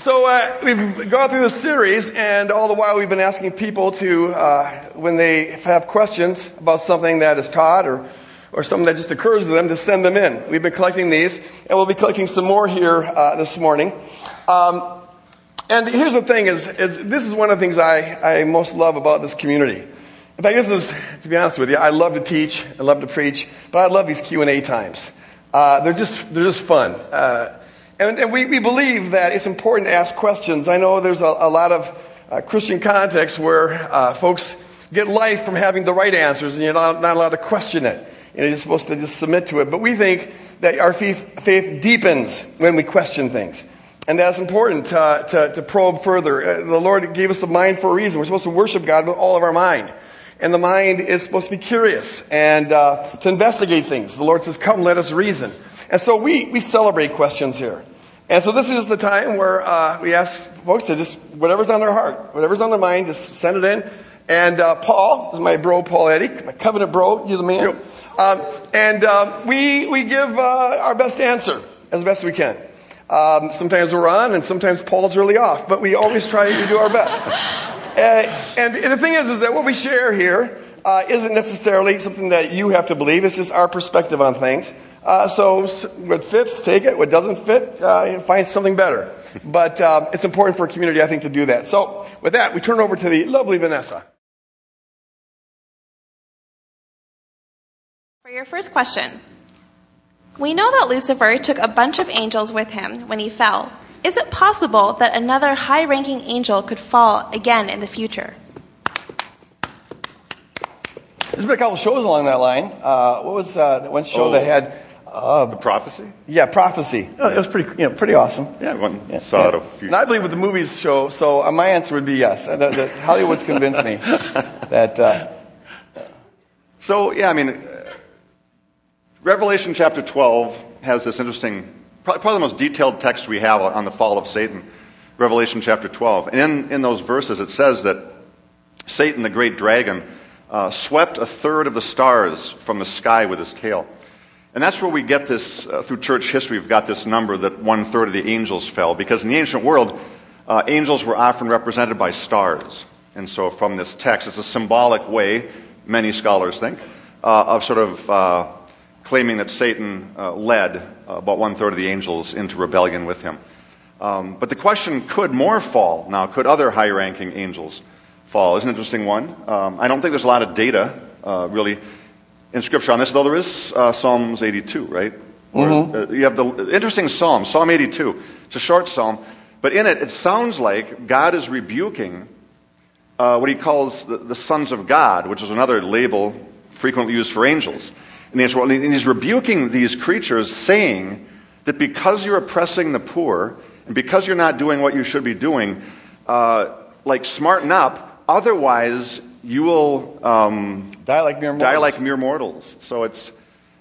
So uh, we've gone through this series, and all the while we've been asking people to, uh, when they have questions about something that is taught or, or something that just occurs to them, to send them in. We've been collecting these, and we'll be collecting some more here uh, this morning. Um, and here's the thing: is, is this is one of the things I, I most love about this community. In fact, this is, to be honest with you, I love to teach, I love to preach, but I love these Q and A times. Uh, they're just they're just fun. And, and we, we believe that it's important to ask questions. I know there's a, a lot of uh, Christian contexts where uh, folks get life from having the right answers and you're not, not allowed to question it. Know, you're supposed to just submit to it. But we think that our faith, faith deepens when we question things. And that's important to, to, to probe further. Uh, the Lord gave us a mind for a reason. We're supposed to worship God with all of our mind. And the mind is supposed to be curious and uh, to investigate things. The Lord says, Come, let us reason. And so we, we celebrate questions here. And so this is the time where uh, we ask folks to just, whatever's on their heart, whatever's on their mind, just send it in. And uh, Paul, is my bro, Paul Eddy, my covenant bro, you're the man. Um, and uh, we, we give uh, our best answer as best we can. Um, sometimes we're on, and sometimes Paul's really off, but we always try to do our best. Uh, and, and, the thing is, is that what we share here uh, not necessarily something that you have to believe. It's just our perspective on things. Uh, so what fits, take it. What doesn't fit, uh, find something better. But um, it's important for a community, I think, to do that. So with that, we turn over to the lovely Vanessa. For your first question, we know that Lucifer took a bunch of angels with him when he fell. Is it possible that another high ranking angel could fall again in the future? There's been a couple shows along that line. Uh, what was uh, one show oh. that had uh, the prophecy? Yeah, prophecy. Oh, it was pretty, you know, pretty awesome. Yeah, I went, yeah, saw it a few. And I believe with the movies show, so uh, my answer would be yes. Uh, the, the Hollywood's convinced me that. Uh, so yeah, I mean, Revelation chapter 12 has this interesting, probably, probably, the most detailed text we have on the fall of Satan. Revelation chapter 12, and in in those verses it says that Satan, the great dragon, uh, swept a third of the stars from the sky with his tail. And that's where we get this, uh, through church history, we've got this number that one third of the angels fell. Because in the ancient world, uh, angels were often represented by stars. And so from this text, it's a symbolic way, many scholars think, uh, of sort of uh, claiming that Satan uh, led uh, about one third of the angels into rebellion with him. Um, but the question could more fall now? Could other high ranking angels fall? Is an interesting one. Um, I don't think there's a lot of data, really in Scripture on this, though there is uh, Psalms 82, right? Mm-hmm. uh, you have the interesting psalm, Psalm 82. It's a short psalm, but in it, it sounds like God is rebuking uh, what he calls the, the, sons of God, which is another label frequently used for angels in the ancient world. And he's rebuking these creatures, saying that because you're oppressing the poor and because you're not doing what you should be doing, uh, like smarten up, otherwise you will um, die like mere mortals. Die like mere mortals. So it's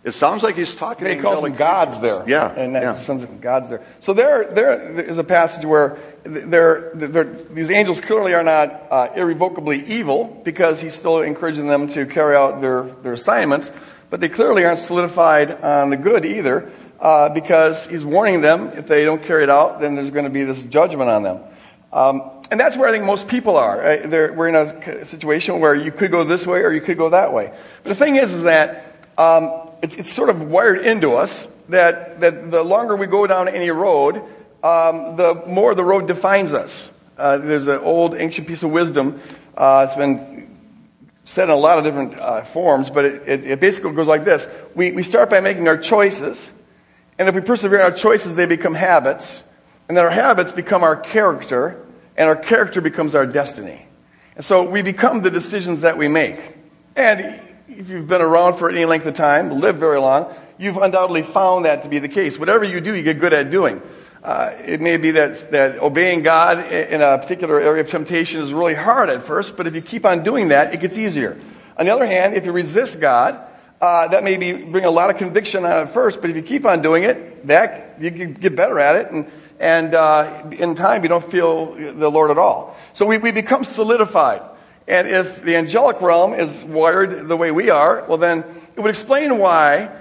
it sounds like he's talking. He calls them gods there. Yeah, and yeah. sons of gods there. So there, there is a passage where they're, they're, these angels clearly are not uh, irrevocably evil because he's still encouraging them to carry out their, their assignments, but they clearly aren't solidified on the good either uh, because he's warning them if they don't carry it out, then there's going to be this judgment on them. Um, and that's where I think most people are. we're in a situation where you could go this way or you could go that way. But the thing is, is that um, it, it's sort of wired into us that, that the longer we go down any road, um, the more the road defines us. Uh, there's an old ancient piece of wisdom. Uh, it's been said in a lot of different uh, forms, but it, it, it basically goes like this. We, we start by making our choices, and if we persevere in our choices, they become habits, and then our habits become our character, and our character becomes our destiny. And so we become the decisions that we make. And if you've been around for any length of time, lived very long, you've undoubtedly found that to be the case. Whatever you do, you get good at doing. Uh, it may be that, that obeying God in a particular area of temptation is really hard at first, but if you keep on doing that, it gets easier. On the other hand, if you resist God, uh, that may be, bring a lot of conviction on at first, but if you keep on doing it, that you get better at it, and and uh, in time you don't feel the Lord at all. So we, we become solidified. And if the angelic realm is wired the way we are, well, then it would explain why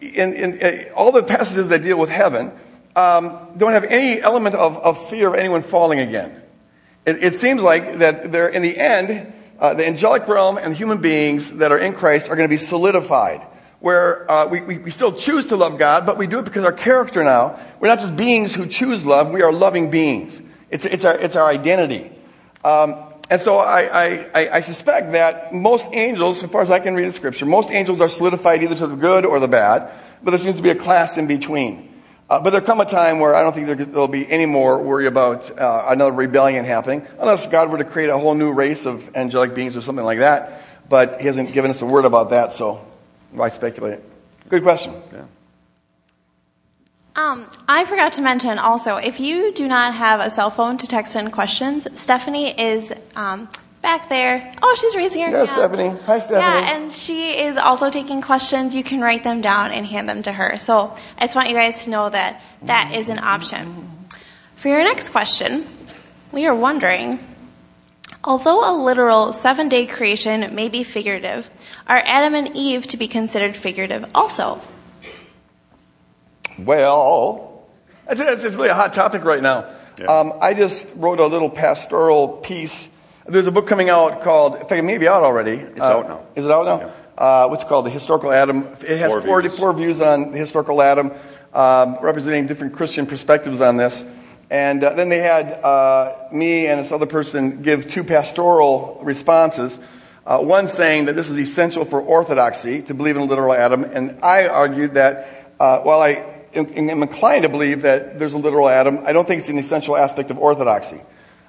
in, in, in all the passages that deal with heaven, um, don't have any element of, of fear of anyone falling again. It, it seems like that they're, in the end, uh, the angelic realm and human beings that are in Christ are going to be solidified. Where uh, we, we, we still choose to love God, but we do it because our character now, we're not just beings who choose love, we are loving beings. It's, it's, our, it's our identity. Um, and so I, I, I, suspect that most angels, as far as I can read in Scripture, most angels are solidified either to the good or the bad, but there seems to be a class in between. Uh, but there come a time where I don't think there will be any more worry about uh, another rebellion happening, unless God were to create a whole new race of angelic beings or something like that. But He hasn't given us a word about that, so why speculate? Good question. Yeah. Um, I forgot to mention also, if you do not have a cell phone to text in questions, Stephanie is um, back there. Oh, she's raising her yeah, hand. Stephanie. Hi, Stephanie. Yeah, and she is also taking questions. You can write them down and hand them to her. So I just want you guys to know that that is an option. For your next question, we are wondering although a literal seven day creation may be figurative, are Adam and Eve to be considered figurative also? Well, that's, that's really a hot topic right now. Yeah. Um, I just wrote a little pastoral piece there's a book coming out called, in fact, it may be out already. It's uh, out now. Is it out now? Yeah. Uh, what's it called? The Historical Adam. It has four, four views. views. on the Historical Adam, um, representing different Christian perspectives on this. And uh, then they had uh, me and this other person give two pastoral responses. Uh, one saying that this is essential for orthodoxy to believe in a literal Adam, and I argued that uh, while I am inclined to believe that there's a literal Adam, I don't think it's an essential aspect of orthodoxy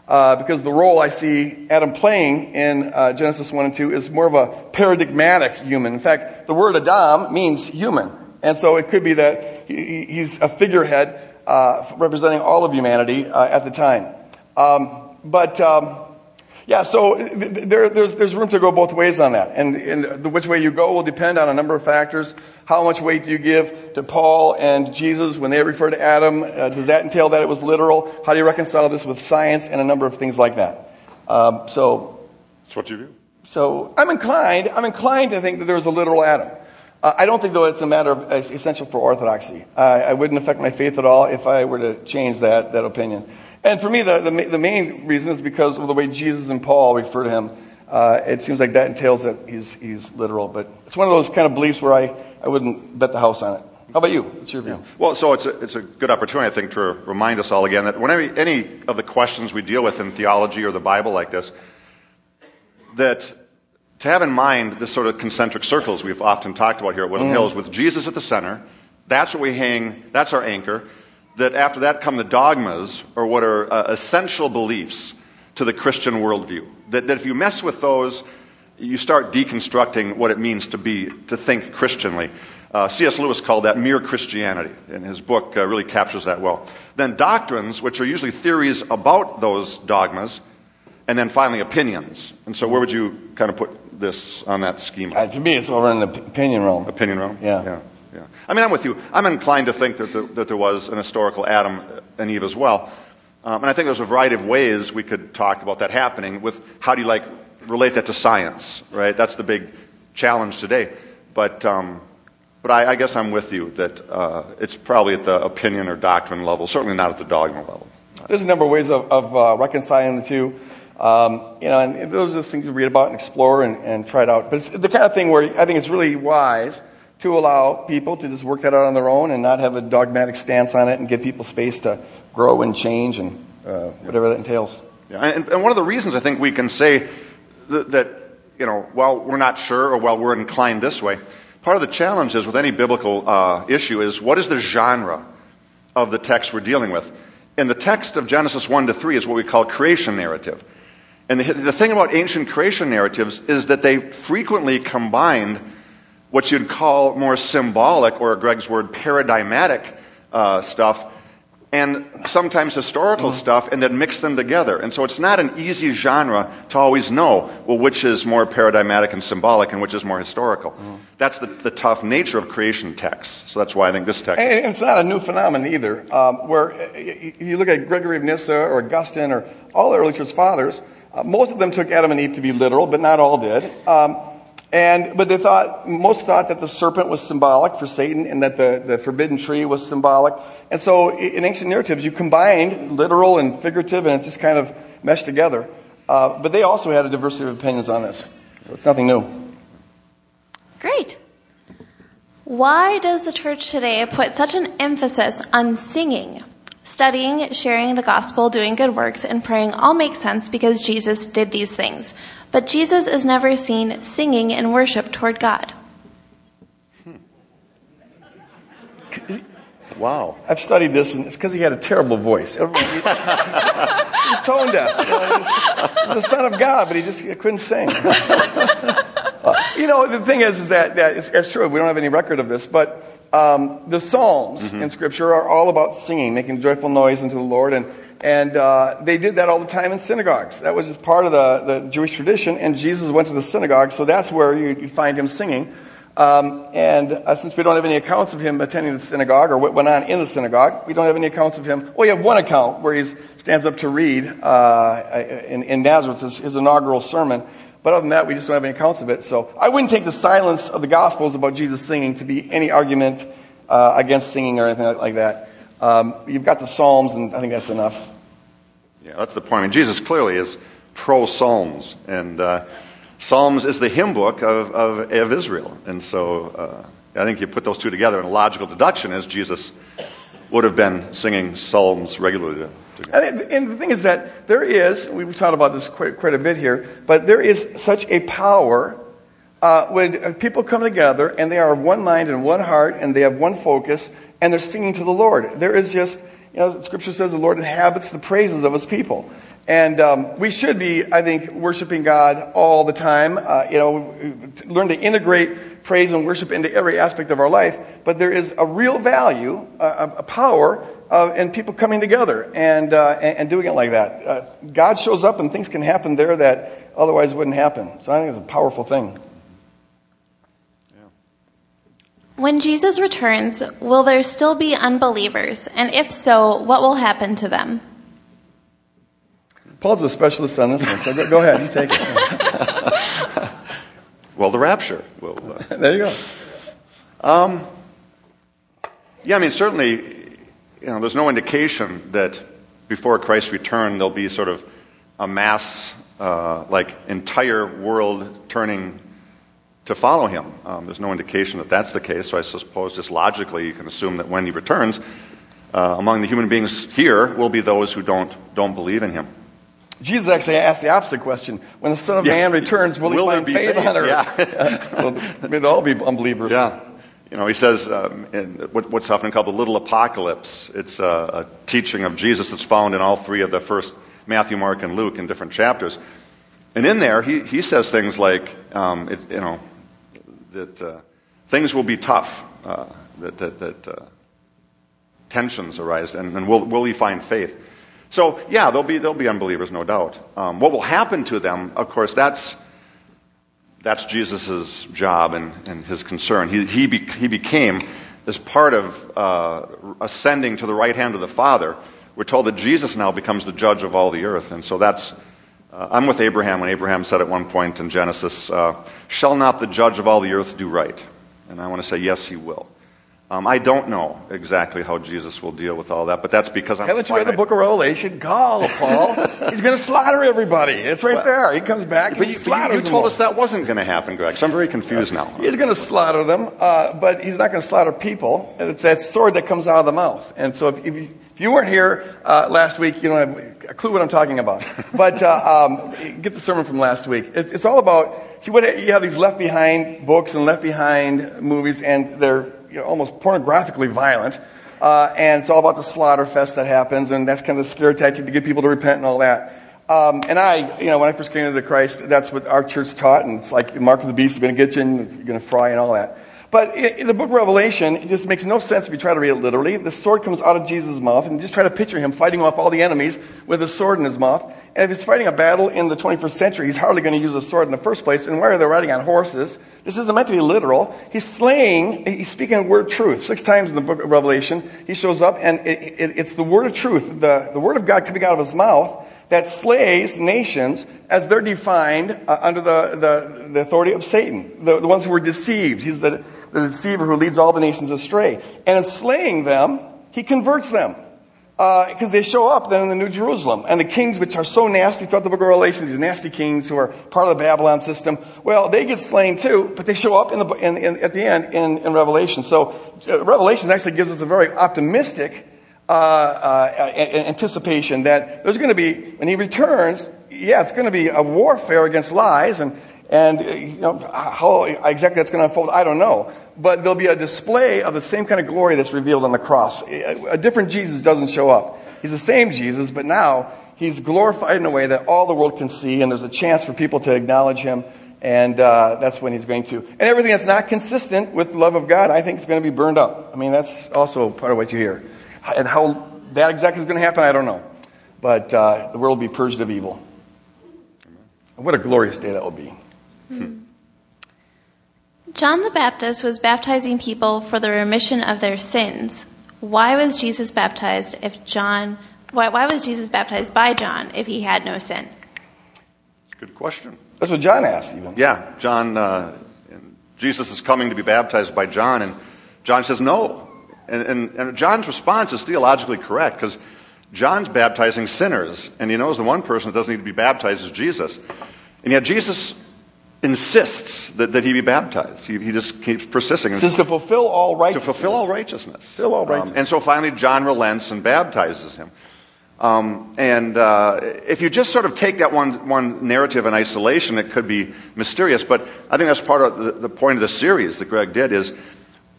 uh, because the role I see Adam playing in uh, Genesis 1 and 2 is more of a paradigmatic human. In fact, the word Adam means human. And so it could be that he, he's a figurehead uh, representing all of humanity uh, at the time. Um, but um, yeah, so there, there's, there's room to go both ways on that. And, and the, which way you go will depend on a number of factors. How much weight do you give to Paul and Jesus when they refer to Adam? Uh, does that entail that it was literal? How do you reconcile this with science and a number of things like that? Um, so. That's what you do. So I'm inclined, I'm inclined to think that there was a literal Adam. Uh, I don't think, though, it's a matter of uh, essential for orthodoxy. I wouldn't affect my faith at all if I were to change that, that opinion. And for me, the, the, the, main reason is because of the way Jesus and Paul refer to him. Uh, it seems like that entails that he's, he's literal. But it's one of those kind of beliefs where I, I wouldn't bet the house on it. How about you? What's your view? Yeah. Well, so it's a, it's a good opportunity, I think, to remind us all again that whenever any of the questions we deal with in theology or the Bible like this, that to have in mind this sort of concentric circles we've often talked about here at Woodland mm. Hills with Jesus at the center, that's what we hang, that's our anchor that after that come the dogmas, or what are uh, essential beliefs to the Christian worldview. That, that if you mess with those, you start deconstructing what it means to be, to think Christianly. Uh, C.S. Lewis called that mere Christianity, and his book uh, really captures that well. Then doctrines, which are usually theories about those dogmas, and then finally opinions. And so, where would you kind of put this on that schema? Uh, to me, it's over in the opinion realm. Opinion realm? Yeah. yeah. Yeah. I mean, I'm with you. I'm inclined to think that, the, that there was an historical Adam and Eve as well. Um, and I think there's a variety of ways we could talk about that happening with how do you like relate that to science, right? That's the big challenge today. But, um, but I, I, guess I'm with you that uh, it's probably at the opinion or doctrine level, certainly not at the dogma level. There's a number of ways of, of uh, reconciling the two. Um, you know, and those are things to read about and explore and, and try it out. But it's the kind of thing where I think it's really wise to allow people to just work that out on their own and not have a dogmatic stance on it and give people space to grow and change and uh, whatever that entails. Yeah, and, and, one of the reasons I think we can say that, that, you know, while we're not sure or while we're inclined this way, part of the challenge is with any biblical uh, issue is what is the genre of the text we're dealing with? In the text of Genesis 1 to 3 is what we call creation narrative. And the, the thing about ancient creation narratives is that they frequently combined what you'd call more symbolic, or Greg's word, paradigmatic uh, stuff, and sometimes historical mm-hmm. stuff, and then mix them together. And so it's not an easy genre to always know, well, which is more paradigmatic and symbolic and which is more historical. Mm-hmm. That's the, the, tough nature of creation texts. So that's why I think this text. And it's not a new phenomenon either, um, where uh, you look at Gregory of Nyssa or Augustine or all the early church fathers, uh, most of them took Adam and Eve to be literal, but not all did. Um, And, but they thought, most thought that the serpent was symbolic for Satan and that the, the forbidden tree was symbolic. And so in ancient narratives, you combined literal and figurative and it just kind of meshed together. Uh, but they also had a diversity of opinions on this. So it's nothing new. Great. Why does the church today put such an emphasis on singing? Studying, sharing the gospel, doing good works, and praying all make sense because Jesus did these things. But Jesus is never seen singing in worship toward God. Wow. I've studied this, and it's because he had a terrible voice. Everybody, he, was tone deaf. You know, he's, he's the son of God, but he just he couldn't sing. Uh, you know, the thing is, is that, that it's, it's, true. We don't have any record of this, but um, the Psalms mm-hmm. in Scripture are all about singing, making joyful noise unto the Lord, and and uh, they did that all the time in synagogues. That was just part of the, the Jewish tradition, and Jesus went to the synagogue, so that's where you, would find him singing. Um, and uh, since we don't have any accounts of him attending the synagogue or what went on in the synagogue, we don't have any accounts of him. Well, we have one account where he stands up to read uh, in, in, Nazareth, his, his, inaugural sermon. But other than that, we just don't have any accounts of it. So I wouldn't take the silence of the Gospels about Jesus singing to be any argument uh, against singing or anything like, that. Um, you've got the Psalms, and I think that's enough. Yeah, that's the point. Mean, Jesus clearly is pro Psalms, and uh, Psalms is the hymn book of, of, of Israel. And so uh, I think you put those two together, and a logical deduction is Jesus would have been singing Psalms regularly. And, the thing is that there is, we've talked about this quite, quite a bit here, but there is such a power uh, when people come together and they are of one mind and one heart and they have one focus and they're singing to the Lord. There is just, you know, Scripture says the Lord inhabits the praises of his people. And um, we should be, I think, worshiping God all the time. Uh, you know, learn to integrate praise and worship into every aspect of our life. But there is a real value, uh, a power uh, in people coming together and, uh, and, and, doing it like that. Uh, God shows up and things can happen there that otherwise wouldn't happen. So I think it's a powerful thing. When Jesus returns, will there still be unbelievers? And if so, what will happen to them? Paul's a specialist on this one, so go, go ahead, you take it. well, the rapture. Will, uh, there you go. Um, yeah, I mean, certainly, you know, there's no indication that before Christ's return there'll be sort of a mass, uh, like, entire world turning to follow him. Um, there's no indication that that's the case, so I suppose just logically you can assume that when he returns, uh, among the human beings here will be those who don't, don't believe in him. Jesus actually asked the opposite question. When the Son of yeah. Man returns, will, will he find faith saved? on earth? Yeah. well, I mean, they'll all be unbelievers. Yeah. You know, he says um, what's often called the little apocalypse. It's a, a, teaching of Jesus that's found in all three of the first Matthew, Mark, and Luke in different chapters. And in there, he, he says things like, um, it, you know, that uh, things will be tough, uh, that, that, that uh, tensions arise, and, and will, will he find faith? So, yeah, there'll be, there'll be unbelievers, no doubt. Um, what will happen to them, of course, that's, that's Jesus' job and, and his concern. He, he, be, he became, as part of uh, ascending to the right hand of the Father, we're told that Jesus now becomes the judge of all the earth. And so that's, uh, I'm with Abraham when Abraham said at one point in Genesis, uh, Shall not the judge of all the earth do right? And I want to say, Yes, he will. Um, I don't know exactly how Jesus will deal with all that, but that's because I'm. Haven't you read the book of Revelation? God, Paul, he's going to slaughter everybody. It's right well, there. He comes back. But you, you, you told us that wasn't going to happen, Greg. So I'm very confused now. He's going to slaughter them, uh, but he's not going to slaughter people. It's that sword that comes out of the mouth. And so if, if, you, if you, weren't here uh, last week, you don't have a clue what I'm talking about. but uh, um, get the sermon from last week. It, it's all about. See what you have these left behind books and left behind movies, and they're you know, almost pornographically violent. Uh, and it's all about the slaughter fest that happens, and that's kind of the scare tactic to get people to repent and all that. Um, and I, you know, when I first came into Christ, that's what our church taught, and it's like the mark of the beast is going to get you, and you're going to fry and all that. But in the book of Revelation, it just makes no sense if you try to read it literally. The sword comes out of Jesus' mouth, and you just try to picture him fighting off all the enemies with a sword in his mouth. And if he's fighting a battle in the 21st century, he's hardly going to use a sword in the first place. And why are they riding on horses? This isn't meant to be literal. He's slaying, he's speaking word of truth. Six times in the book of Revelation, he shows up, and it, it, it's the word of truth, the, the word of God coming out of his mouth that slays nations as they're defined uh, under the, the, the, authority of Satan, the, the ones who were deceived. He's the, the deceiver who leads all the nations astray. And in slaying them, he converts them because uh, they show up then in the New Jerusalem. And the kings, which are so nasty throughout the book of Revelation, these nasty kings who are part of the Babylon system, well, they get slain too, but they show up in the, in, in, at the end in, in Revelation. So uh, Revelation actually gives us a very optimistic uh, uh anticipation that there's going to be, when he returns, yeah, it's going to be a warfare against lies and and uh, you know, how exactly that's going to unfold, I don't know. But there'll be a display of the same kind of glory that's revealed on the cross. A different Jesus doesn't show up. He's the same Jesus, but now he's glorified in a way that all the world can see, and there's a chance for people to acknowledge him. And uh, that's when he's going to. And everything that's not consistent with the love of God, I think is going to be burned up. I mean, that's also part of what you hear. And how that exactly is going to happen, I don't know. But uh, the world will be purged of evil. What a glorious day that will be. John the Baptist was baptizing people for the remission of their sins. Why was Jesus baptized if John why, why was Jesus baptized by John if he had no sin? Good question. That's what John asked, even. Yeah, John. Uh, Jesus is coming to be baptized by John, and John says no. And, and, and John's response is theologically correct because John's baptizing sinners, and he knows the one person that doesn't need to be baptized is Jesus. And yet Jesus insists that, that he be baptized. He, he just keeps persisting. Says to fulfill all righteousness. To fulfill all righteousness. Fulfill all righteousness. Um, and so finally, John relents and baptizes him. Um, and uh, if you just sort of take that one, one narrative in isolation, it could be mysterious. But I think that's part of the, the point of the series that Greg did is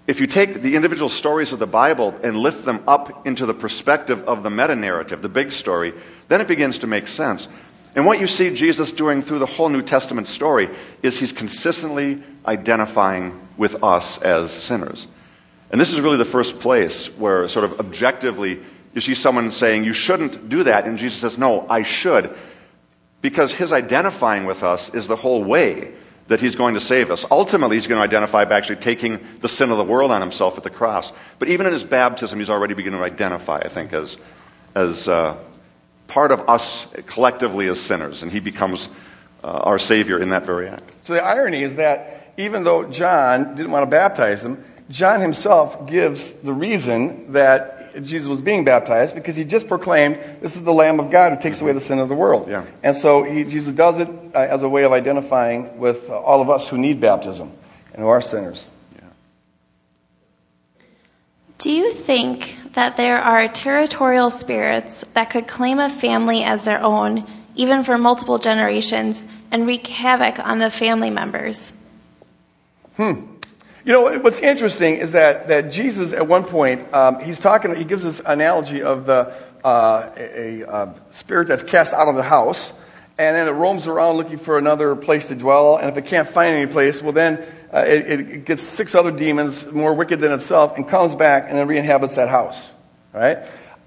if you take the individual stories of the Bible and lift them up into the perspective of the meta narrative, the big story, then it begins to make sense. And what you see Jesus doing through the whole New Testament story is he's consistently identifying with us as sinners. And this is really the first place where, sort of objectively, you see someone saying, You shouldn't do that. And Jesus says, No, I should. Because his identifying with us is the whole way that he's going to save us. Ultimately, he's going to identify by actually taking the sin of the world on himself at the cross. But even in his baptism, he's already beginning to identify, I think, as, as uh, part of us collectively as sinners, and he becomes uh, our Savior in that very act. So the irony is that even though John didn't want to baptize them, John himself gives the reason that Jesus was being baptized because he just proclaimed, This is the Lamb of God who takes away the sin of the world. Yeah. And so he, Jesus does it uh, as a way of identifying with uh, all of us who need baptism and who are sinners. Do you think that there are territorial spirits that could claim a family as their own, even for multiple generations, and wreak havoc on the family members? Hmm. You know, what's interesting is that, that Jesus, at one point, um, he's talking, he gives this analogy of the, uh, a, a uh, spirit that's cast out of the house, and then it roams around looking for another place to dwell, and if it can't find any place, well, then uh, it, it, gets six other demons more wicked than itself and comes back and then re-inhabits that house. Right?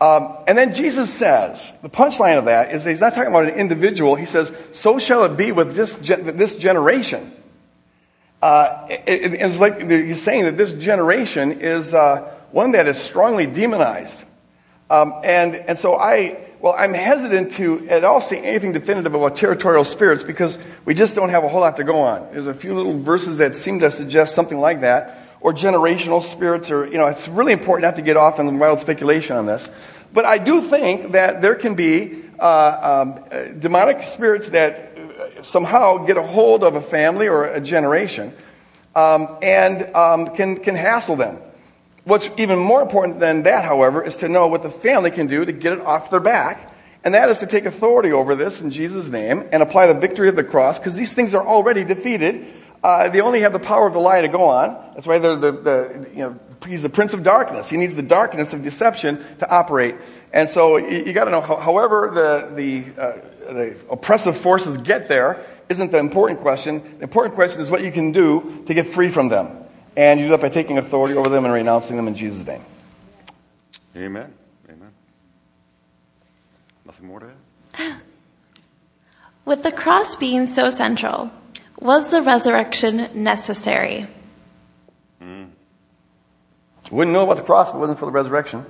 Um, and then Jesus says, the punchline of that is that he's not talking about an individual. He says, so shall it be with this, this generation. Uh, it, it's like he's saying that this generation is uh, one that is strongly demonized. Um, and, and so I, well, I'm hesitant to at all say anything definitive about territorial spirits because we just don't have a whole lot to go on. There's a few little verses that seem to suggest something like that, or generational spirits, or, you know, it's really important not to get off on wild speculation on this. But I do think that there can be uh, um, uh, demonic spirits that uh, somehow get a hold of a family or a generation um, and um, can, can hassle them. What's even more important than that, however, is to know what the family can do to get it off their back. And that is to take authority over this in Jesus' name and apply the victory of the cross, because these things are already defeated. Uh, they only have the power of the lie to go on. That's why they're the, the, you know, he's the prince of darkness. He needs the darkness of deception to operate. And so you, you got to know, however the, the, uh, the oppressive forces get there isn't the important question. The important question is what you can do to get free from them. And you do that by taking authority over them and renouncing them in Jesus' name. Amen. Amen. Nothing more to add? With the cross being so central, was the resurrection necessary? Mm. Wouldn't know about the cross if it wasn't for the resurrection.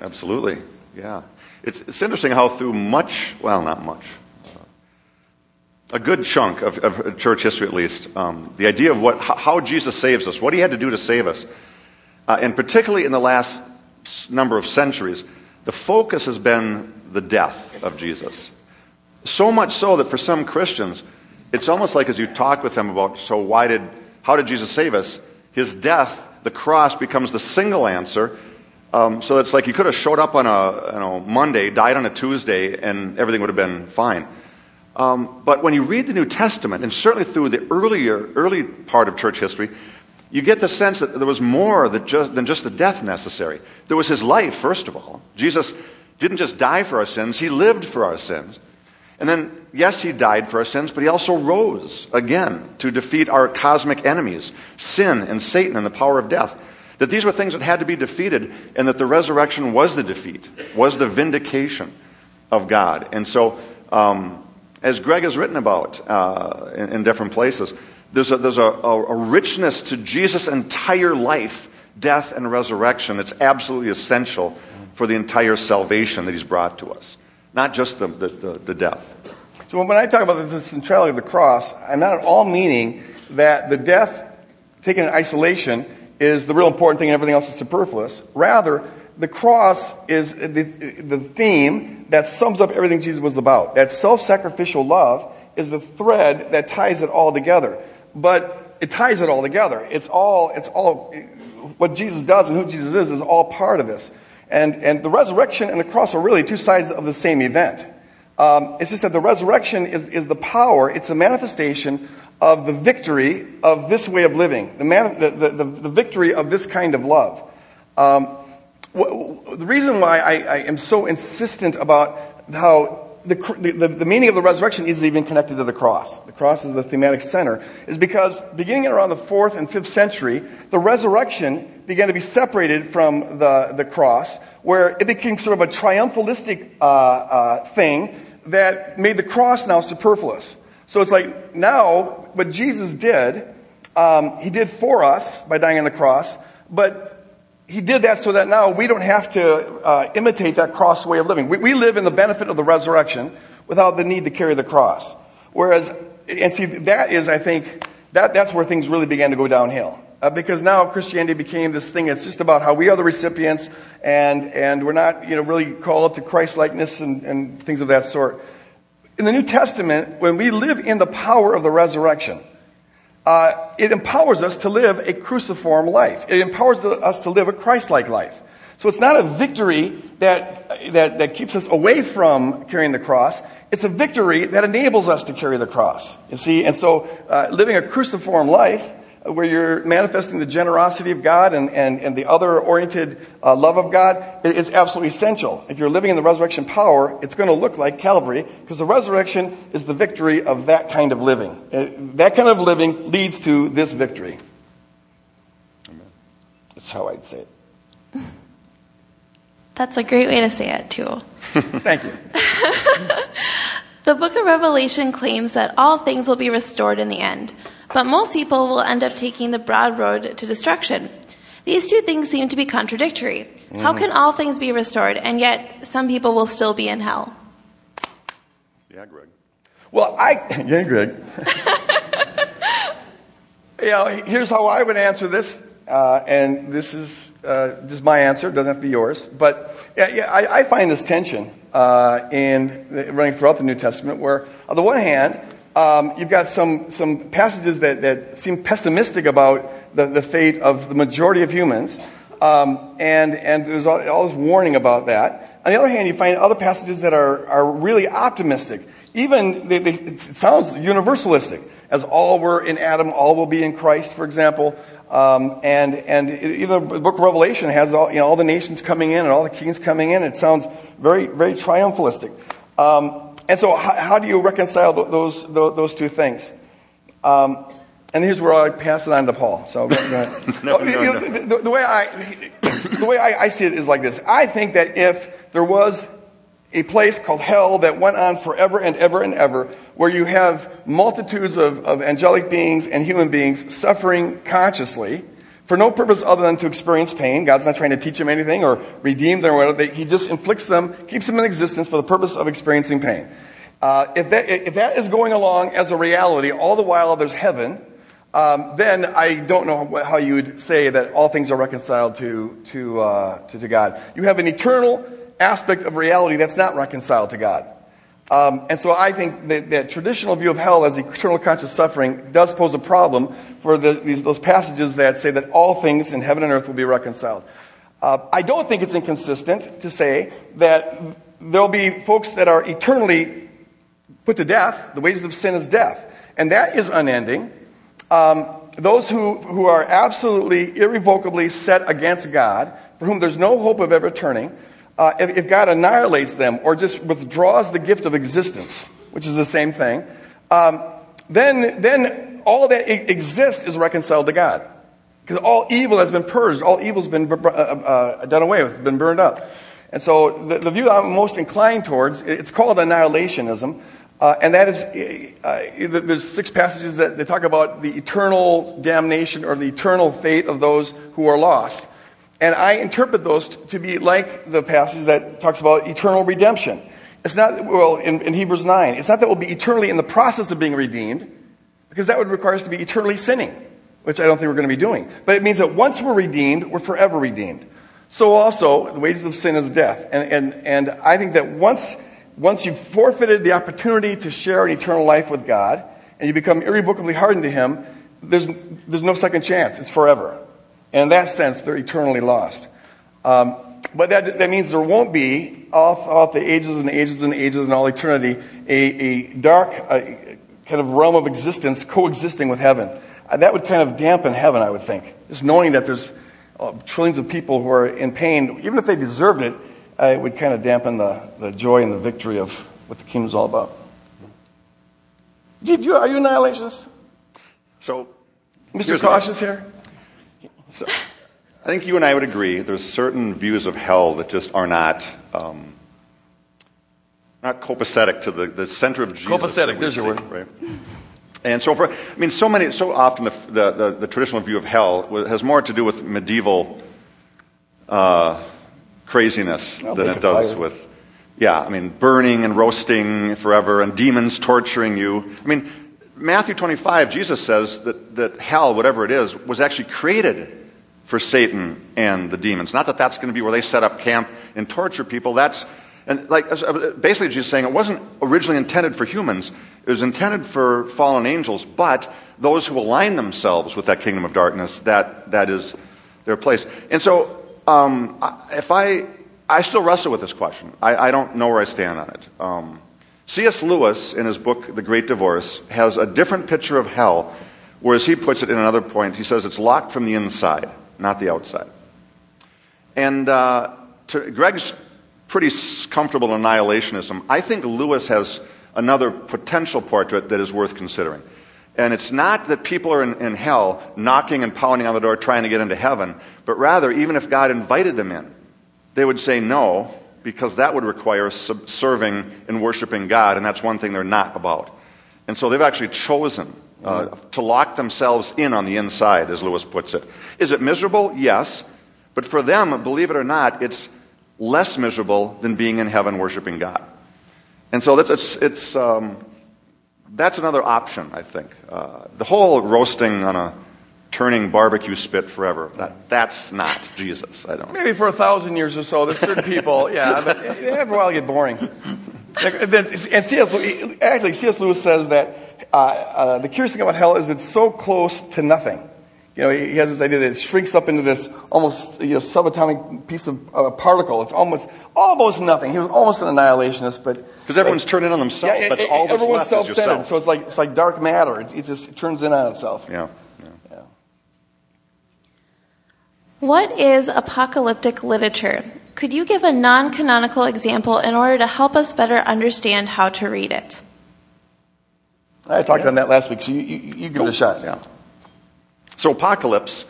Absolutely. Yeah. It's, it's interesting how through much, well, not much, a good chunk of, of church history at least, um, the idea of what, how Jesus saves us, what he had to do to save us, uh, and particularly in the last number of centuries, the focus has been the death of Jesus. So much so that for some Christians, it's almost like as you talk with them about, so why did, how did Jesus save us? His death, the cross, becomes the single answer. Um, so it's like he could have showed up on a you know, Monday, died on a Tuesday, and everything would have been fine. Um, but when you read the New Testament, and certainly through the earlier, early part of church history, you get the sense that there was more than just, than just the death necessary. There was his life, first of all. Jesus didn't just die for our sins, he lived for our sins. And then, yes, he died for our sins, but he also rose again to defeat our cosmic enemies, sin and Satan and the power of death. That these were things that had to be defeated, and that the resurrection was the defeat, was the vindication of God. And so, um, as Greg has written about uh, in, in, different places, there's, a, there's a, a richness to Jesus' entire life, death, and resurrection that's absolutely essential for the entire salvation that he's brought to us, not just the, the, the, the death. So when I talk about the centrality of the cross, I'm not at all meaning that the death taken in isolation is the real important thing and everything else is superfluous. Rather, the cross is the, the theme that sums up everything Jesus was about. That self sacrificial love is the thread that ties it all together. But it ties it all together. It's all, it's all, what Jesus does and who Jesus is is all part of this. And, and the resurrection and the cross are really two sides of the same event. Um, it's just that the resurrection is, is the power, it's a manifestation of the victory of this way of living, the, man, the, the, the, victory of this kind of love. Um, the reason why I, I, am so insistent about how the, the, the, meaning of the resurrection is even connected to the cross. The cross is the thematic center, is because beginning around the fourth and fifth century, the resurrection began to be separated from the, the cross, where it became sort of a triumphalistic uh, uh, thing that made the cross now superfluous. So it's like now, what Jesus did, um, he did for us by dying on the cross, but he did that so that now we don't have to uh, imitate that cross way of living. We, we live in the benefit of the resurrection without the need to carry the cross. Whereas, and see, that is, I think, that, that's where things really began to go downhill. Uh, because now Christianity became this thing. It's just about how we are the recipients, and and we're not, you know, really called to Christ likeness and, and things of that sort. In the New Testament, when we live in the power of the resurrection, uh, it empowers us to live a cruciform life. It empowers us to live a Christ like life. So it's not a victory that, that, that keeps us away from carrying the cross. It's a victory that enables us to carry the cross. You see? And so uh, living a cruciform life where you're manifesting the generosity of God and, and, and the other oriented uh, love of God is absolutely essential. If you're living in the resurrection power, it's going to look like Calvary because the resurrection is the victory of that kind of living. Uh, that kind of living leads to this victory. Amen. That's how I'd say it. That's a great way to say it, too. Thank you. the book of Revelation claims that all things will be restored in the end. But most people will end up taking the broad road to destruction. These two things seem to be contradictory. Mm-hmm. How can all things be restored, and yet some people will still be in hell? Yeah, Greg. Well, I. Yeah, Greg. you know, here's how I would answer this, uh, and this is uh, just my answer. It doesn't have to be yours. But yeah, yeah I, I, find this tension uh, in running throughout the New Testament, where on the one hand, um, you've got some, some passages that, that seem pessimistic about the, the fate of the majority of humans. Um, and, and there's all, all, this warning about that. On the other hand, you find other passages that are, are really optimistic. Even, they, they, it sounds universalistic, as all were in Adam, all will be in Christ, for example. Um, and, and even the book of Revelation has all, you know, all the nations coming in and all the kings coming in. It sounds very, very triumphalistic. Um, and so, how, how do you reconcile those, those, those two things? Um, and here's where I pass it on to Paul. So, go, ahead. no, no, no. The, the, way I, the way I, I see it is like this. I think that if there was a place called hell that went on forever and ever and ever, where you have multitudes of, of angelic beings and human beings suffering consciously for no purpose other than to experience pain. God's not trying to teach them anything or redeem them or whatever. He just inflicts them, keeps them in existence for the purpose of experiencing pain. Uh, if, that, if that is going along as a reality, all the while there's heaven, um, then I don't know how you would say that all things are reconciled to, to, uh, to, to, God. You have an eternal aspect of reality that's not reconciled to God. Um, and so I think that, that traditional view of hell as eternal conscious suffering does pose a problem for the, these, those passages that say that all things in heaven and earth will be reconciled. Uh, I don't think it's inconsistent to say that there'll be folks that are eternally put to death. The wages of sin is death. And that is unending. Um, those who, who are absolutely irrevocably set against God, for whom there's no hope of ever turning, uh, if, if, God annihilates them or just withdraws the gift of existence, which is the same thing, um, then, then all that exists is reconciled to God. Because all evil has been purged, all evil has been uh, uh, done away with, been burned up. And so the, the, view I'm most inclined towards, it's called annihilationism. Uh, and that is, there's six passages that, that talk about the eternal damnation or the eternal fate of those who are lost. And I interpret those to be like the passage that talks about eternal redemption. It's not, well, in, in, Hebrews 9, it's not that we'll be eternally in the process of being redeemed, because that would require us to be eternally sinning, which I don't think we're going to be doing. But it means that once we're redeemed, we're forever redeemed. So also, the wages of sin is death. And, and, and I think that once once you've forfeited the opportunity to share an eternal life with God and you become irrevocably hardened to Him, there's, there's no second chance. It's forever. And in that sense, they're eternally lost. Um, but that, that means there won't be, all throughout the ages and ages and ages and all eternity, a, a dark a kind of realm of existence coexisting with heaven. Uh, that would kind of dampen heaven, I would think. Just knowing that there's uh, trillions of people who are in pain, even if they deserved it, uh, it would kind of dampen the, the joy and the victory of what the kingdom is all about. You, are you an annihilationist? So, Mr. Cautious here? So, I think you and I would agree there's certain views of hell that just are not um, not copacetic to the, the center of Jesus. Copacetic, there's your word. Right? And so, for, I mean, so many, so often the, the, the, the traditional view of hell has more to do with medieval uh, craziness I'll than it does fire. with, yeah, I mean, burning and roasting forever and demons torturing you. I mean, Matthew 25, Jesus says that, that hell, whatever it is, was actually created for Satan and the demons. Not that that's going to be where they set up camp and torture people. That's, and like, basically Jesus saying it wasn't originally intended for humans. It was intended for fallen angels, but those who align themselves with that kingdom of darkness, that, that is their place. And so um, if I, I still wrestle with this question. I, I don't know where I stand on it. Um, C.S. Lewis, in his book, The Great Divorce, has a different picture of hell, whereas he puts it in another point. He says it's locked from the inside, not the outside. And uh, to, Greg's pretty comfortable annihilationism. I think Lewis has another potential portrait that is worth considering. And it's not that people are in, in, hell knocking and pounding on the door trying to get into heaven, but rather, even if God invited them in, they would say no, because that would require serving and worshiping God, and that's one thing they're not about. And so they've actually chosen uh, to lock themselves in on the inside, as Lewis puts it. Is it miserable? Yes. But for them, believe it or not, it's less miserable than being in heaven worshiping God. And so that's, it's, it's um, that's another option, I think. Uh, the whole roasting on a turning barbecue spit forever, that, that's not Jesus. I don't. Maybe for a thousand years or so, there's certain people, yeah, but after a while it get boring. And C.S. Lewis, actually, C.S. Lewis says that uh, uh, the curious thing about hell is it's so close to nothing. You know, he has this idea that it shrinks up into this almost you know, subatomic piece of uh, particle. It's almost almost nothing. He was almost an annihilationist, but because everyone's like, turning on themselves. Yeah, that's it, all that's everyone's self-centered. So it's like it's like dark matter. It, it just it turns in on itself. Yeah. yeah. yeah. What is apocalyptic literature? Could you give a non-canonical example in order to help us better understand how to read it? I talked yeah. on that last week, so you, you, you give it a shot. Yeah. So, apocalypse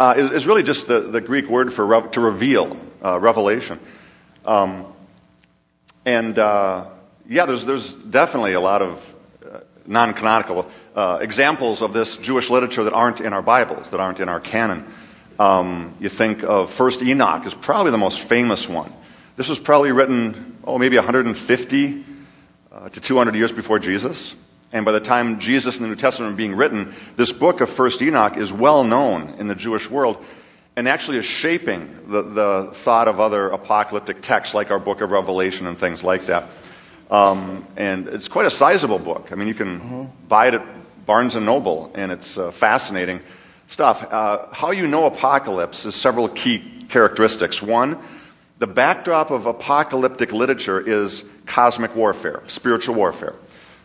uh, is, is, really just the, the Greek word for re- to reveal, uh, revelation. Um, and uh, yeah, there's, there's definitely a lot of uh, non canonical uh, examples of this Jewish literature that aren't in our Bibles, that aren't in our canon. Um, you think of First Enoch is probably the most famous one. This was probably written, oh, maybe 150 uh, to 200 years before Jesus. And by the time Jesus and the New Testament are being written, this book of First Enoch is well known in the Jewish world and actually is shaping the, the thought of other apocalyptic texts like our book of Revelation and things like that. Um, and it's quite a sizable book. I mean, you can mm-hmm. buy it at Barnes and Noble, and it's uh, fascinating stuff. Uh, how you know apocalypse is several key characteristics. One, the backdrop of apocalyptic literature is cosmic warfare, spiritual warfare.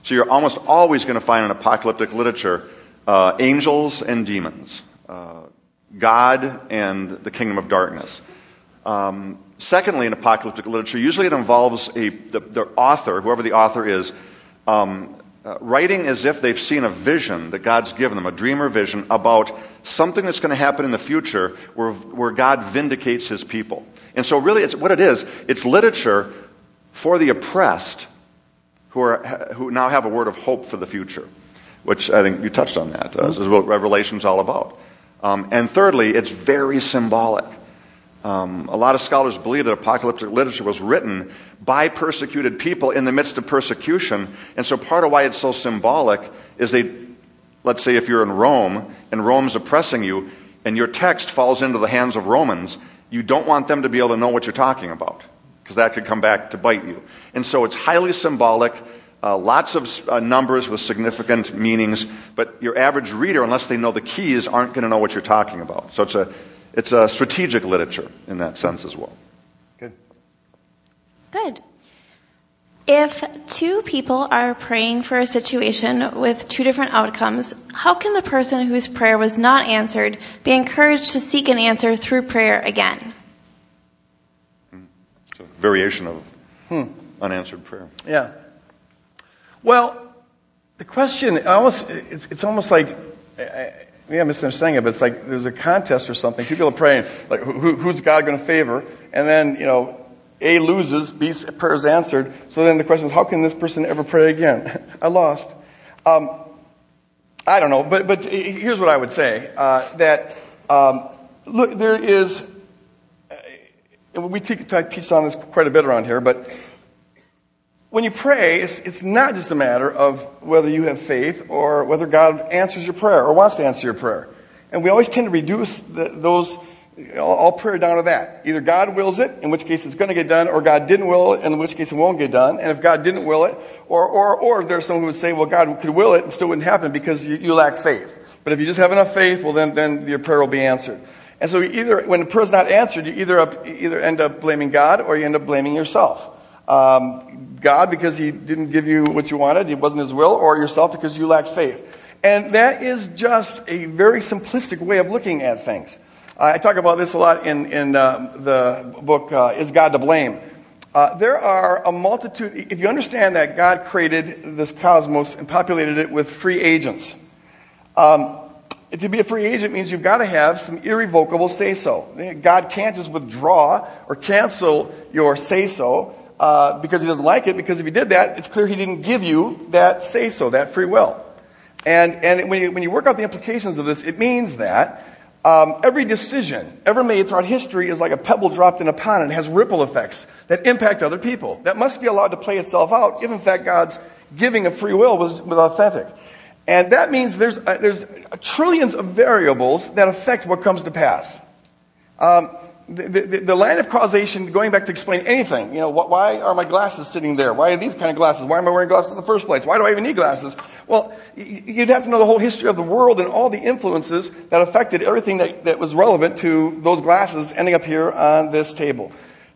So you're almost always going to find in apocalyptic literature uh, angels and demons, uh, God and the kingdom of darkness. Um, secondly, in apocalyptic literature, usually it involves a, the, the author, whoever the author is, um, uh, writing as if they've seen a vision that God's given them, a dream or vision about something that's going to happen in the future where, where God vindicates his people. And so, really, it's, what it is, it's literature for the oppressed who, are, who now have a word of hope for the future, which I think you touched on that. Uh, this is what Revelation's all about. Um, and thirdly, it's very symbolic. Um, a lot of scholars believe that apocalyptic literature was written by persecuted people in the midst of persecution. And so part of why it's so symbolic is they, let's say if you're in Rome and Rome's oppressing you and your text falls into the hands of Romans, you don't want them to be able to know what you're talking about because that could come back to bite you. And so it's highly symbolic, uh, lots of uh, numbers with significant meanings, but your average reader, unless they know the keys, aren't going to know what you're talking about. So it's a, it's a strategic literature in that sense as well. Good. Good. If two people are praying for a situation with two different outcomes, how can the person whose prayer was not answered be encouraged to seek an answer through prayer again? Variation of hmm. unanswered prayer. Yeah. Well, the question almost it's, it's almost like maybe I'm misunderstanding it, but it's like there's a contest or something. People are praying like, who, who's God going to favor? And then you know, A loses, B's prayer is answered. So then the question is, how can this person ever pray again? I lost. Um, I don't know, but but here's what I would say: uh, that um, look, there is we teach, teach on this quite a bit around here, but when you pray, it's, it's not just a matter of whether you have faith or whether God answers your prayer or wants to answer your prayer. And we always tend to reduce the, those, all prayer down to that. Either God wills it, in which case it's going to get done, or God didn't will it, in which case it won't get done. And if God didn't will it, or, or, or there's someone who would say, well, God could will it and still wouldn't happen because you, you lack faith. But if you just have enough faith, well, then, then your prayer will be answered. And so either, when a prayer's not answered, you either, up, either end up blaming God or you end up blaming yourself. Um, God because he didn't give you what you wanted, it wasn't his will, or yourself because you lacked faith. And that is just a very simplistic way of looking at things. I talk about this a lot in, in uh, the book, uh, Is God to Blame? Uh, there are a multitude, if you understand that God created this cosmos and populated it with free agents, um, to be a free agent means you've got to have some irrevocable say so. God can't just withdraw or cancel your say so uh, because he doesn't like it, because if he did that, it's clear he didn't give you that say so, that free will. And, and when, you, when you work out the implications of this, it means that um, every decision ever made throughout history is like a pebble dropped in a pond and has ripple effects that impact other people. That must be allowed to play itself out if, in fact, God's giving of free will was, was authentic. And that means there's, uh, there's trillions of variables that affect what comes to pass. Um, the, the, the, line of causation, going back to explain anything, you know, why are my glasses sitting there? Why are these kind of glasses? Why am I wearing glasses in the first place? Why do I even need glasses? Well, you'd have to know the whole history of the world and all the influences that affected everything that, that was relevant to those glasses ending up here on this table.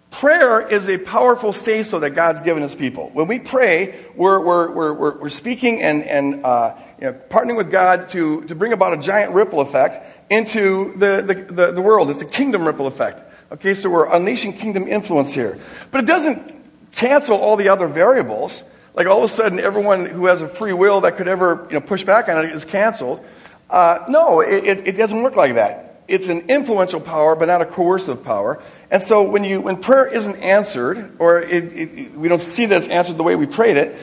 Prayer is a powerful say so that God's given his people. When we pray, we're, we're, we're, we're speaking and, and uh, you know, partnering with God to, to bring about a giant ripple effect into the, the, the, the world. It's a kingdom ripple effect. Okay, so we're unleashing kingdom influence here. But it doesn't cancel all the other variables. Like all of a sudden, everyone who has a free will that could ever you know, push back on it is canceled. Uh, no, it, it, doesn't work like that. It's an influential power, but not a coercive power. And so when, you, when prayer isn't answered, or it, it, we don't see that it's answered the way we prayed it,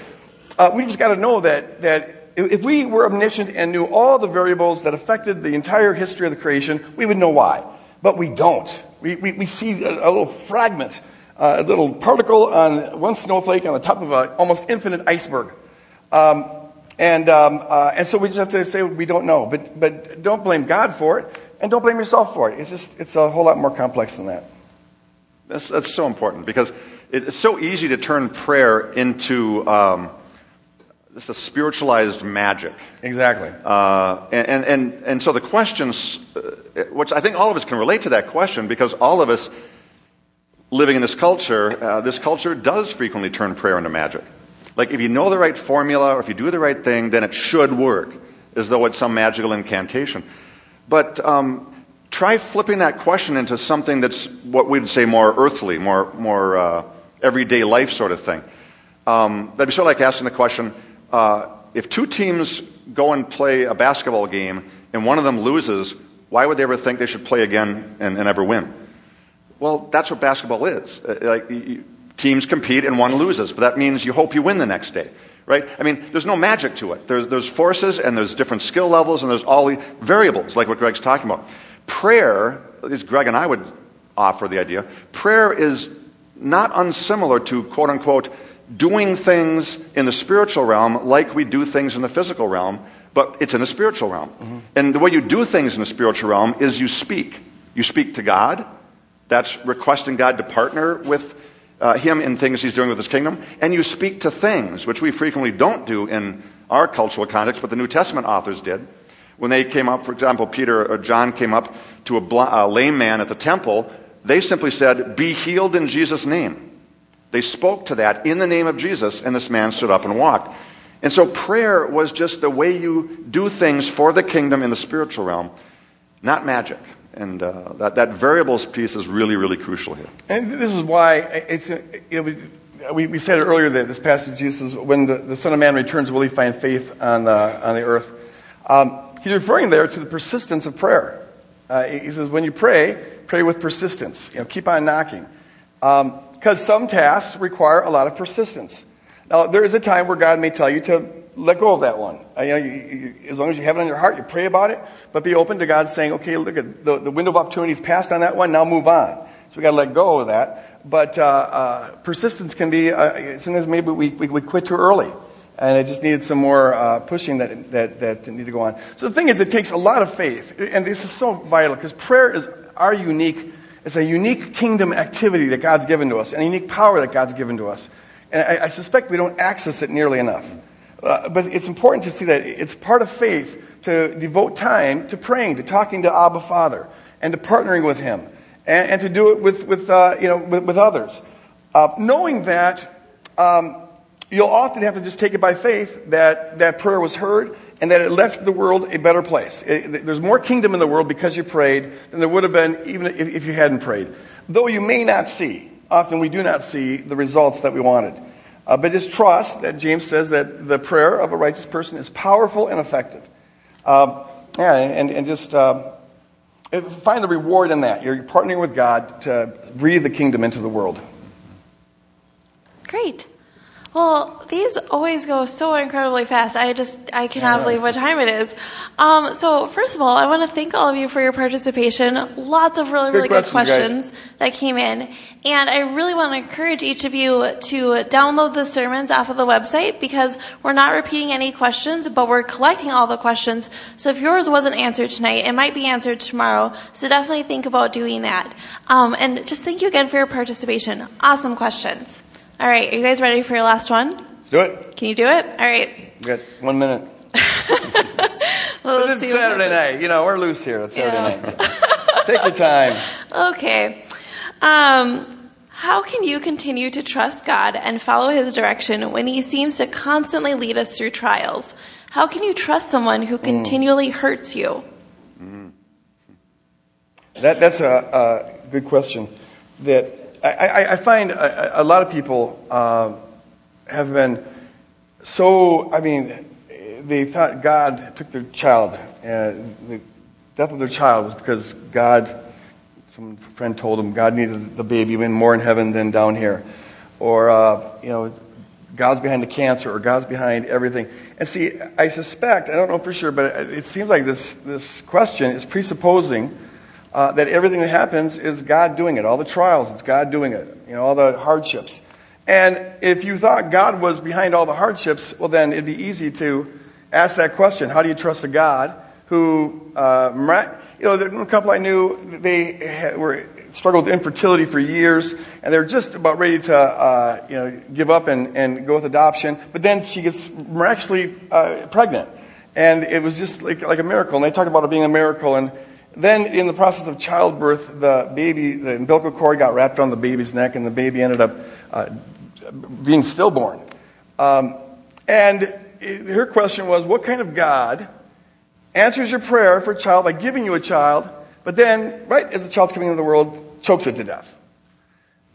uh, we just got to know that, that if we were omniscient and knew all the variables that affected the entire history of the creation, we would know why. but we don't. We, we, we see a, a little fragment, uh, a little particle on one snowflake on the top of an almost infinite iceberg. Um, and, um, uh, and so we just have to say we don't know. But, but don't blame God for it, and don't blame yourself for it. It's just it's a whole lot more complex than that. That's, that's so important because it's so easy to turn prayer into um, this a spiritualized magic. Exactly. Uh, and, and, and so the questions, uh, which I think all of us can relate to that question because all of us living in this culture, uh, this culture does frequently turn prayer into magic. Like if you know the right formula or if you do the right thing, then it should work, as though it's some magical incantation. But um, try flipping that question into something that's what we'd say more earthly, more, more uh, everyday life sort of thing. Um, that'd be sort of like asking the question uh, if two teams go and play a basketball game and one of them loses, why would they ever think they should play again and, and ever win? Well, that's what basketball is. Uh, like, you, teams compete and one loses, but that means you hope you win the next day right? I mean, there's no magic to it. There's, there's forces and there's different skill levels and there's all the variables, like what Greg's talking about. Prayer, least Greg and I would offer the idea, prayer is not unsimilar to quote unquote doing things in the spiritual realm like we do things in the physical realm, but it's in the spiritual realm. Mm-hmm. And the way you do things in the spiritual realm is you speak. You speak to God. That's requesting God to partner with uh, Him in things He's doing with His kingdom. And you speak to things, which we frequently don't do in our cultural context, but the New Testament authors did. When they came up, for example, Peter or John came up to a, bl- a lame man at the temple, they simply said, Be healed in Jesus' name. They spoke to that in the name of Jesus, and this man stood up and walked. And so prayer was just the way you do things for the kingdom in the spiritual realm, not magic. And uh, that, that variables piece is really, really crucial here. And this is why it's, you know, we, we said earlier that this passage, Jesus, when the, the Son of Man returns, will he find faith on the, on the earth? Um, he's referring there to the persistence of prayer. Uh, he says, when you pray, pray with persistence. You know, keep on knocking. Because some tasks require a lot of persistence. Now, there is a time where God may tell you to let go of that one. You know, you, you, as long as you have it on your heart, you pray about it, but be open to God saying, okay, look at the, the window of opportunities passed on that one, now move on. So we got to let go of that. But uh, uh, persistence can be, uh, sometimes maybe we, we, we quit too early and it just needed some more uh, pushing that, that, that needed to go on. So the thing is, it takes a lot of faith, and this is so vital because prayer is our unique, it's a unique kingdom activity that God's given to us, and a unique power that God's given to us. And I, I suspect we don't access it nearly enough. Uh, but it's important to see that it's part of faith to devote time to praying, to talking to Abba Father, and to partnering with Him, and, and to do it with, with, uh, you know, with, with others. Uh, knowing that, um, you'll often have to just take it by faith that that prayer was heard and that it left the world a better place. It, there's more kingdom in the world because you prayed than there would have been even if, if you hadn't prayed. Though you may not see, often we do not see the results that we wanted. Uh, but just trust that James says that the prayer of a righteous person is powerful and effective. Uh, yeah, and, and just uh, find the reward in that. You're partnering with God to breathe the kingdom into the world. Great. Well, these always go so incredibly fast. I just, I cannot believe what time it is. Um, so, first of all, I want to thank all of you for your participation. Lots of really, really good questions, that came in. And I really want to encourage each of you to download the sermons off of the website because we're not repeating any questions, but we're collecting all the questions. So if yours wasn't answered tonight, it might be answered tomorrow. So definitely think about doing that. Um, and just thank you again for your participation. Awesome questions. All right, are you guys ready for your last one? Let's do it. Can you do it? All right. We got one minute. well, it's Saturday night. You know, we're loose here. It's Saturday yeah. night. So. Take your time. Okay. Um, how can you continue to trust God and follow His direction when He seems to constantly lead us through trials? How can you trust someone who mm. continually mm. hurts you? Mm. That, that's a, a good question. That I, I find a, a, lot of people uh, have been so, I mean, they thought God took their child, and the death of their child was because God, some friend told them God needed the baby even more in heaven than down here. Or, uh, you know, God's behind the cancer, or God's behind everything. And see, I suspect, I don't know for sure, but it seems like this, this question is presupposing uh, that everything that happens is God doing it. All the trials, it's God doing it. You know, all the hardships. And if you thought God was behind all the hardships, well, then it'd be easy to ask that question How do you trust a God who, uh, you know, the couple I knew, they were struggled with infertility for years, and they're just about ready to, uh, you know, give up and, and go with adoption. But then she gets miraculously uh, pregnant, and it was just like, like a miracle. And they talked about it being a miracle. And then, in the process of childbirth, the baby, the umbilical cord got wrapped around the baby's neck, and the baby ended up uh, being stillborn. Um, and it, her question was, what kind of God answers your prayer for a child by giving you a child? But then, right as the child's coming into the world, chokes it to death.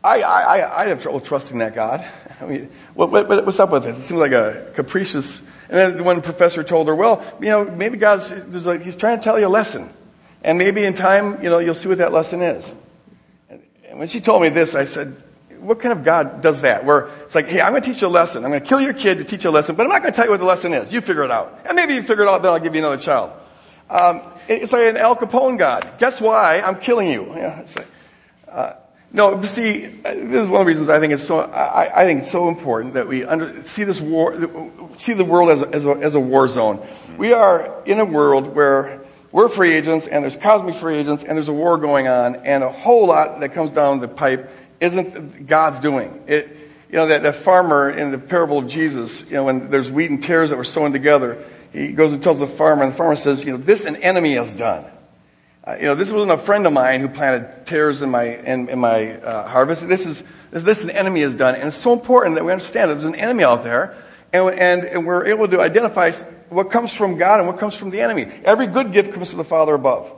I, I, I have trouble trusting that God. I mean, what, what, what's up with this? It seems like a capricious. And then one professor told her, well, you know, maybe God's like, he's trying to tell you a lesson. And maybe in time, you know, you'll see what that lesson is. And when she told me this, I said, what kind of God does that? Where it's like, hey, I'm going to teach you a lesson. I'm going to kill your kid to teach you a lesson, but I'm not going to tell you what the lesson is. You figure it out. And maybe you figure it out, then I'll give you another child. Um, it's like an Al Capone God. Guess why? I'm killing you. Yeah, like, uh, no, see, uh, this is one of the reasons I think it's so. I, I think it's so important that we under, see this war, see the world as a, as, a, as a war zone. We are in a world where we're free agents, and there's cosmic free agents, and there's a war going on, and a whole lot that comes down the pipe isn't God's doing. It, you know, that, that farmer in the parable of Jesus, you know, when there's wheat and tares that were sown together, he goes and tells the farmer, and the farmer says, you know, this an enemy has done. Uh, you know, this wasn't a friend of mine who planted tares in my, in, in my uh, harvest. This is this, this an enemy has done. And it's so important that we understand that there's an enemy out there, and, and, and we're able to identify what comes from God and what comes from the enemy. Every good gift comes from the Father above.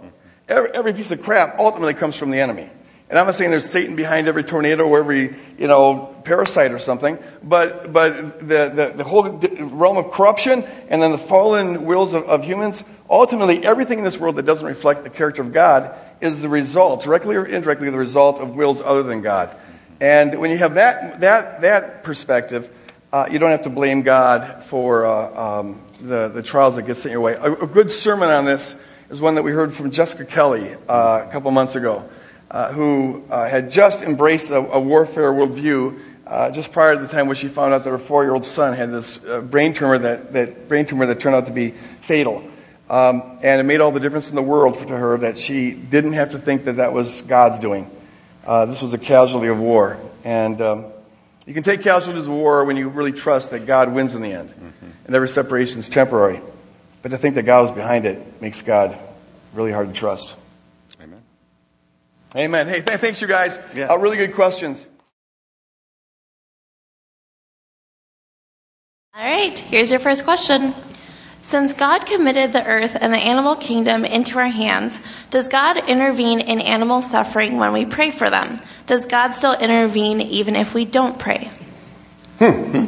Every, every piece of crap ultimately comes from the enemy. And I'm not saying there's Satan behind every tornado or every, you know, parasite or something, but, but the, the, the whole realm of corruption and then the fallen wills of, of humans, ultimately everything in this world that doesn't reflect the character of God is the result, directly or indirectly, the result of wills other than God. And when you have that, that, that perspective, uh, you don't have to blame God for uh, um, the, the trials that get sent your way. A, a, good sermon on this is one that we heard from Jessica Kelly uh, a couple months ago uh, who uh, had just embraced a, a warfare worldview uh, just prior to the time when she found out that her four-year-old son had this uh, brain tumor that, that brain tumor that turned out to be fatal. Um, and it made all the difference in the world for, to her that she didn't have to think that that was God's doing. Uh, this was a casualty of war. And um, you can take casualties of war when you really trust that God wins in the end. Mm-hmm. And every separation is temporary. But to think that God was behind it makes God really hard to trust. Amen. Amen. Hey, th- thanks, you guys. Yeah. Uh, really good questions. All right, here's your first question. Since God committed the earth and the animal kingdom into our hands, does God intervene in animal suffering when we pray for them? Does God still intervene even if we don't pray? Hmm.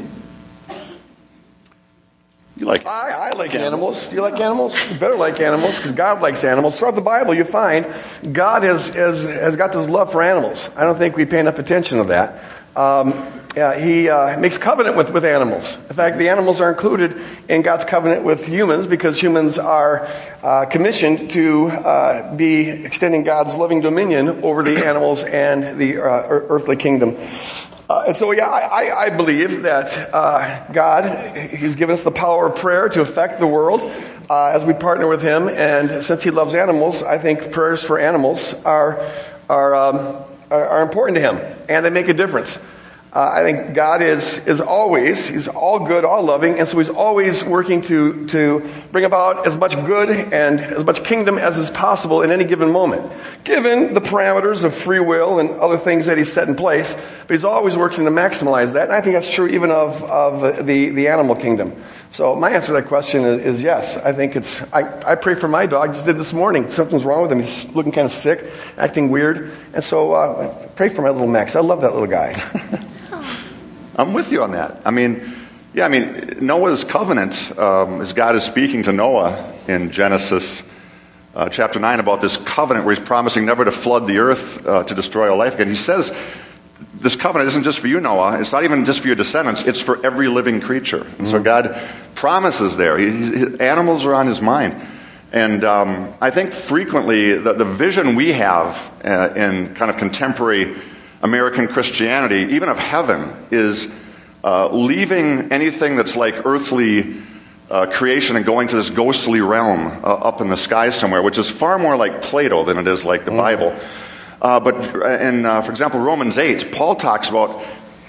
You like? I, I like animals. Do you like animals? You better like animals because God likes animals. Throughout the Bible, you find God has, has, has got this love for animals. I don't think we pay enough attention to that. Um, he uh, makes covenant with, with animals. In fact, the animals are included in God's covenant with humans because humans are uh, commissioned to uh, be extending God's loving dominion over the animals and the uh, earthly kingdom. Uh, and so, yeah, I, I believe that God, He's given us the power of prayer to affect the world as we partner with Him. And since He loves animals, I think prayers for animals are, are, um, are, are important to Him and they make a difference. Uh, I think God is, is always, He's all good, all loving, and so He's always working to, to bring about as much good and as much kingdom as is possible in any given moment, given the parameters of free will and other things that He's set in place. But He's always working to maximize that, and I think that's true even of, of the, the animal kingdom. So my answer to that question is, is yes. I think it's, I, I pray for my dog, I just did this morning. Something's wrong with him. He's looking kind of sick, acting weird. And so uh, pray for my little Max. I love that little guy. I'm with you on that. I mean, yeah, I mean, Noah's covenant, um, as God is speaking to Noah in Genesis uh, chapter 9 about this covenant where he's promising never to flood the earth uh, to destroy all life again. He says, this covenant isn't just for you, Noah. It's not even just for your descendants. It's for every living creature. And so mm-hmm. God promises there. He, animals are on his mind. And um, I think frequently the, the vision we have uh, in kind of contemporary American Christianity, even of heaven, is uh, leaving anything that's like earthly uh, creation and going to this ghostly realm uh, up in the sky somewhere, which is far more like Plato than it is like the mm. Bible. Uh, but in, uh, for example, Romans 8, Paul talks about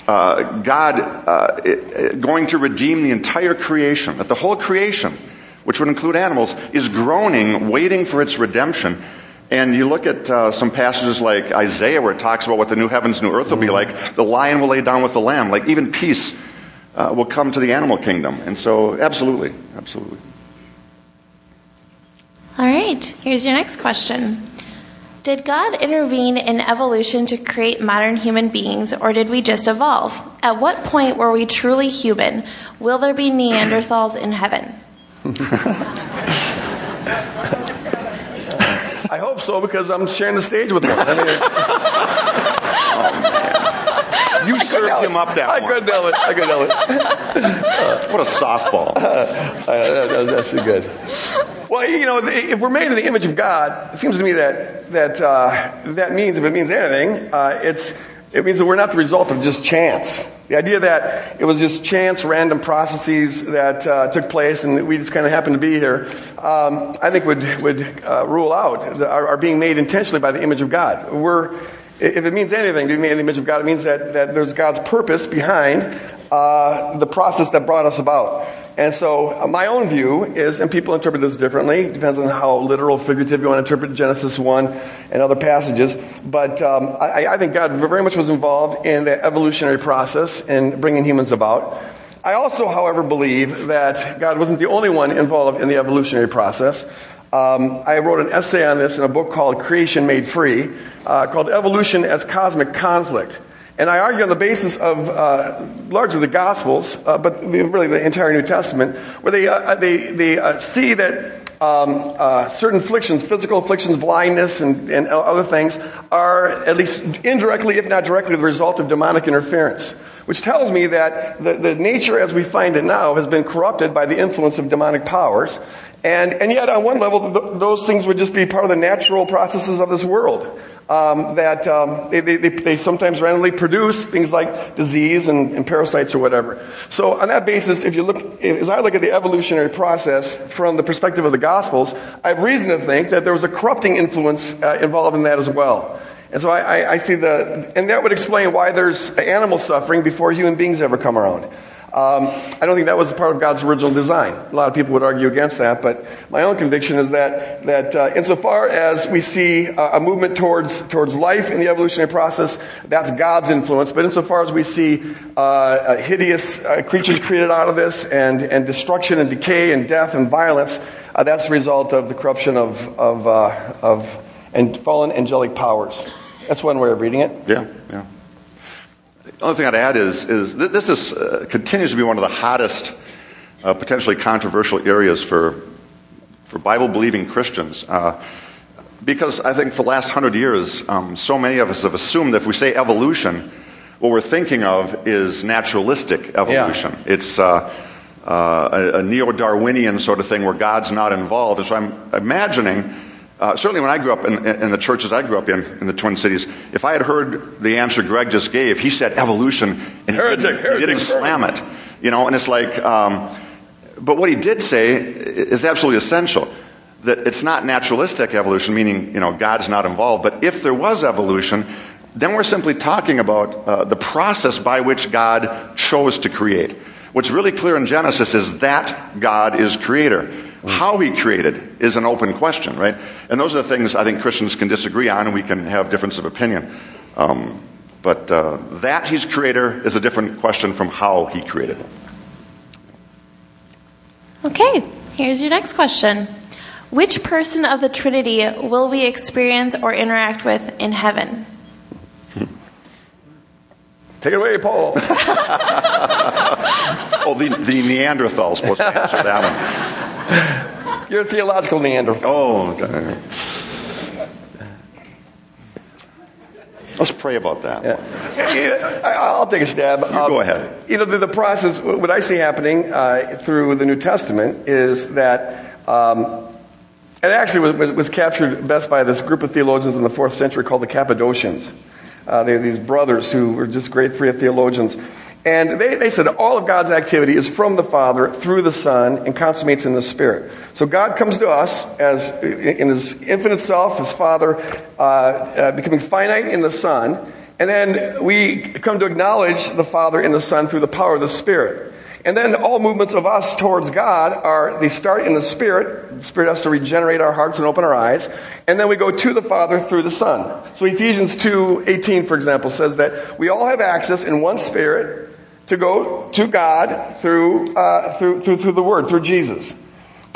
uh, God going to redeem the entire creation, that the whole creation, which would include animals, is groaning, waiting for its redemption. And you look at uh, some passages like Isaiah, where it talks about what the new heavens, new earth will be mm-hmm. like. The lion will lay down with the lamb. Like even peace uh, will come to the animal kingdom. And so, absolutely, absolutely. All right, here's your next question. Did God intervene in evolution to create modern human beings, or did we just evolve? At what point were we truly human? Will there be Neanderthals in heaven? I hope so because I'm sharing the stage with them. I mean, oh, you served him up that I one. could nail it. I could nail it. what a softball. Uh, that's good. Well, you know, if we're made in the image of God, it seems to me that that uh, that means, if it means anything, uh, it's it means that we're not the result of just chance. The idea that it was just chance, random processes that uh, took place and we just kind of happened to be here, um, I think would, would uh, rule out our, our, being made intentionally by the image of God. We're, if it means anything to be made in the image of God, it means that, that there's God's purpose behind uh, the process that brought us about. And so, uh, my own view is, and people interpret this differently, depends on how literal, figurative you want to interpret Genesis 1 and other passages, but um, I, I, think God very much was involved in the evolutionary process in bringing humans about. I also, however, believe that God wasn't the only one involved in the evolutionary process. Um, I wrote an essay on this in a book called Creation Made Free, uh, called Evolution as Cosmic Conflict. And I argue on the basis of uh, largely the Gospels, uh, but really the entire New Testament, where they, uh, they, they uh, see that um, uh, certain afflictions, physical afflictions, blindness, and, and other things, are at least indirectly, if not directly, the result of demonic interference. Which tells me that the, the nature as we find it now has been corrupted by the influence of demonic powers. And, and yet, on one level, th- those things would just be part of the natural processes of this world um, that um, they, they, they, sometimes randomly produce things like disease and, and, parasites or whatever. So, on that basis, if you look, as I look at the evolutionary process from the perspective of the Gospels, I have reason to think that there was a corrupting influence uh, involved in that as well. And so I, I, I see the, and that would explain why there's animal suffering before human beings ever come around. Um, I don't think that was part of God's original design. A lot of people would argue against that, but my own conviction is that, that uh, insofar as we see a, a movement towards, towards life in the evolutionary process, that's God's influence. But insofar as we see uh, hideous uh, creatures created out of this and, and destruction and decay and death and violence, uh, that's the result of the corruption of, of, uh, of and fallen angelic powers. That's one way of reading it. Yeah, yeah. The only thing I'd add is, is this is, uh, continues to be one of the hottest, uh, potentially controversial areas for, for Bible believing Christians. Uh, because I think for the last hundred years, um, so many of us have assumed that if we say evolution, what we're thinking of is naturalistic evolution. Yeah. It's uh, uh, a, a neo Darwinian sort of thing where God's not involved. And so I'm imagining uh, certainly, when I grew up in, in, the churches I grew up in, in the Twin Cities, if I had heard the answer Greg just gave, he said evolution, and heretic, he didn't, heretic, he didn't slam it. You know, and it's like, um, but what he did say is absolutely essential that it's not naturalistic evolution, meaning, you know, God's not involved, but if there was evolution, then we're simply talking about uh, the process by which God chose to create. What's really clear in Genesis is that God is creator. How he created is an open question, right? And those are the things I think Christians can disagree on and we can have difference of opinion. Um, but uh, that he's creator is a different question from how he created. Okay, here's your next question. Which person of the Trinity will we experience or interact with in heaven? Take it away, Paul. oh, the, the Neanderthal supposed to answer that one. You're a theological Neanderthal. Oh, okay. Let's pray about that. Yeah. I'll take a stab. You um, go ahead. You know, the, the, process, what I see happening uh, through the New Testament is that um, It actually was, was, captured best by this group of theologians in the fourth century called the Cappadocians. Uh, they these brothers who were just great three theologians. And they, they said all of God's activity is from the Father through the Son and consummates in the Spirit. So God comes to us as in His infinite self, His Father, uh, uh, becoming finite in the Son. And then we come to acknowledge the Father and the Son through the power of the Spirit. And then all movements of us towards God are, they start in the Spirit. The Spirit has to regenerate our hearts and open our eyes. And then we go to the Father through the Son. So Ephesians 2 18, for example, says that we all have access in one Spirit to go to God through, uh, through, through, through the Word, through Jesus.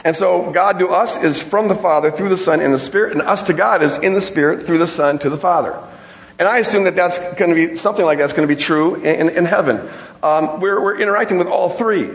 And so God to us is from the Father through the Son in the Spirit, and us to God is in the Spirit through the Son to the Father. And I assume that that's going to be something like that's going to be true in, in, in heaven. Um, we're, we're interacting with all three.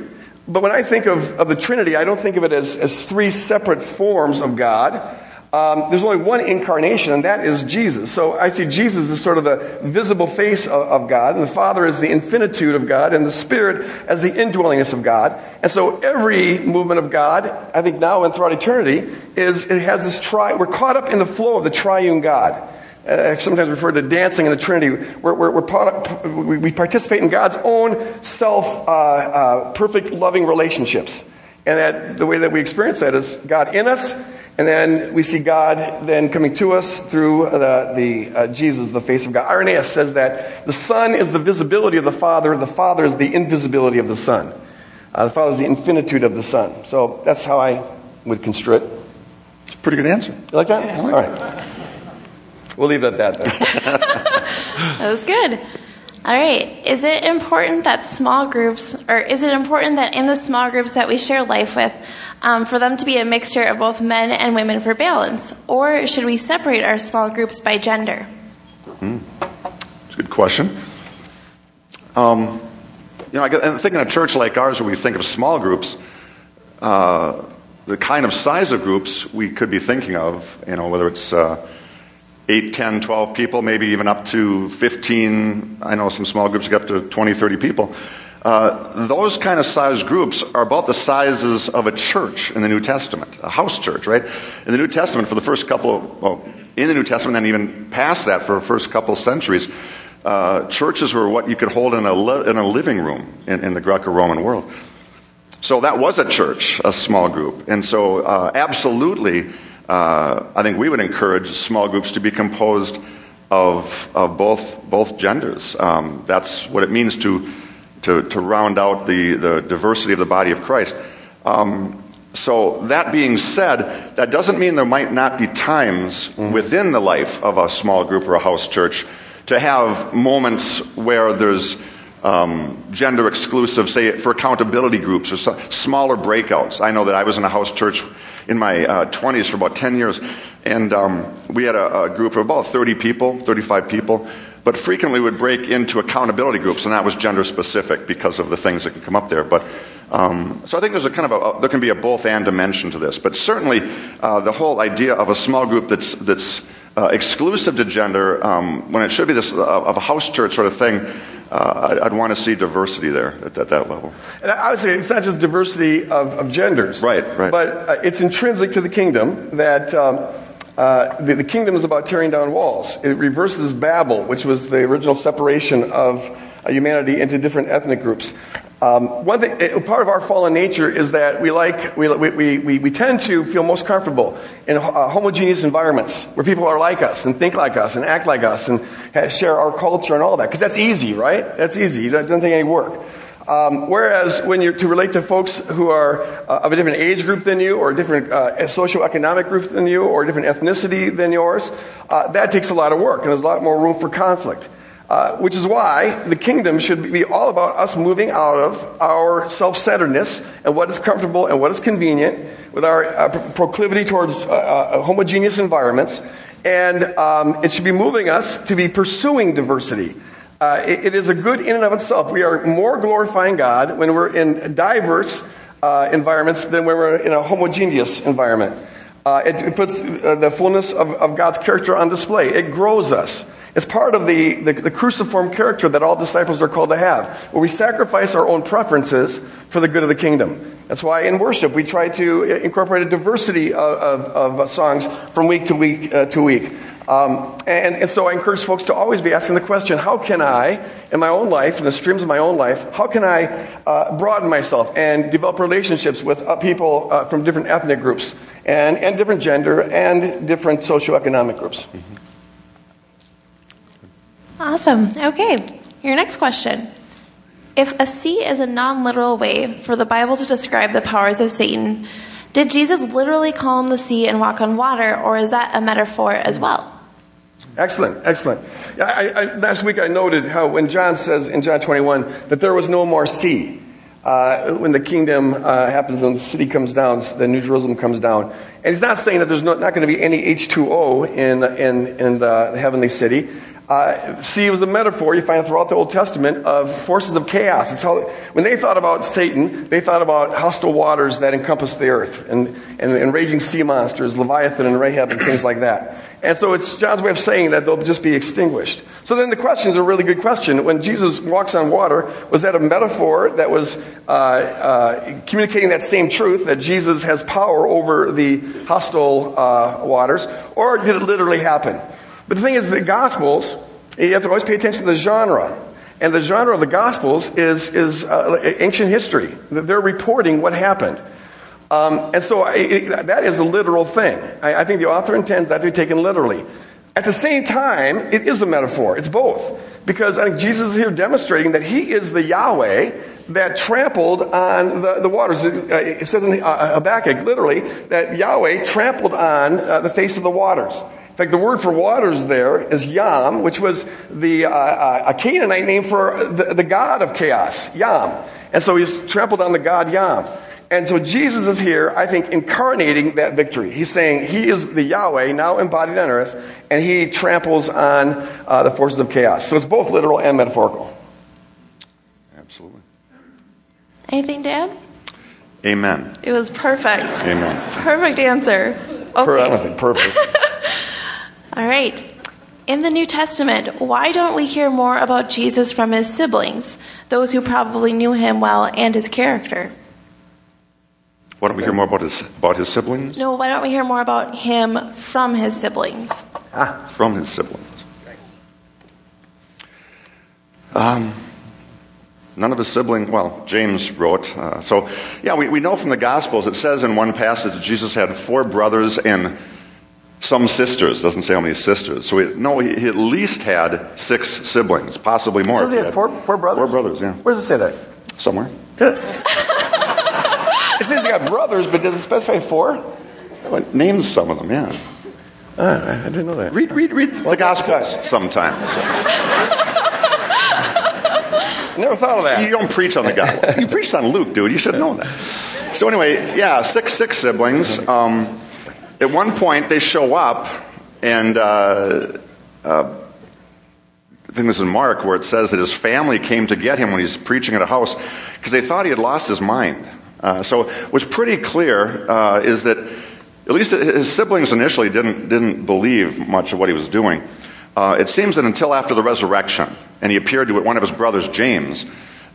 But when I think of, of the Trinity, I don't think of it as, as three separate forms of God. Um, there's only one incarnation, and that is Jesus. So I see Jesus as sort of the visible face of, of, God, and the Father as the infinitude of God, and the Spirit as the indwellingness of God. And so every movement of God, I think now and throughout eternity, is it has this tri. We're caught up in the flow of the triune God. Uh, I've sometimes referred to dancing in the Trinity. We're, we're, we're we participate in God's own self uh, uh, perfect, loving relationships. And that, the way that we experience that is God in us and then we see God then coming to us through the, the uh, Jesus, the face of God. Irenaeus says that the Son is the visibility of the Father, the Father is the invisibility of the Son. Uh, the Father is the infinitude of the Son. So that's how I would construe it. It's a pretty good answer. You like that? Yeah. All right. We'll leave it at that then. that was good. All right. Is it important that small groups, or is it important that in the small groups that we share life with, um, for them to be a mixture of both men and women for balance? Or should we separate our small groups by gender? Mm. That's a good question. Um, you know, I, think in a church like ours where we think of small groups, uh, the kind of size of groups we could be thinking of, you know, whether it's uh, 8, 10, 12 people, maybe even up to 15. I know some small groups get up to 20, 30 people. Uh, those kind of size groups are about the sizes of a church in the New Testament, a house church, right? In the New Testament, for the first couple well, in the New Testament, and even past that for the first couple of centuries, uh, churches were what you could hold in a, li- in a living room in, in the Greco Roman world. So that was a church, a small group. And so, uh, absolutely, uh, I think we would encourage small groups to be composed of, of both, both genders. Um, that's what it means to to, to round out the, the diversity of the body of Christ. Um, so, that being said, that doesn't mean there might not be times mm-hmm. within the life of a small group or a house church to have moments where there's um, gender exclusive, say, for accountability groups or so, smaller breakouts. I know that I was in a house church in my uh, 20s for about 10 years, and um, we had a, a group of about 30 people, 35 people but frequently would break into accountability groups, and that was gender specific because of the things that can come up there. But um, so I think there's a kind of a, a, there can be a both and dimension to this, but certainly uh, the whole idea of a small group that's that's uh, exclusive to gender um, when it should be this uh, of a house church sort of thing. Uh, I'd, I'd want to see diversity there at, at, that level. And I would say it's not just diversity of, of genders, right? Right. But uh, it's intrinsic to the kingdom that. Um, uh, the, the, kingdom is about tearing down walls. It reverses Babel, which was the original separation of humanity into different ethnic groups. Um, one thing, part of our fallen nature is that we like, we, we, we, we tend to feel most comfortable in uh, homogeneous environments where people are like us and think like us and act like us and share our culture and all that. Because that's easy, right? That's easy. It doesn't take any work. Um, whereas when you're to relate to folks who are uh, of a different age group than you, or a different uh, socioeconomic group than you, or a different ethnicity than yours, uh, that takes a lot of work, and there's a lot more room for conflict. Uh, which is why the kingdom should be all about us moving out of our self centeredness and what is comfortable and what is convenient with our uh, proclivity towards uh, homogeneous environments. And um, it should be moving us to be pursuing diversity uh, it, it is a good in and of itself. We are more glorifying God when we're in diverse uh, environments than when we're in a homogeneous environment. Uh, it, it, puts uh, the fullness of, of, God's character on display. It grows us. It's part of the, the, the cruciform character that all disciples are called to have, where we sacrifice our own preferences for the good of the kingdom. That's why in worship we try to incorporate a diversity of, of, of songs from week to week uh, to week. Um, and, and, so I encourage folks to always be asking the question how can I, in my own life, in the streams of my own life, how can I uh, broaden myself and develop relationships with uh, people uh, from different ethnic groups and, and different gender and different socioeconomic groups? Awesome. Okay, your next question. If a sea is a non literal way for the Bible to describe the powers of Satan, did Jesus literally calm the sea and walk on water, or is that a metaphor as well? Excellent, excellent. I, I, last week I noted how when John says in John 21 that there was no more sea, uh, when the kingdom uh, happens and the city comes down, the New Jerusalem comes down. And he's not saying that there's not, going to be any H2O in, in, in the heavenly city. Uh, sea was a metaphor you find throughout the Old Testament of forces of chaos. It's how, when they thought about Satan, they thought about hostile waters that encompass the earth and, and, and raging sea monsters, Leviathan and Rahab and things like that. And so it's John's way of saying that they'll just be extinguished. So then the question is a really good question. When Jesus walks on water, was that a metaphor that was uh, uh, communicating that same truth that Jesus has power over the hostile uh, waters, or did it literally happen? But the thing is, the Gospels, you have to always pay attention to the genre. And the genre of the Gospels is, is uh, ancient history. They're reporting what happened. Um, and so it, that is a literal thing. I, I, think the author intends that to be taken literally. At the same time, it is a metaphor. It's both. Because I think Jesus is here demonstrating that he is the Yahweh that trampled on the, the waters. It says in uh, Habakkuk, literally, that Yahweh trampled on uh, the face of the waters. In fact, the word for waters there is Yam, which was the, uh, uh, a Canaanite name for the, the god of chaos, Yam. And so he's trampled on the god Yam. And so Jesus is here, I think, incarnating that victory. He's saying he is the Yahweh now embodied on earth, and he tramples on uh, the forces of chaos. So it's both literal and metaphorical. Absolutely. Anything, Dad? Amen. It was perfect. Amen. Perfect answer. Okay. Per- I don't think perfect. All right. In the New Testament, why don't we hear more about Jesus from his siblings, those who probably knew him well and his character? Why don't we hear more about his, about his siblings? No, why don't we hear more about him from his siblings? Ah, from his siblings. Um, none of his siblings, well, James wrote. Uh, so, yeah, we, we know from the Gospels, it says in one passage that Jesus had four brothers and some sisters. Doesn't say how many sisters. So, we, no, he, he at least had six siblings, possibly more. Says he had four, four brothers? Four brothers, yeah. Where does it say that? Somewhere. It says he got brothers, but does it specify four? Well, names some of them, yeah. Uh, I didn't know that. Read, read, read the Gospels sometime. Never thought of that. You don't preach on the Gospel. You preached on Luke, dude. You should know that. So anyway, yeah, six six siblings. Um, at one point, they show up, and uh, uh, I think this is Mark, where it says that his family came to get him when he's preaching at a house because they thought he had lost his mind. Uh, so what's pretty clear uh, is that at least his siblings initially didn't, didn't believe much of what he was doing. Uh, it seems that until after the resurrection, and he appeared to one of his brothers, James,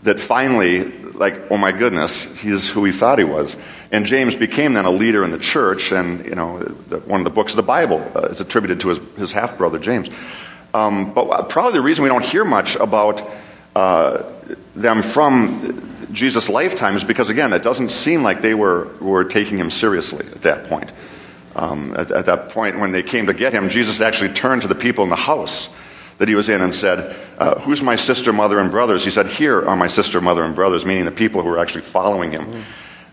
that finally, like, oh my goodness, he's who he thought he was. And James became then a leader in the church, and, you know, one of the books of the Bible uh, is attributed to his, his half brother, James. Um, but probably the reason we don't hear much about uh, them from Jesus' lifetime is because, again, it doesn't seem like they were, were taking him seriously at that point. Um, at, at, that point, when they came to get him, Jesus actually turned to the people in the house that he was in and said, uh, Who's my sister, mother, and brothers? He said, Here are my sister, mother, and brothers, meaning the people who were actually following him,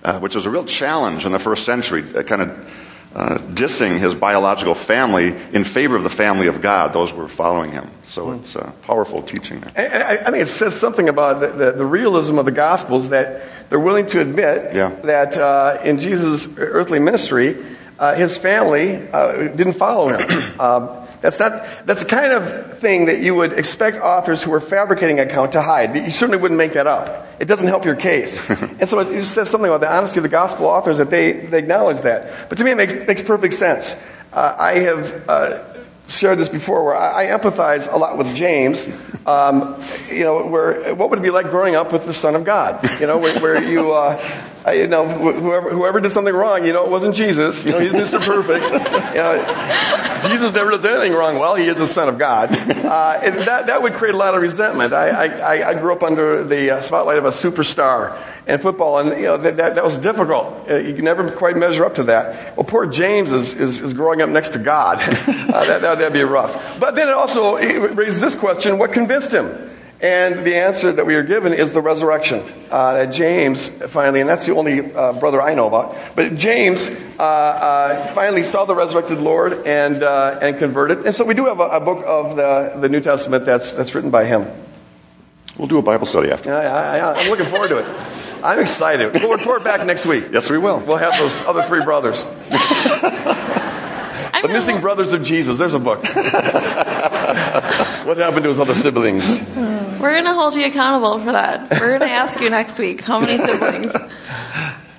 uh, which was a real challenge in the first century, uh, kind of uh, dissing his biological family in favor of the family of God, those who were following him. So mm. it's a powerful teaching there. I, I, think it says something about the, the, the, realism of the Gospels that they're willing to admit yeah. that uh, in Jesus' earthly ministry, uh, his family uh, didn't follow him. That's not that's the kind of thing that you would expect authors who are fabricating an account to hide. You certainly wouldn't make that up. It doesn't help your case. and so it says something about the honesty of the gospel authors that they, they acknowledge that. But to me, it makes, makes perfect sense. Uh, I have uh, shared this before, where I, I empathize a lot with James. Um, you know, where what would it be like growing up with the Son of God? You know, where, where you, uh, you know, whoever, whoever did something wrong, you know, it wasn't Jesus. You know, he's Mr. Perfect. You know, Jesus never does anything wrong. Well, he is the Son of God. Uh, that, that would create a lot of resentment. I, I, I grew up under the uh, spotlight of a superstar in football, and you know, that, that, that was difficult. Uh, you can never quite measure up to that. Well, poor James is, is, is growing up next to God. uh, that, that, would be rough. But then it also it raises this question what convinced him? And the answer that we are given is the resurrection. Uh, that James finally, and that's the only uh, brother I know about, but James uh, uh finally saw the resurrected Lord and, uh, and converted. And so we do have a, a, book of the, the New Testament that's, that's written by him. We'll do a Bible study after. yeah I, am looking forward to it. I'm excited. We'll report back next week. Yes, we will. We'll have those other three brothers. the Missing Brothers of Jesus. There's a book. what happened to his other siblings? We're going to hold you accountable for that. We're going to ask you next week how many siblings.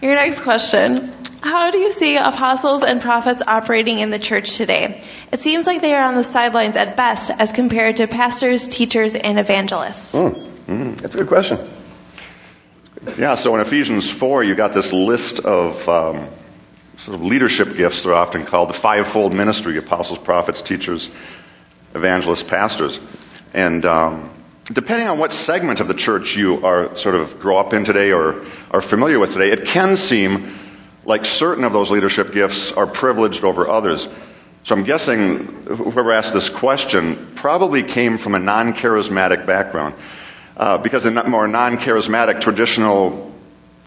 Your next question. How do you see apostles and prophets operating in the church today? It seems like they are on the sidelines at best as compared to pastors, teachers, and evangelists. Mm, mm, that's a good question. Yeah, so in Ephesians 4, you got this list of um, sort of leadership gifts. They're often called the fivefold ministry apostles, prophets, teachers, evangelists, pastors. And um, depending on what segment of the church you are sort of grow up in today or are familiar with today, it can seem like certain of those leadership gifts are privileged over others. So I'm guessing whoever asked this question probably came from a non charismatic background. Uh, because in more non charismatic, traditional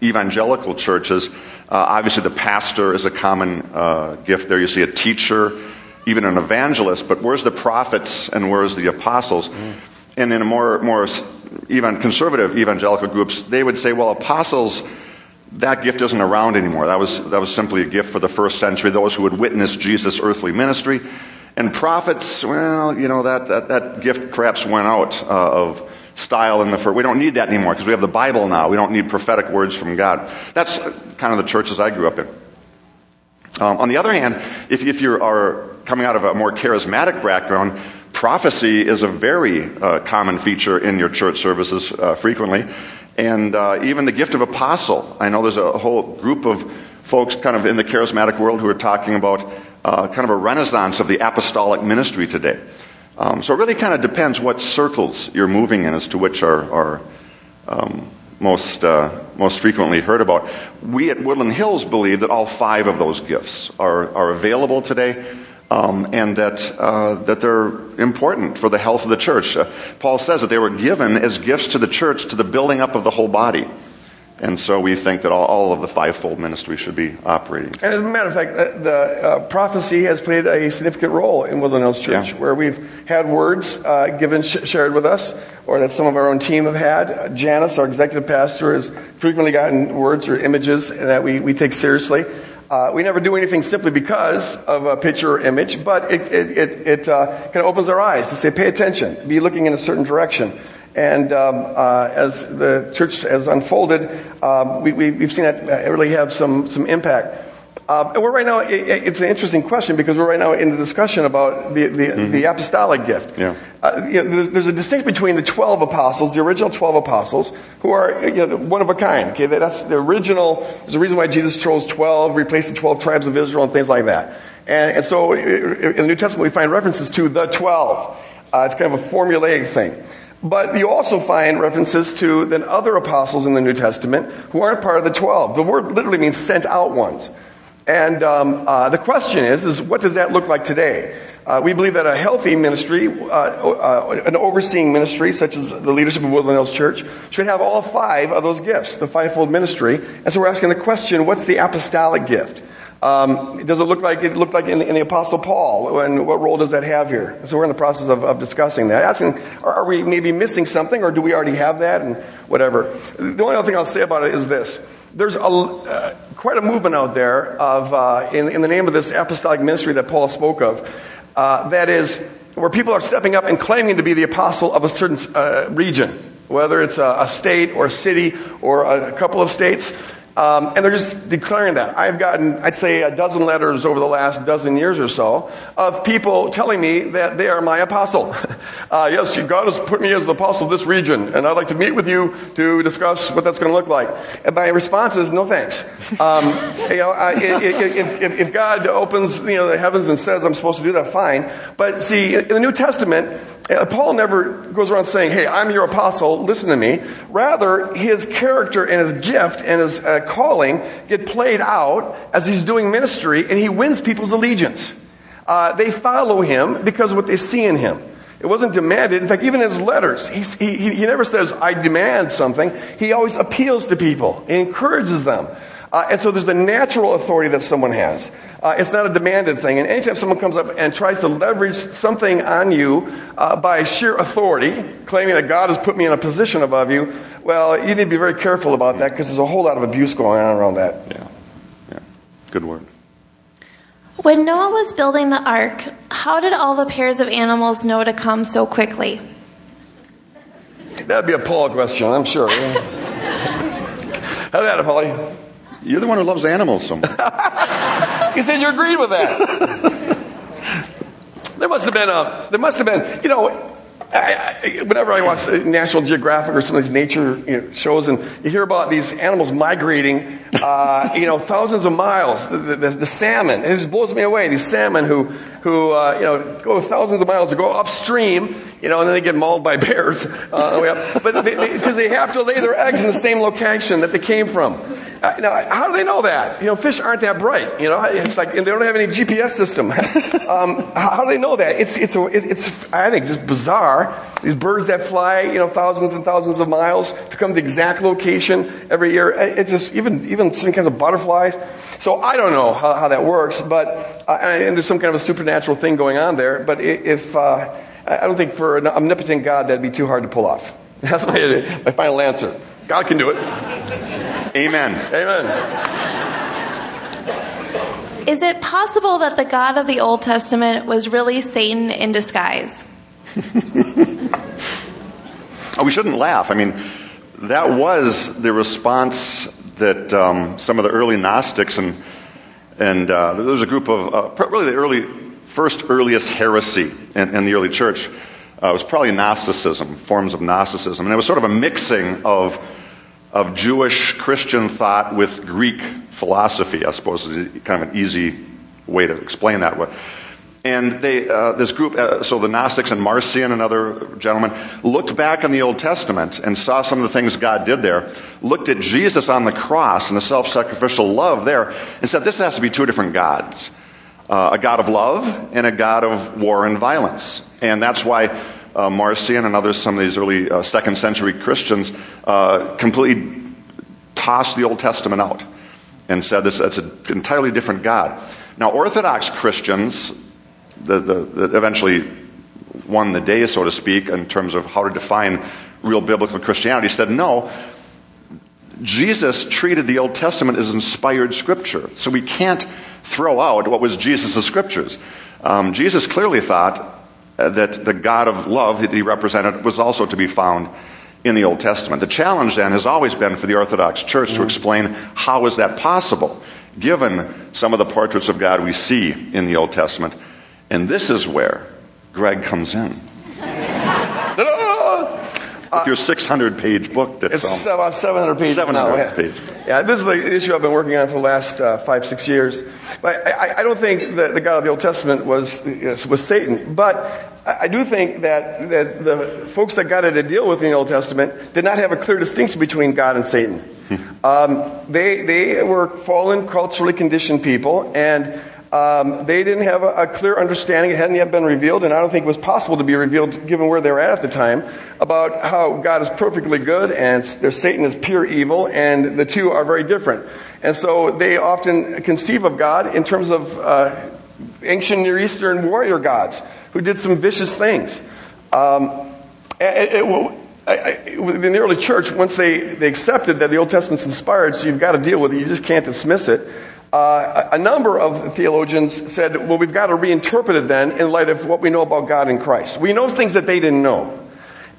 evangelical churches, uh, obviously the pastor is a common uh, gift there. You see a teacher, even an evangelist, but where's the prophets and where's the apostles? Mm. And in a more, more even conservative evangelical groups, they would say, well, apostles, that gift isn't around anymore. That was, that was simply a gift for the first century, those who would witness Jesus' earthly ministry. And prophets, well, you know, that, that, that gift perhaps went out uh, of style in the first. We don't need that anymore because we have the Bible now. We don't need prophetic words from God. That's kind of the churches I grew up in. Um, on the other hand, if, if you are coming out of a more charismatic background, prophecy is a very uh, common feature in your church services uh, frequently. And uh, even the gift of apostle. I know there's a whole group of folks kind of in the charismatic world who are talking about uh, kind of a renaissance of the apostolic ministry today. Um, so it really kind of depends what circles you're moving in as to which are, are um, most, uh, most frequently heard about. We at Woodland Hills believe that all five of those gifts are, are available today. Um, and that, uh, that they're important for the health of the church. Uh, Paul says that they were given as gifts to the church to the building up of the whole body. And so we think that all, all, of the fivefold ministry should be operating. And as a matter of fact, the, the uh, prophecy has played a significant role in Woodland Hills Church, yeah. where we've had words uh, given, sh- shared with us, or that some of our own team have had. Uh, Janice, our executive pastor, has frequently gotten words or images that we, we take seriously. Uh, we never do anything simply because of a picture or image, but it, it, it, it uh, kind of opens our eyes to say, pay attention, be looking in a certain direction. And um, uh, as the church has unfolded, um, we, we, have seen that it really have some, some impact. Uh, and we're right now, it, it's an interesting question because we're right now in the discussion about the, the, mm-hmm. the apostolic gift. Yeah. Uh, you know, there's a distinction between the 12 apostles, the original 12 apostles, who are you know, one of a kind. Okay, that's the original, there's a reason why Jesus chose 12, replaced the 12 tribes of Israel, and things like that. And, and so in the New Testament, we find references to the 12. Uh, it's kind of a formulaic thing. But you also find references to then other apostles in the New Testament who aren't part of the 12. The word literally means sent out ones. And um, uh, the question is, is what does that look like today? Uh, we believe that a healthy ministry, uh, uh an overseeing ministry, such as the leadership of Woodland Hills Church, should have all five of those gifts, the fivefold ministry. And so we're asking the question, what's the apostolic gift? Um, does it look like it looked like in, in, the Apostle Paul? And what role does that have here? So we're in the process of, of discussing that. Asking, are, are, we maybe missing something, or do we already have that, and whatever? The only other thing I'll say about it is this: there's a, uh, quite a movement out there of, uh, in, in, the name of this apostolic ministry that Paul spoke of, uh, that is where people are stepping up and claiming to be the apostle of a certain uh, region, whether it's a, a state or a city or a couple of states Um, and they're just declaring that. I've gotten, I'd say, a dozen letters over the last dozen years or so of people telling me that they are my apostle. Uh, yes, God has put me as the apostle of this region, and I'd like to meet with you to discuss what that's going to look like. And my response is, no thanks. Um, you know, I, if, if, if God opens you know, the heavens and says I'm supposed to do that, fine. But see, in the New Testament, Paul never goes around saying, Hey, I'm your apostle, listen to me. Rather, his character and his gift and his uh, calling get played out as he's doing ministry and he wins people's allegiance. Uh, they follow him because of what they see in him. It wasn't demanded. In fact, even in his letters, he, he never says, I demand something. He always appeals to people, he encourages them. Uh, and so there's the natural authority that someone has. Uh, it's not a demanded thing. And anytime someone comes up and tries to leverage something on you uh, by sheer authority, claiming that God has put me in a position above you, well, you need to be very careful about that because there's a whole lot of abuse going on around that. Yeah. Yeah. Good word. When Noah was building the ark, how did all the pairs of animals know to come so quickly? That'd be a Paul question, I'm sure. Have that, Polly. You're the one who loves animals so much. you said you agreed with that. there must have been a, there must have been, you know, I, I, whenever I watch National Geographic or some of these nature you know, shows, and you hear about these animals migrating, uh, you know, thousands of miles. The, the, the, salmon, it just blows me away. These salmon who, who uh, you know, go thousands of miles to go upstream, you know, and then they get mauled by bears. Uh, but because they, they, they have to lay their eggs in the same location that they came from. Now, how do they know that? You know, fish aren't that bright. You know, it's like they don't have any GPS system. um, how do they know that? It's, it's, a, it's, I think, just bizarre. These birds that fly, you know, thousands and thousands of miles to come to the exact location every year. It's just even, even some kinds of butterflies. So I don't know how, how that works, but uh, and there's some kind of a supernatural thing going on there. But if uh, I don't think for an omnipotent God that'd be too hard to pull off. That's my, my final answer. God can do it. Amen. Amen. Is it possible that the God of the Old Testament was really Satan in disguise? oh, we shouldn't laugh. I mean, that was the response that um, some of the early Gnostics and and uh, there was a group of uh, really the early first earliest heresy in, in the early church uh, was probably Gnosticism, forms of Gnosticism, and it was sort of a mixing of of Jewish Christian thought with Greek philosophy, I suppose is kind of an easy way to explain that. And they, uh, this group, uh, so the Gnostics and Marcion, another gentleman, looked back in the Old Testament and saw some of the things God did there, looked at Jesus on the cross and the self sacrificial love there, and said, This has to be two different gods uh, a God of love and a God of war and violence. And that's why uh, Marcion and others, some of these early uh, second century Christians, uh, completely tossed the Old Testament out and said this, that's an entirely different God. Now, Orthodox Christians, that eventually won the day, so to speak, in terms of how to define real biblical Christianity, said no. Jesus treated the Old Testament as inspired scripture, so we can't throw out what was Jesus' scriptures. Um, Jesus clearly thought Uh, that the God of love that he represented was also to be found in the Old Testament. The challenge then has always been for the Orthodox Church to explain how is that possible, given some of the portraits of God we see in the Old Testament. And this is where Greg comes in. With your 600 page book that's it's um, about 700 pages 700 now. pages. Yeah, this is the issue I've been working on for the last uh, five, six years. But I, I don't think that the God of the Old Testament was, was Satan. But I do think that, that the folks that God had to deal with in the Old Testament did not have a clear distinction between God and Satan. um, they, they were fallen, culturally conditioned people, and um, they didn't have a, a, clear understanding. It hadn't yet been revealed, and I don't think it was possible to be revealed given where they were at at the time about how God is perfectly good and Satan is pure evil, and the two are very different. And so they often conceive of God in terms of uh, ancient Near Eastern warrior gods who did some vicious things. Um, it, it, it, in the early church, once they, they accepted that the Old Testament's inspired, so you've got to deal with it, you just can't dismiss it. Uh, a number of theologians said, well, we've got to reinterpret it then in light of what we know about God in Christ. We know things that they didn't know.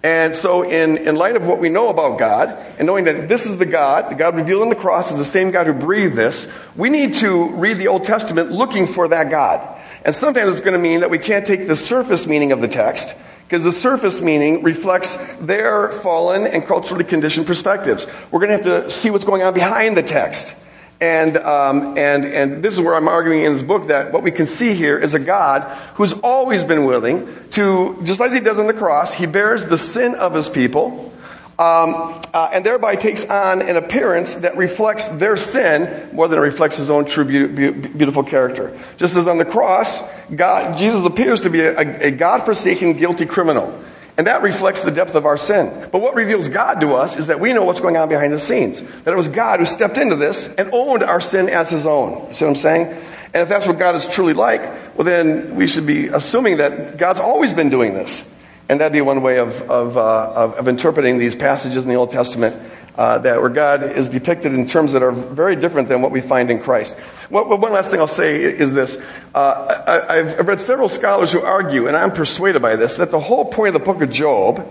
And so, in, in light of what we know about God, and knowing that this is the God, the God revealed on the cross is the same God who breathed this, we need to read the Old Testament looking for that God. And sometimes it's going to mean that we can't take the surface meaning of the text, because the surface meaning reflects their fallen and culturally conditioned perspectives. We're going to have to see what's going on behind the text. And, um, and, and this is where I'm arguing in this book that what we can see here is a God who's always been willing to, just as he does on the cross, he bears the sin of his people, um, uh, and thereby takes on an appearance that reflects their sin more than it reflects his own true, be- beautiful character. Just as on the cross, God, Jesus appears to be a, a God forsaken, guilty criminal. And that reflects the depth of our sin. But what reveals God to us is that we know what's going on behind the scenes. That it was God who stepped into this and owned our sin as his own. You see what I'm saying? And if that's what God is truly like, well, then we should be assuming that God's always been doing this. And that'd be one way of, of, uh, of, of interpreting these passages in the Old Testament uh, that where God is depicted in terms that are very different than what we find in Christ. One, one last thing I'll say is this. Uh, I, have read several scholars who argue, and I'm persuaded by this, that the whole point of the book of Job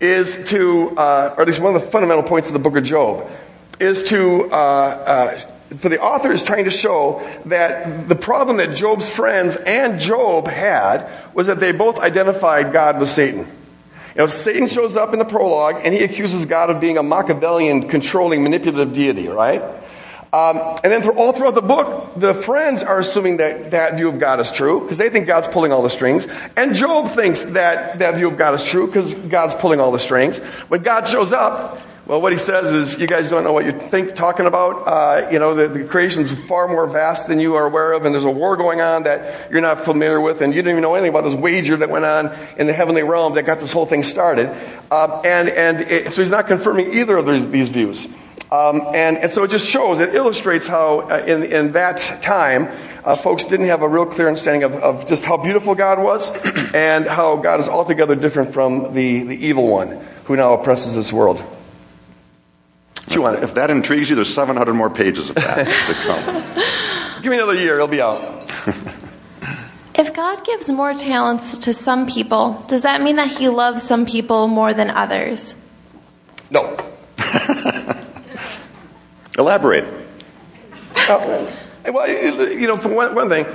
is to, uh, or at least one of the fundamental points of the book of Job, is to, uh, uh, for the author is trying to show that the problem that Job's friends and Job had was that they both identified God with Satan. You know, Satan shows up in the prologue and he accuses God of being a Machiavellian, controlling, manipulative deity, right? Um, and then for all throughout the book, the friends are assuming that that view of God is true because they think God's pulling all the strings. And Job thinks that that view of God is true because God's pulling all the strings. When God shows up, well, what he says is, you guys don't know what you're think, talking about. Uh, you know, the, the creation's far more vast than you are aware of, and there's a war going on that you're not familiar with, and you didn't even know anything about this wager that went on in the heavenly realm that got this whole thing started. Uh, and and it, so he's not confirming either of these, these views. Um, and, and so it just shows, it illustrates how uh, in, in that time, uh, folks didn't have a real clear understanding of, of just how beautiful God was and how God is altogether different from the, the evil one who now oppresses this world. Chew on it. If that intrigues you, there's 700 more pages of that to come. Give me another year, it'll be out. if God gives more talents to some people, does that mean that He loves some people more than others? No. Elaborate. Uh, well, you know, for one, one thing,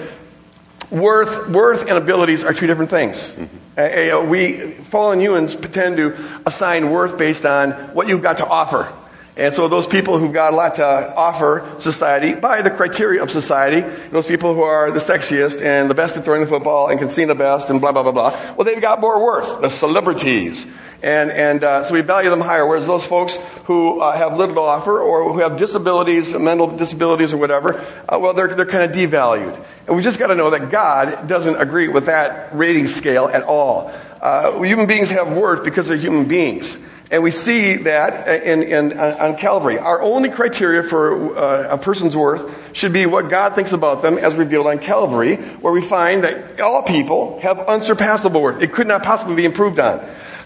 worth, worth and abilities are two different things. Mm-hmm. Uh, we fallen humans tend to assign worth based on what you've got to offer. And so those people who've got a lot to offer society by the criteria of society, those people who are the sexiest and the best at throwing the football and can sing the best and blah, blah, blah, blah, well, they've got more worth, the celebrities. And, and uh, so we value them higher. Whereas those folks who uh, have little to offer or who have disabilities, mental disabilities or whatever, uh, well, they're, they're kind of devalued. And we just got to know that God doesn't agree with that rating scale at all. Uh, human beings have worth because they're human beings. And we see that in, in, uh, on Calvary. Our only criteria for uh, a person's worth should be what God thinks about them as revealed on Calvary, where we find that all people have unsurpassable worth. It could not possibly be improved on.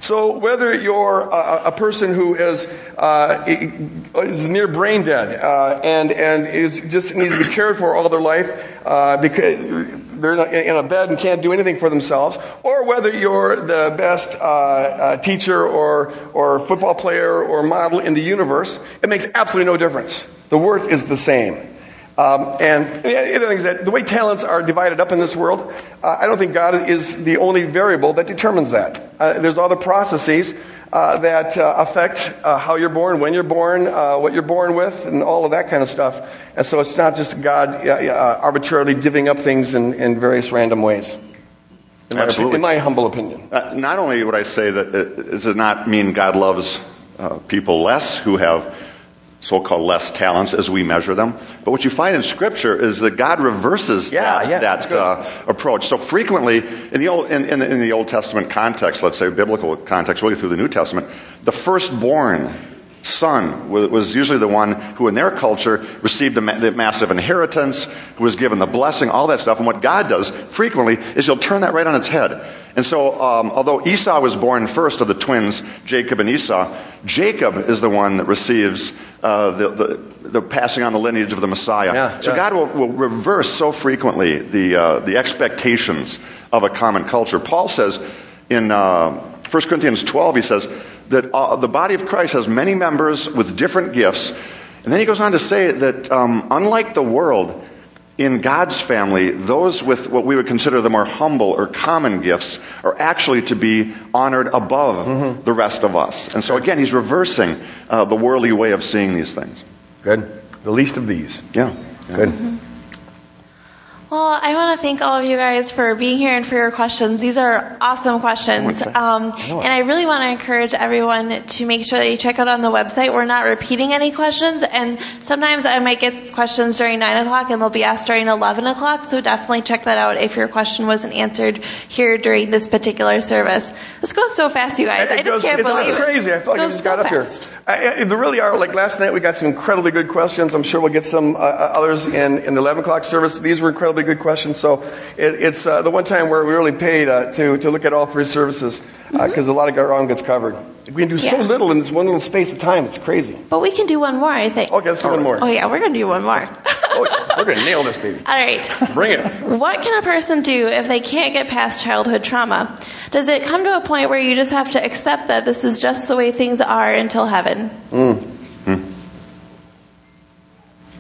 So whether you're a, a person who is, uh, is near brain dead uh, and, and is just needs to be cared for all their life uh, because they're in a bed and can't do anything for themselves, or whether you're the best uh, uh, teacher or, or football player or model in the universe, it makes absolutely no difference. The worth is the same. Um, and the other thing is that the way talents are divided up in this world, uh, I don't think God is the only variable that determines that. Uh, there's other processes uh, that uh, affect uh, how you're born, when you're born, uh, what you're born with, and all of that kind of stuff. And so it's not just God uh, arbitrarily divvying up things in, in various random ways. In. My, in my humble opinion. not only would I say that it, it does not mean God loves people less who have so called less talents as we measure them. But what you find in Scripture is that God reverses yeah, that, yeah, that uh, approach. So frequently, in the, Old, in, in, in the Old Testament context, let's say biblical context, really through the New Testament, the firstborn son was usually the one who, in their culture, received the, the, massive inheritance, who was given the blessing, all that stuff. And what God does frequently is he'll turn that right on its head. And so, um, although Esau was born first of the twins, Jacob and Esau, Jacob is the one that receives uh, the, the, the, passing on the lineage of the Messiah. Yeah, so yeah. God will, will, reverse so frequently the, uh, the expectations of a common culture. Paul says in uh, 1 1 Corinthians 12, he says that uh, the body of Christ has many members with different gifts. And then he goes on to say that um, unlike the world, in God's family, those with what we would consider the more humble or common gifts are actually to be honored above mm-hmm. the rest of us. And so, again, he's reversing uh, the worldly way of seeing these things. Good. The least of these. Yeah. yeah. Good. Mm-hmm. Well, I want to thank all of you guys for being here and for your questions. These are awesome questions. Um, and I really want to encourage everyone to make sure that you check out on the website. We're not repeating any questions. And sometimes I might get questions during 9 o'clock and they'll be asked during 11 o'clock. So definitely check that out if your question wasn't answered here during this particular service. This goes so fast, you guys. It I just goes, can't it's, believe it's crazy. I feel like I just got so up fast. here. I, I, there really are. Like last night, we got some incredibly good questions. I'm sure we'll get some uh, uh others in, in the 11 o'clock service. These were incredibly good question. So it, it's uh, the one time where we really paid uh, to, to look at all three services because uh, mm-hmm. a lot of ground gets covered. We can do yeah. so little in this one little space of time. It's crazy. But we can do one more, I think. Okay, let's do one more. Oh, yeah, we're going to do one more. oh, we're going to nail this, baby. All right. Bring it. What can a person do if they can't get past childhood trauma? Does it come to a point where you just have to accept that this is just the way things are until heaven? Mm. Mm.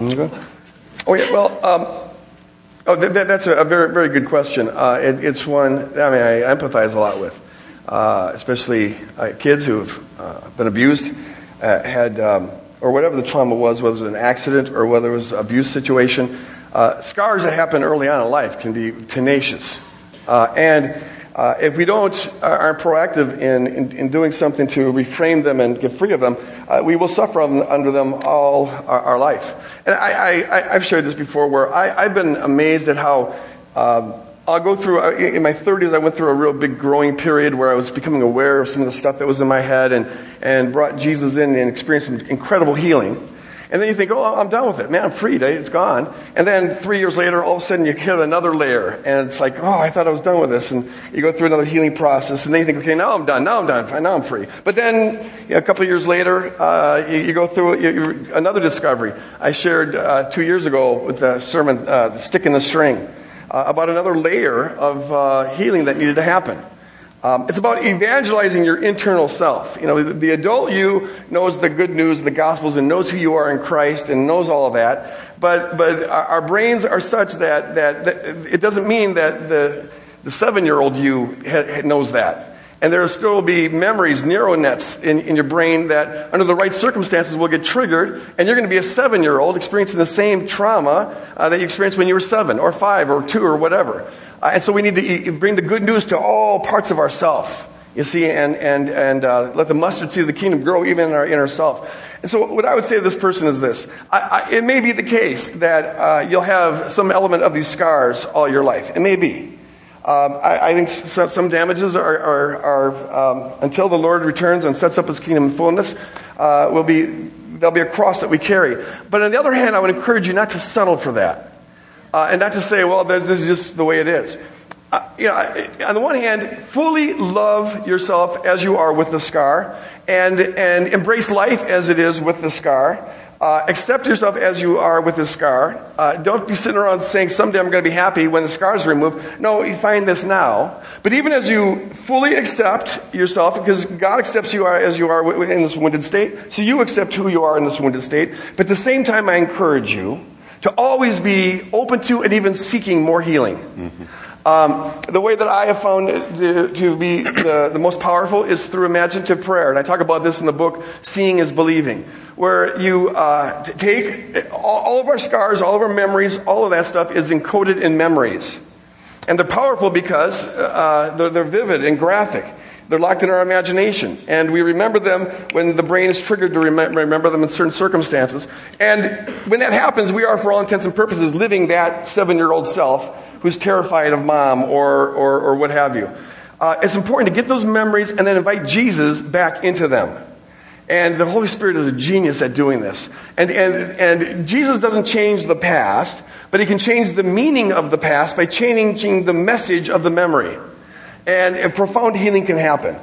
Okay. Oh, yeah, well, um, Oh, that, that's a, very, very good question. Uh, it, it's one I mean I empathize a lot with, uh, especially uh, kids who've uh, been abused, uh, had um, or whatever the trauma was, whether it was an accident or whether it was an abuse situation. Uh, scars that happen early on in life can be tenacious, and if we don't aren't proactive in, in, in, doing something to reframe them and get free of them, we will suffer under them all our, our life. And I, have shared this before where I, have been amazed at how um, I'll go through, uh, in my 30s, I went through a real big growing period where I was becoming aware of some of the stuff that was in my head and, and brought Jesus in and experienced some incredible healing. And then you think, oh, I'm done with it. Man, I'm freed. It's gone. And then three years later, all of a sudden you hit another layer. And it's like, oh, I thought I was done with this. And you go through another healing process. And then you think, okay, now I'm done. Now I'm done. Now I'm free. But then a couple of years later, uh, you, you, go through you, another discovery. I shared uh, two years ago with the sermon, uh, The Stick in the String, uh, about another layer of uh, healing that needed to happen. Um, it's about evangelizing your internal self. You know, the, the, adult you knows the good news, the gospels, and knows who you are in Christ, and knows all of that. But but our, brains are such that, that, that it doesn't mean that the the seven year old you ha, knows that. And there will still be memories, neural nets in, in your brain that, under the right circumstances, will get triggered, and you're going to be a seven year old experiencing the same trauma uh, that you experienced when you were seven, or five, or two, or whatever. Uh, and so we need to bring the good news to all parts of ourself, you see, and, and, and uh, let the mustard seed of the kingdom grow even in our inner self. And so what I would say to this person is this. I, I, it may be the case that uh, you'll have some element of these scars all your life. It may be. Um, I, I, think some, some damages are, are, are um, until the Lord returns and sets up his kingdom in fullness, uh, will be, there'll be a cross that we carry. But on the other hand, I would encourage you not to settle for that. Uh, and not to say, well, this is just the way it is. Uh, you know, on the one hand, fully love yourself as you are with the scar, and, and embrace life as it is with the scar. Uh, accept yourself as you are with the scar. Uh, don't be sitting around saying, someday I'm going to be happy when the scar is removed. No, you find this now. But even as you fully accept yourself, because God accepts you as you are in this wounded state, so you accept who you are in this wounded state. But at the same time, I encourage you to always be open to and even seeking more healing. Mm-hmm. Um, the way that I have found to, to be the, the, most powerful is through imaginative prayer. And I talk about this in the book, Seeing is Believing, where you uh, take all, all of our scars, all of our memories, all of that stuff is encoded in memories. And they're powerful because uh, they're, they're vivid and graphic. They're locked in our imagination. And we remember them when the brain is triggered to rem- remember them in certain circumstances. And when that happens, we are, for all intents and purposes, living that seven year old self who's terrified of mom or, or, or what have you. Uh, it's important to get those memories and then invite Jesus back into them. And the Holy Spirit is a genius at doing this. And, and, and Jesus doesn't change the past, but he can change the meaning of the past by changing the message of the memory. And a profound healing can happen.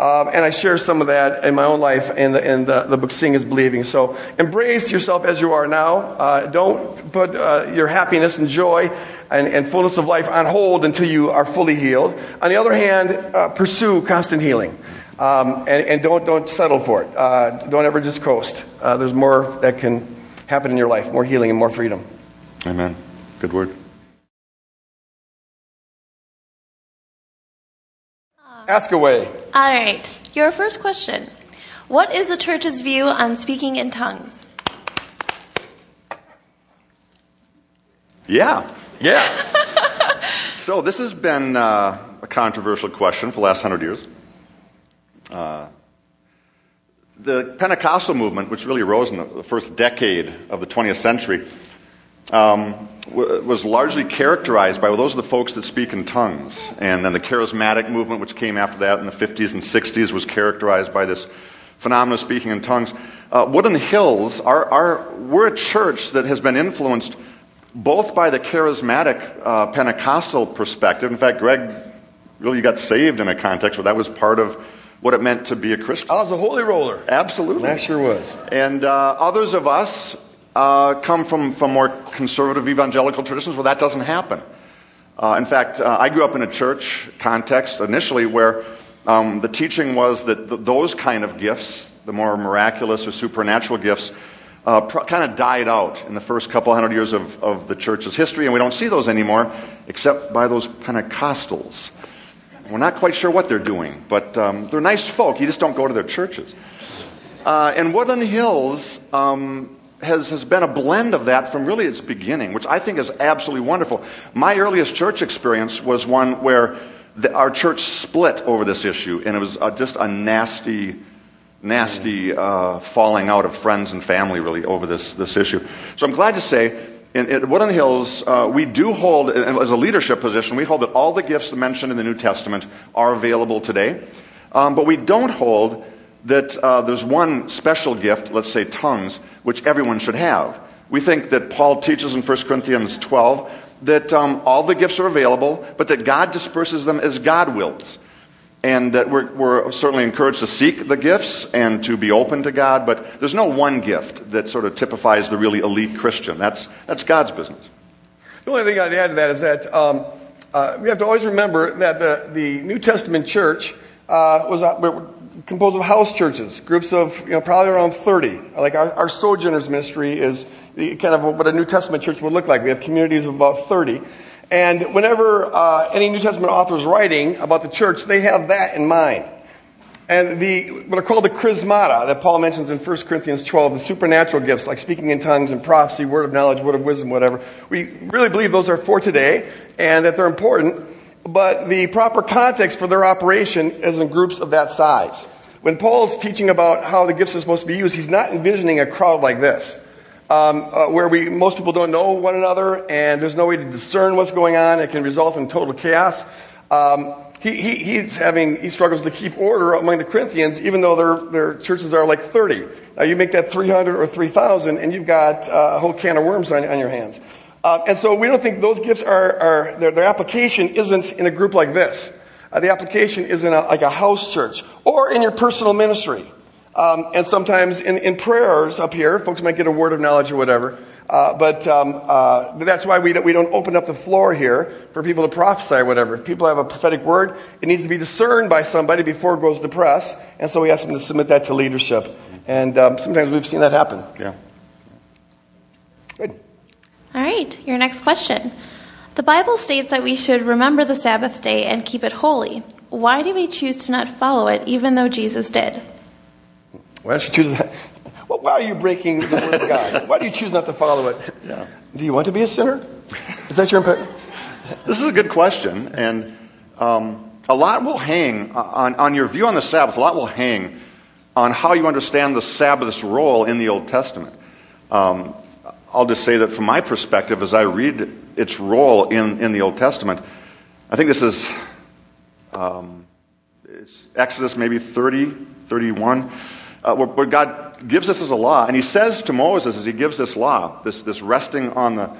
Um, and I share some of that in my own life in the, in the, the book Seeing is Believing. So embrace yourself as you are now. Uh, don't put uh, your happiness and joy and, and, fullness of life on hold until you are fully healed. On the other hand, uh, pursue constant healing. Um, and, and don't, don't settle for it. Uh, don't ever just coast. Uh, there's more that can happen in your life more healing and more freedom. Amen. Good word. Ask away. All right. Your first question What is the church's view on speaking in tongues? Yeah. Yeah. So this has been uh, a controversial question for the last hundred years. Uh, the Pentecostal movement, which really arose in the, the first decade of the 20th century, um, was largely characterized by well, those are the folks that speak in tongues. And then the charismatic movement, which came after that in the 50s and 60s, was characterized by this phenomenon of speaking in tongues. Uh, Woodland Hills, our, we're a church that has been influenced both by the charismatic uh, Pentecostal perspective. In fact, Greg really got saved in a context where that was part of what it meant to be a Christian. I was a holy roller. Absolutely. I sure was. And uh, others of us uh, come from, from more conservative evangelical traditions where that doesn't happen. Uh, in fact, uh, I grew up in a church context initially where um, the teaching was that th- those kind of gifts, the more miraculous or supernatural gifts, uh, pr- kind of died out in the first couple hundred years of, of the church's history, and we don't see those anymore except by those Pentecostals. We're not quite sure what they're doing, but um, they're nice folk. You just don't go to their churches. Uh, and Woodland Hills um, has, has been a blend of that from really its beginning, which I think is absolutely wonderful. My earliest church experience was one where the, our church split over this issue, and it was uh, just a nasty, nasty uh, falling out of friends and family, really, over this, this issue. So I'm glad to say, in, in Woodland Hills, uh, we do hold, as a leadership position, we hold that all the gifts mentioned in the New Testament are available today. Um, but we don't hold that uh, there's one special gift, let's say tongues, which everyone should have. We think that Paul teaches in 1 Corinthians 12 that um, all the gifts are available, but that God disperses them as God wills. And that we're, we're certainly encouraged to seek the gifts and to be open to God, but there's no one gift that sort of typifies the really elite Christian. That's, that's God's business. The only thing I'd add to that is that um, uh, we have to always remember that the, the New Testament church uh, was uh, composed of house churches, groups of you know probably around 30. Like our, our Sojourners ministry is kind of what a New Testament church would look like. We have communities of about 30. And whenever uh, any New Testament author is writing about the church, they have that in mind. And the, what are called the charismata that Paul mentions in 1 Corinthians 12, the supernatural gifts like speaking in tongues and prophecy, word of knowledge, word of wisdom, whatever. We really believe those are for today and that they're important, but the proper context for their operation is in groups of that size. When Paul's teaching about how the gifts are supposed to be used, he's not envisioning a crowd like this, um, uh, where we, most people don't know one another and there's no way to discern what's going on. It can result in total chaos. Um, he, he, he's having, he struggles to keep order among the Corinthians, even though their, their churches are like 30. Now you make that 300 or 3,000 and you've got uh, a whole can of worms on, on your hands. Uh, and so we don't think those gifts are, are their, their application isn't in a group like this. Uh, the application is in a, like a house church or in your personal ministry. Um, and sometimes in, in prayers up here, folks might get a word of knowledge or whatever. Uh, but um, uh, that's why we don't, we don't open up the floor here for people to prophesy or whatever. If people have a prophetic word, it needs to be discerned by somebody before it goes to press. And so we ask them to submit that to leadership. And um, sometimes we've seen that happen. Yeah. Good. All right, your next question. The Bible states that we should remember the Sabbath day and keep it holy. Why do we choose to not follow it, even though Jesus did? Why don't you choose that? Well, why are you breaking the word of God? Why do you choose not to follow it? Yeah. Do you want to be a sinner? Is that your impact? This is a good question, and um, a lot will hang on, on your view on the Sabbath. A lot will hang on how you understand the Sabbath's role in the Old Testament. Um, I'll just say that from my perspective, as I read its role in, in the Old Testament, I think this is um, Exodus maybe 30, 31, uh, where, where God gives us as a law, and He says to Moses as He gives this law, this, this resting on the,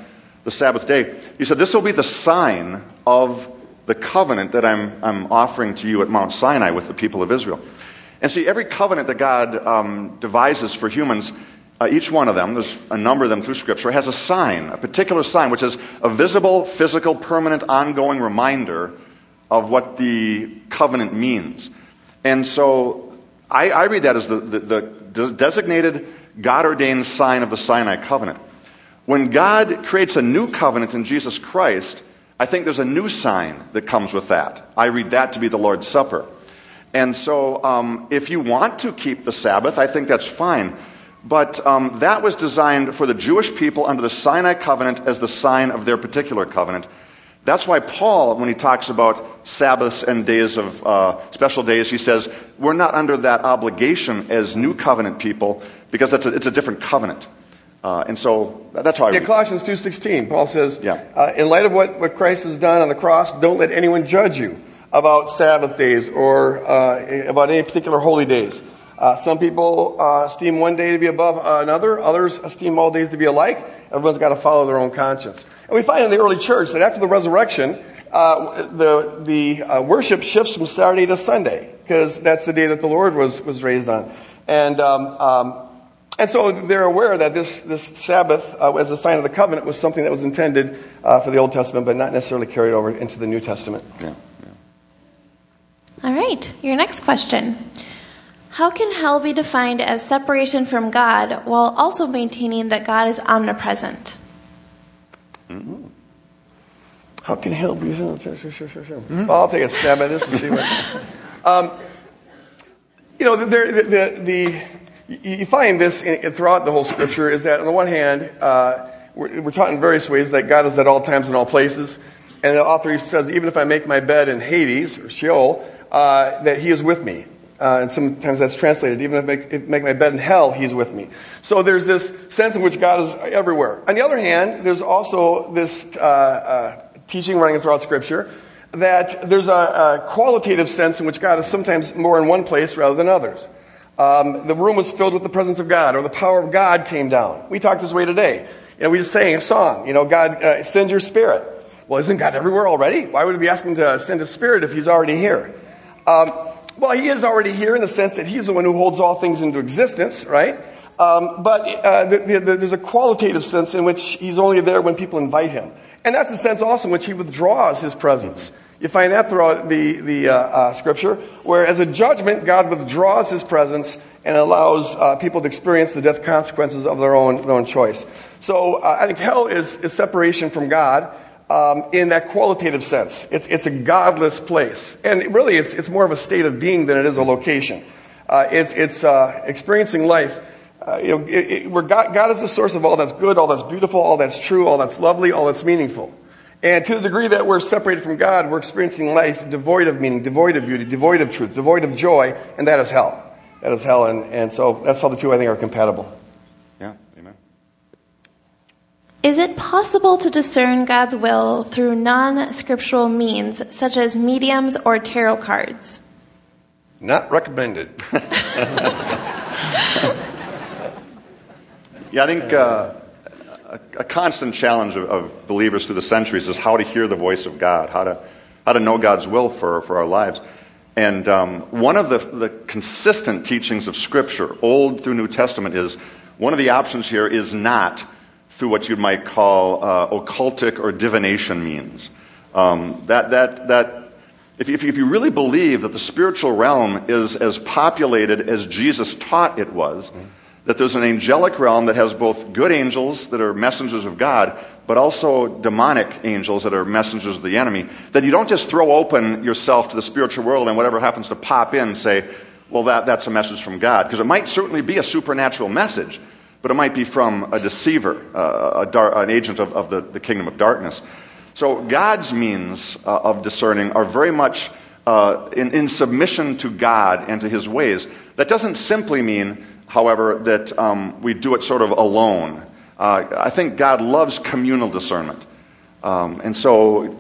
the Sabbath day, He said, This will be the sign of the covenant that I'm, I'm offering to you at Mount Sinai with the people of Israel. And see, every covenant that God um, devises for humans, uh, each one of them, there's a number of them through Scripture, has a sign, a particular sign, which is a visible, physical, permanent, ongoing reminder of what the covenant means. And so I, I read that as the, the, the designated, God ordained sign of the Sinai covenant. When God creates a new covenant in Jesus Christ, I think there's a new sign that comes with that. I read that to be the Lord's Supper. And so, um, if you want to keep the Sabbath, I think that's fine. But um, that was designed for the Jewish people under the Sinai covenant as the sign of their particular covenant. That's why Paul, when he talks about Sabbaths and days of uh, special days, he says we're not under that obligation as new covenant people because a, it's a different covenant. Uh, and so that's how I yeah, read. Colossians 2.16, Paul says, Yeah. uh, in light of what, what Christ has done on the cross, don't let anyone judge you about Sabbath days or uh, about any particular holy days. Uh, some people uh, esteem one day to be above another. Others esteem all days to be alike. Everyone's got to follow their own conscience. And we find in the early church that after the resurrection, uh, the, the uh, worship shifts from Saturday to Sunday because that's the day that the Lord was, was raised on. And, um, um, and so they're aware that this, this Sabbath, uh, as a sign of the covenant, was something that was intended uh, for the Old Testament, but not necessarily carried over into the New Testament. Yeah. All right, your next question. How can hell be defined as separation from God while also maintaining that God is omnipresent? Mm-hmm. How can hell be? Sure, sure, sure, sure. sure. Well, I'll take a stab at this and see what. um, you know, the, the, the, the, you find this in, throughout the whole scripture is that on the one hand, uh, we're, we're taught in various ways that God is at all times and all places. And the author says, even if I make my bed in Hades or Sheol, uh, that he is with me. Uh, and sometimes that's translated, even if I make, if make my bed in hell, he's with me. So there's this sense in which God is everywhere. On the other hand, there's also this uh, uh, teaching running throughout Scripture that there's a, a, qualitative sense in which God is sometimes more in one place rather than others. Um, the room was filled with the presence of God, or the power of God came down. We talked this way today. You know, we just sang a song. You know, God, uh, send your spirit. Well, isn't God everywhere already? Why would we be asking to send His spirit if He's already here? Um, well, he is already here in the sense that he's the one who holds all things into existence, right? Um, but uh, the, the, the, there's a qualitative sense in which he's only there when people invite him. And that's the sense also in which he withdraws his presence. You find that throughout the, the uh, uh, scripture, where as a judgment, God withdraws his presence and allows uh, people to experience the death consequences of their own, their own choice. So uh, I think hell is, is separation from God um, in that qualitative sense. It's, it's a godless place. And really, it's, it's more of a state of being than it is a location. Uh, it's it's uh, experiencing life uh, you know, it, it, where God, God is the source of all that's good, all that's beautiful, all that's true, all that's lovely, all that's meaningful. And to the degree that we're separated from God, we're experiencing life devoid of meaning, devoid of beauty, devoid of truth, devoid of joy, and that is hell. That is hell. And, and so that's how the two, I think, are compatible. Yeah, amen. Is it possible to discern God's will through non scriptural means, such as mediums or tarot cards? Not recommended. Yeah, I think uh, a, a, constant challenge of, of, believers through the centuries is how to hear the voice of God, how to, how to know God's will for, for our lives. And um, one of the, the consistent teachings of Scripture, Old through New Testament, is one of the options here is not through what you might call uh, occultic or divination means. Um, that, that, that, if, if, if you really believe that the spiritual realm is as populated as Jesus taught it was, mm-hmm that there's an angelic realm that has both good angels that are messengers of God, but also demonic angels that are messengers of the enemy, then you don't just throw open yourself to the spiritual world and whatever happens to pop in say, well, that, that's a message from God. Because it might certainly be a supernatural message, but it might be from a deceiver, uh, a dar- an agent of, of the, the, kingdom of darkness. So God's means uh, of discerning are very much uh, in, in submission to God and to his ways. That doesn't simply mean however, that um, we do it sort of alone. Uh, I think God loves communal discernment. Um, and so,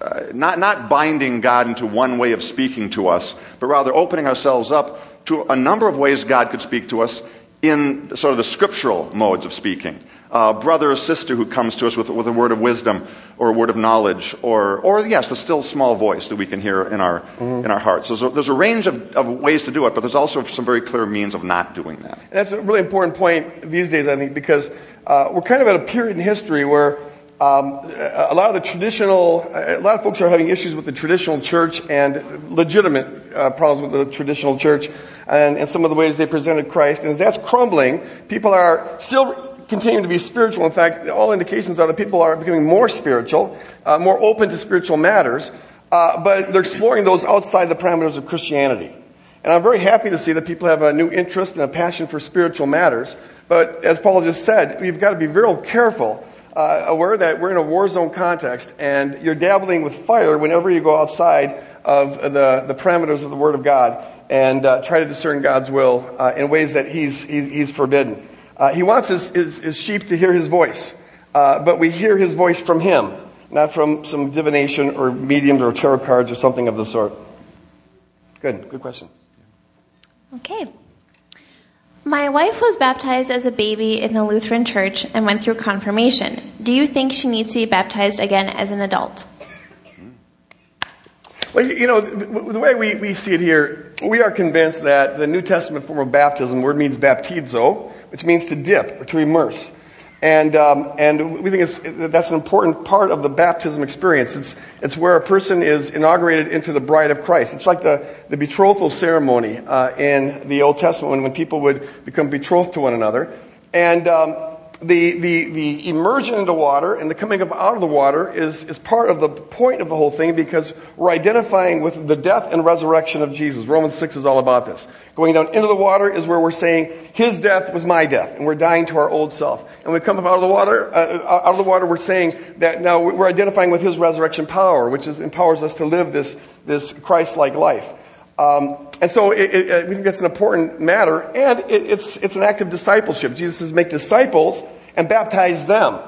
uh, not, not binding God into one way of speaking to us, but rather opening ourselves up to a number of ways God could speak to us in sort of the scriptural modes of speaking uh, brother or sister who comes to us with, with a word of wisdom or a word of knowledge, or, or yes, the still small voice that we can hear in our, mm-hmm. in our hearts. There's a, there's a range of, of ways to do it, but there's also some very clear means of not doing that. And that's a really important point these days, I think, because uh, we're kind of at a period in history where um, a lot of the traditional, a lot of folks are having issues with the traditional church and legitimate uh, problems with the traditional church and, and some of the ways they presented Christ. And as that's crumbling, people are still continuing to be spiritual. In fact, all indications are that people are becoming more spiritual, uh, more open to spiritual matters, uh, but they're exploring those outside the parameters of Christianity. And I'm very happy to see that people have a new interest and a passion for spiritual matters. But as Paul just said, we've got to be very careful, uh, aware that we're in a war zone context, and you're dabbling with fire whenever you go outside of the, the parameters of the Word of God and uh, try to discern God's will uh, in ways that He's, he's forbidden. Uh, he wants his, his, his, sheep to hear His voice, uh, but we hear His voice from Him, not from some divination or mediums or tarot cards or something of the sort. Good, good question. Okay. My wife was baptized as a baby in the Lutheran church and went through confirmation. Do you think she needs to be baptized again as an adult? Well, you know, the way we, we see it here, we are convinced that the New Testament form of baptism, word means baptizo, which means to dip or to immerse. And, um, and we think that's an important part of the baptism experience. It's, it's where a person is inaugurated into the bride of Christ. It's like the, the betrothal ceremony uh, in the Old Testament when, when people would become betrothed to one another. And um, the, the, the immersion into water and the coming up out of the water is, is part of the point of the whole thing because we're identifying with the death and resurrection of Jesus. Romans 6 is all about this. Going down into the water is where we're saying, His death was my death, and we're dying to our old self. And we come up out of the water, uh, out of the water, we're saying that now we're identifying with His resurrection power, which is, empowers us to live this, this Christ like life. Um, and so it, it, we think that's an important matter, and it, it's, it's an act of discipleship. Jesus says, make disciples and baptize them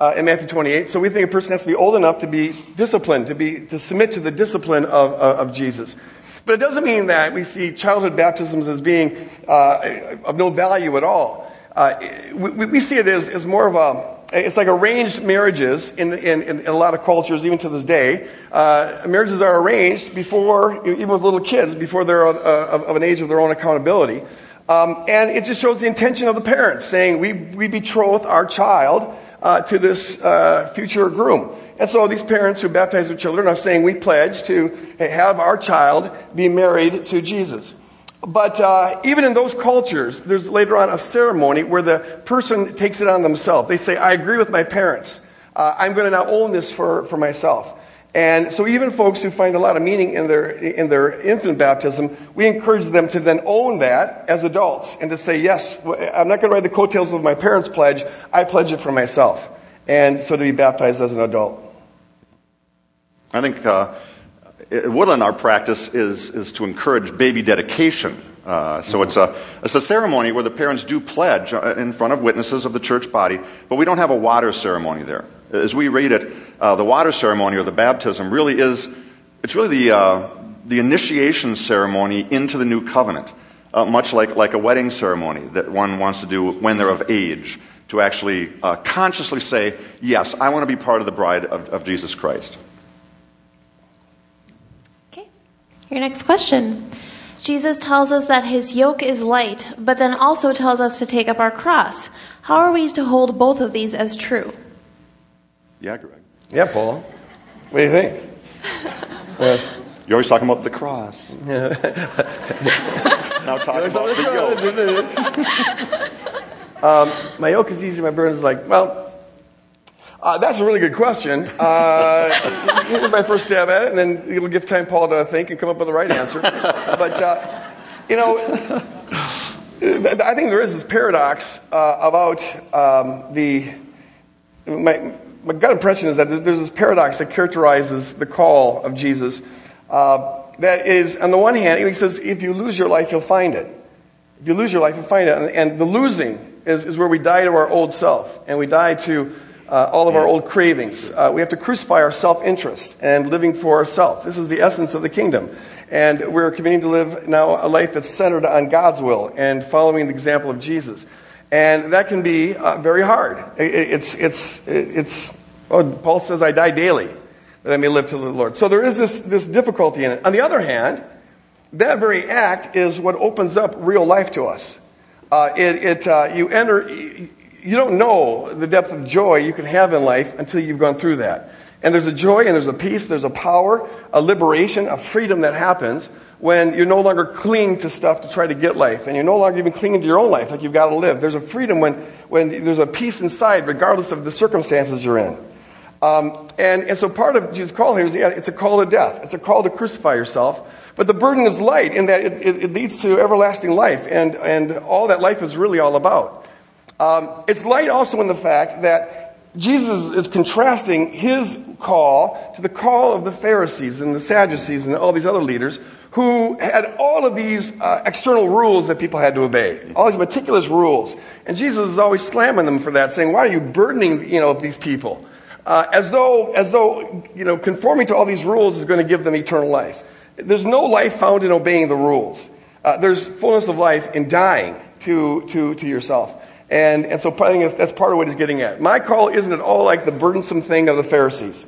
uh, in Matthew 28. So we think a person has to be old enough to be disciplined, to, be, to submit to the discipline of, of, of Jesus. But it doesn't mean that we see childhood baptisms as being uh, of no value at all. Uh, we, we, see it as, as more of a it's like arranged marriages in, in, in, a lot of cultures, even to this day. Uh, marriages are arranged before, even with little kids, before they're of, of an age of their own accountability. Um, and it just shows the intention of the parents, saying, We, we betroth our child uh, to this uh, future groom. And so these parents who baptize their children are saying, We pledge to have our child be married to Jesus. But uh, even in those cultures, there's later on a ceremony where the person takes it on themselves. They say, I agree with my parents. Uh, I'm going to now own this for, for myself. And so even folks who find a lot of meaning in their, in their infant baptism, we encourage them to then own that as adults and to say, yes, I'm not going to ride the coattails of my parents' pledge. I pledge it for myself. And so to be baptized as an adult. I think uh, at Woodland, our practice is, is to encourage baby dedication. Uh, so it's a, it's a ceremony where the parents do pledge uh, in front of witnesses of the church body, but we don't have a water ceremony there. As we read it, uh, the water ceremony or the baptism really is, it's really the, uh, the initiation ceremony into the new covenant, uh, much like, like a wedding ceremony that one wants to do when they're of age, to actually uh, consciously say, yes, I want to be part of the bride of, of Jesus Christ. Okay, your next question. Jesus tells us that his yoke is light, but then also tells us to take up our cross. How are we to hold both of these as true? Yeah, Greg. Yeah, Paul. What do you think? yes. You're always talking about the cross. Yeah. now talking about the yoke. um, my yoke is easy, my burden is like, well, uh, that's a really good question. Uh, here's my first stab at it, and then it'll give time Paul to think and come up with the right answer. But, uh, you know, I think there is this paradox uh, about um, the. My, my gut impression is that there's this paradox that characterizes the call of Jesus. Uh, that is, on the one hand, he says, if you lose your life, you'll find it. If you lose your life, you'll find it. And, and the losing is, is, where we die to our old self, and we die to uh, all of our old cravings. Uh, we have to crucify our self interest and living for ourselves. This is the essence of the kingdom. And we're committing to live now a life that's centered on God's will and following the example of Jesus. And that can be uh, very hard. It, it's, it's, it's, oh, Paul says, I die daily that I may live to the Lord. So there is this, this difficulty in it. On the other hand, that very act is what opens up real life to us. Uh, it, it uh, you enter, you don't know the depth of joy you can have in life until you've gone through that. And there's a joy and there's a peace, there's a power, a liberation, a freedom that happens when you're no longer clinging to stuff to try to get life, and you're no longer even clinging to your own life like you've got to live. There's a freedom when, when there's a peace inside, regardless of the circumstances you're in. Um, and, and so part of Jesus' call here is yeah, it's a call to death. It's a call to crucify yourself. But the burden is light in that it, it, it leads to everlasting life, and, and all that life is really all about. Um, it's light also in the fact that Jesus is contrasting his call to the call of the Pharisees and the Sadducees and all these other leaders who had all of these uh, external rules that people had to obey, all these meticulous rules. And Jesus is always slamming them for that, saying, Why are you burdening you know, these people? Uh, as, though, as though you know, conforming to all these rules is going to give them eternal life. There's no life found in obeying the rules. Uh, there's fullness of life in dying to, to, to yourself. And, and so I think that's part of what he's getting at. My call isn't at all like the burdensome thing of the Pharisees.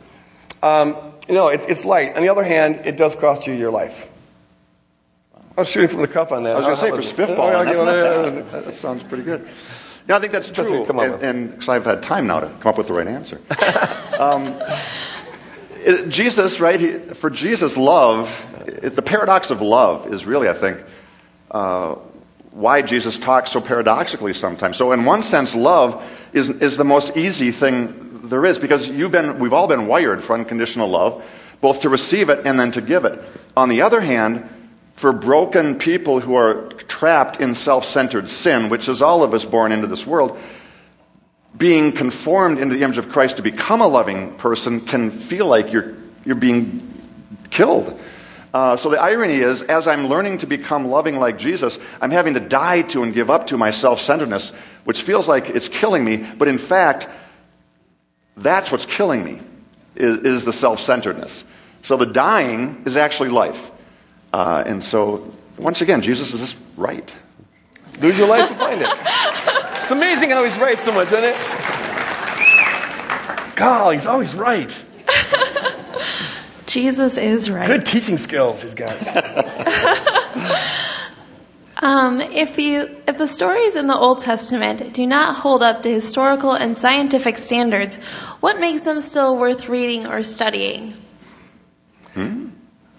Um, you know, it's, it's light. On the other hand, it does cost you your life. I was shooting from the cuff on that. I was going to say, for spiffball, Oh, that's yeah, yeah. That, that sounds pretty good. Yeah, I think that's true. come up and, and because I've had time now to come up with the right answer. um, it- Jesus, right? He, for Jesus, love, it, the paradox of love is really, I think, uh, why Jesus talks so paradoxically sometimes. So, in one sense, love is, is the most easy thing there is because you've been, we've all been wired for unconditional love, both to receive it and then to give it. On the other hand, for broken people who are trapped in self centered sin, which is all of us born into this world, being conformed into the image of Christ to become a loving person can feel like you're, you're being killed. Uh, so the irony is, as I'm learning to become loving like Jesus, I'm having to die to and give up to my self centeredness, which feels like it's killing me, but in fact, that's what's killing me, is, is the self centeredness. So the dying is actually life. Uh, and so, once again, Jesus is right. Lose your life to find it. It's amazing how he's right so much, isn't it? God, he's always right. Jesus is right. Good teaching skills he's got. Um, if the if the stories in the Old Testament do not hold up to historical and scientific standards, what makes them still worth reading or studying?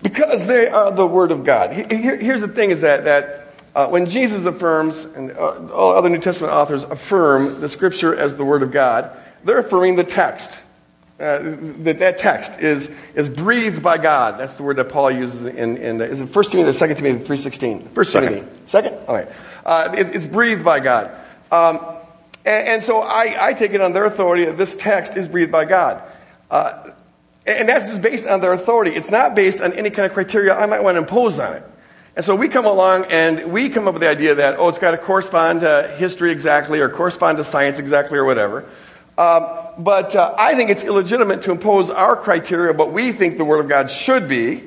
Because they are the Word of God. Here, here's the thing is that, that uh, when Jesus affirms, and uh, all other New Testament authors affirm the Scripture as the Word of God, they're affirming the text. Uh, that that text is, is breathed by God. That's the word that Paul uses in, in is it 1 Timothy or 2 Timothy 3.16? 1 Second. Timothy. Second? All right. Uh, it, it's breathed by God. Um, and, and so I, I take it on their authority that this text is breathed by God. Uh, and that's just based on their authority. It's not based on any kind of criteria I might want to impose on it. And so we come along and we come up with the idea that, oh, it's got to correspond to history exactly or correspond to science exactly or whatever. Um, but uh, I think it's illegitimate to impose our criteria, what we think the Word of God should be,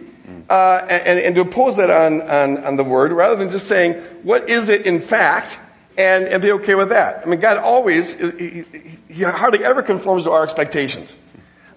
uh, and, and to impose that on, on, on the Word rather than just saying, what is it in fact, and, and be okay with that. I mean, God always, he- he hardly ever conforms to our expectations.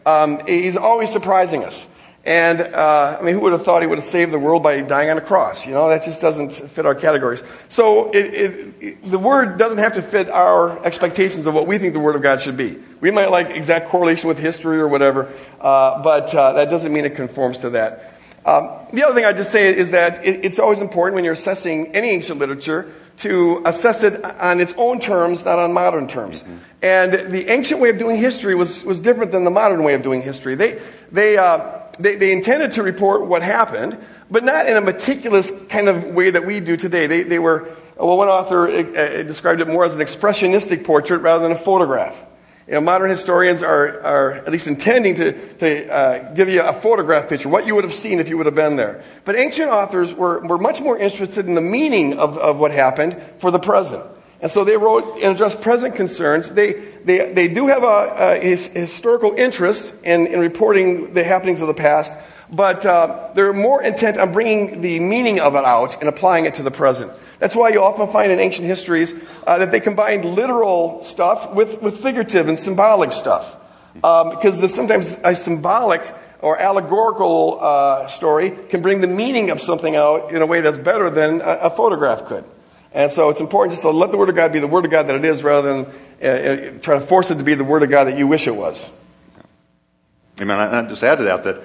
Um, he's always surprising us. And, uh, I mean, who would have thought he would have saved the world by dying on a cross? You know, that just doesn't fit our categories. So it, it, it- the Word doesn't have to fit our expectations of what we think the Word of God should be. We might like exact correlation with history or whatever, uh, but uh, that doesn't mean it conforms to that. Um, the other thing I'd just say is that it, it's always important when you're assessing any ancient literature to assess it on its own terms, not on modern terms. And the ancient way of doing history was, was different than the modern way of doing history. They, they, uh, they, they intended to report what happened, but not in a meticulous kind of way that we do today. They, they were, well, one author uh, uh, described it more as an expressionistic portrait rather than a photograph. You know, modern historians are, are at least intending to, to uh, give you a photograph picture, what you would have seen if you would have been there. But ancient authors were, were much more interested in the meaning of, of what happened for the present. And so they wrote and addressed present concerns. They, they, they do have a, a historical interest in, in reporting the happenings of the past, but uh, they're more intent on bringing the meaning of it out and applying it to the present. That's why you often find in ancient histories uh, that they combined literal stuff with, with figurative and symbolic stuff. Um, because the, sometimes a symbolic or allegorical uh, story can bring the meaning of something out in a way that's better than a, a photograph could. And so it's important just to let the Word of God be the Word of God that it is rather than uh, uh, try to force it to be the Word of God that you wish it was. Amen. I, just add to that that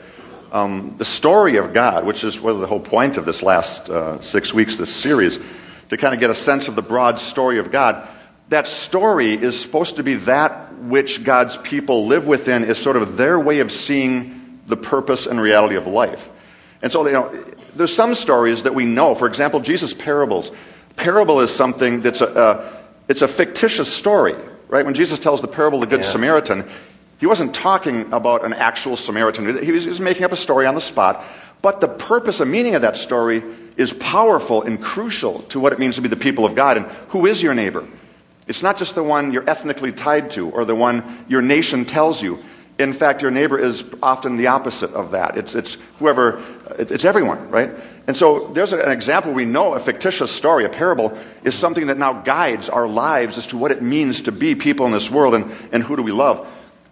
um, the story of God, which is was the whole point of this last uh, six weeks, this series, to kind of get a sense of the broad story of God. That story is supposed to be that which God's people live within, is sort of their way of seeing the purpose and reality of life. And so, you know, there's some stories that we know. For example, Jesus' parables. Parable is something that's a, it's a fictitious story, right? When Jesus tells the parable of the Good Yeah. Samaritan, he wasn't talking about an actual Samaritan. He was, he was making up a story on the spot. But the purpose and meaning of that story is powerful and crucial to what it means to be the people of God. And who is your neighbor? It's not just the one you're ethnically tied to or the one your nation tells you. In fact, your neighbor is often the opposite of that. It's, it's whoever, it's everyone, right? And so there's an example we know, a fictitious story, a parable, is something that now guides our lives as to what it means to be people in this world and, and who do we love.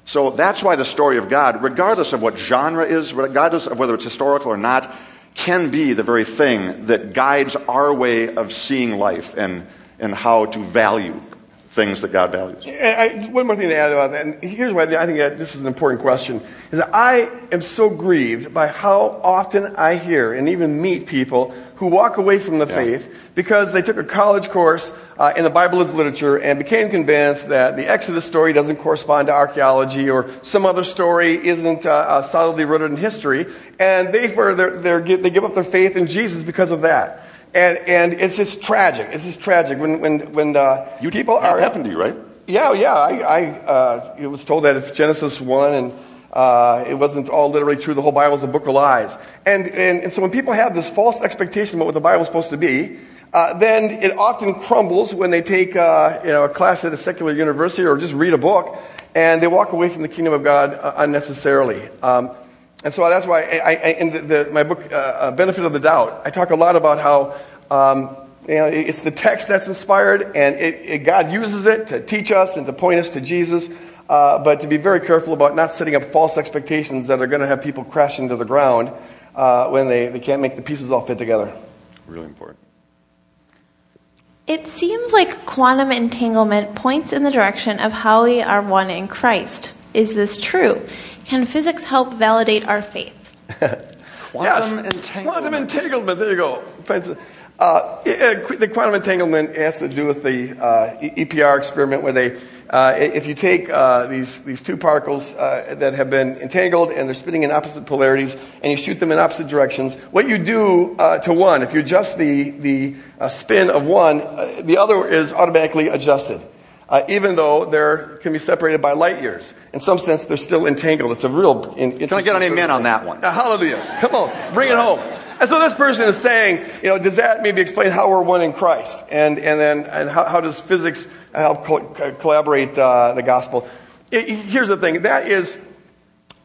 So that's why the story of God, regardless of what genre is, regardless of whether it's historical or not, can be the very thing that guides our way of seeing life and, and how to value things that God values. I, one more thing to add about that, and here's why I think that this is an important question, is that I am so grieved by how often I hear and even meet people who walk away from the Yeah. faith because they took a college course uh, in the Bible as literature and became convinced that the Exodus story doesn't correspond to archaeology or some other story isn't uh, uh, solidly rooted in history, and they, for their, their, they give up their faith in Jesus because of that. And, and it's just tragic. It's just tragic when, when, when uh, You, people that are happened to you, right? yeah, yeah. I, I uh, it was told that if Genesis 1 and uh, it wasn't all literally true, the whole Bible is a book of lies. And, and, and so when people have this false expectation about what the Bible is supposed to be, uh, then it often crumbles when they take uh, you know, a class at a secular university or just read a book and they walk away from the kingdom of God uh, unnecessarily. Um, and so that's why I, I, in the, the, my book, uh, uh, Benefit of the Doubt, I talk a lot about how um, you know, it's the text that's inspired, and it, it, God uses it to teach us and to point us to Jesus. Uh, but to be very careful about not setting up false expectations that are going to have people crash into the ground uh, when they, they can't make the pieces all fit together. Really important. It seems like quantum entanglement points in the direction of how we are one in Christ. Is this true? Can physics help validate our faith? Quantum Yes. entanglement. Quantum entanglement. There you go. Uh, the quantum entanglement has to do with the uh, EPR experiment, where they, uh, if you take uh, these these two particles uh, that have been entangled and they're spinning in opposite polarities, and you shoot them in opposite directions, what you do uh, to one, if you adjust the the uh, spin of one, uh, the other is automatically adjusted. Uh, even though they can be separated by light years. In some sense, they're still entangled. It's a real. In, Can I get an amen on that one? uh, hallelujah. Come on, bring it home. And so this person is saying, you know, does that maybe explain how we're one in Christ? And, and then and how, how does physics help co- co- collaborate uh, the gospel? I- here's the thing that is,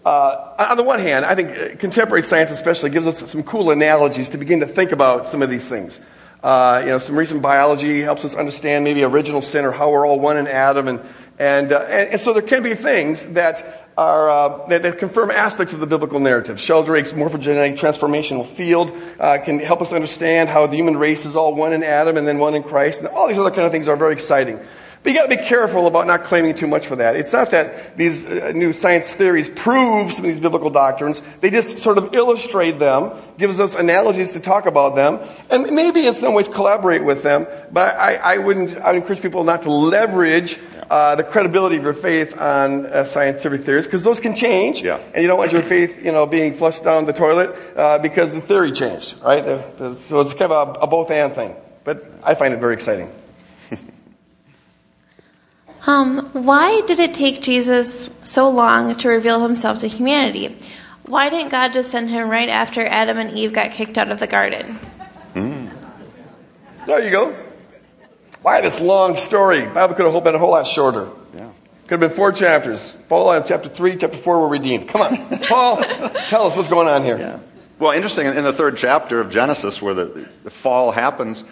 uh, on the one hand, I think uh, contemporary science especially gives us some cool analogies to begin to think about some of these things. Uh, you know, some recent biology helps us understand maybe original sin or how we're all one in Adam, and and uh, and, and so there can be things that are uh, that, that confirm aspects of the biblical narrative. Sheldrake's morphogenetic transformational field uh, can help us understand how the human race is all one in Adam and then one in Christ, and all these other kind of things are very exciting. But you got to be careful about not claiming too much for that. It's not that these uh, new science theories prove some of these biblical doctrines. They just sort of illustrate them, gives us analogies to talk about them, and maybe in some ways collaborate with them. But I, I wouldn't. I would encourage people not to leverage uh, the credibility of your faith on uh, scientific theories because those can change, Yeah. and you don't want your faith, you know, being flushed down the toilet uh, because the theory changed, right? The- the- so it's kind of a, a both and thing. But I find it very exciting. Um, why did it take Jesus so long to reveal himself to humanity? Why didn't God just send him right after Adam and Eve got kicked out of the garden? There you go. Why this long story? Bible could have been a whole lot shorter. Yeah. Could have been four chapters. Paul, chapter three, chapter four were redeemed. Come on, Paul, tell us what's going on here. Yeah. Well, interesting, in the third chapter of Genesis, where the, the fall happens,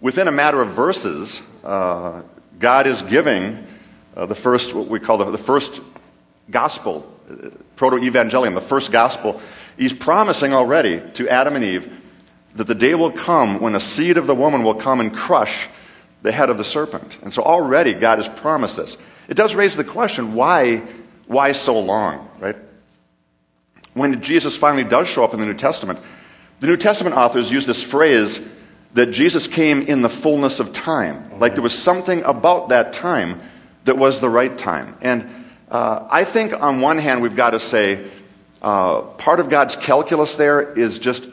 within a matter of verses, uh, God is giving the first, what we call the, the first gospel, uh, proto evangelium, the first gospel. He's promising already to Adam and Eve that the day will come when a seed of the woman will come and crush the head of the serpent. And so already God has promised this. It does raise the question why, why so long, right? when Jesus finally does show up in the New Testament, the New Testament authors use this phrase that Jesus came in the fullness of time. Like there was something about that time that was the right time. And uh, I think on one hand, we've got to say uh, part of God's calculus there is just,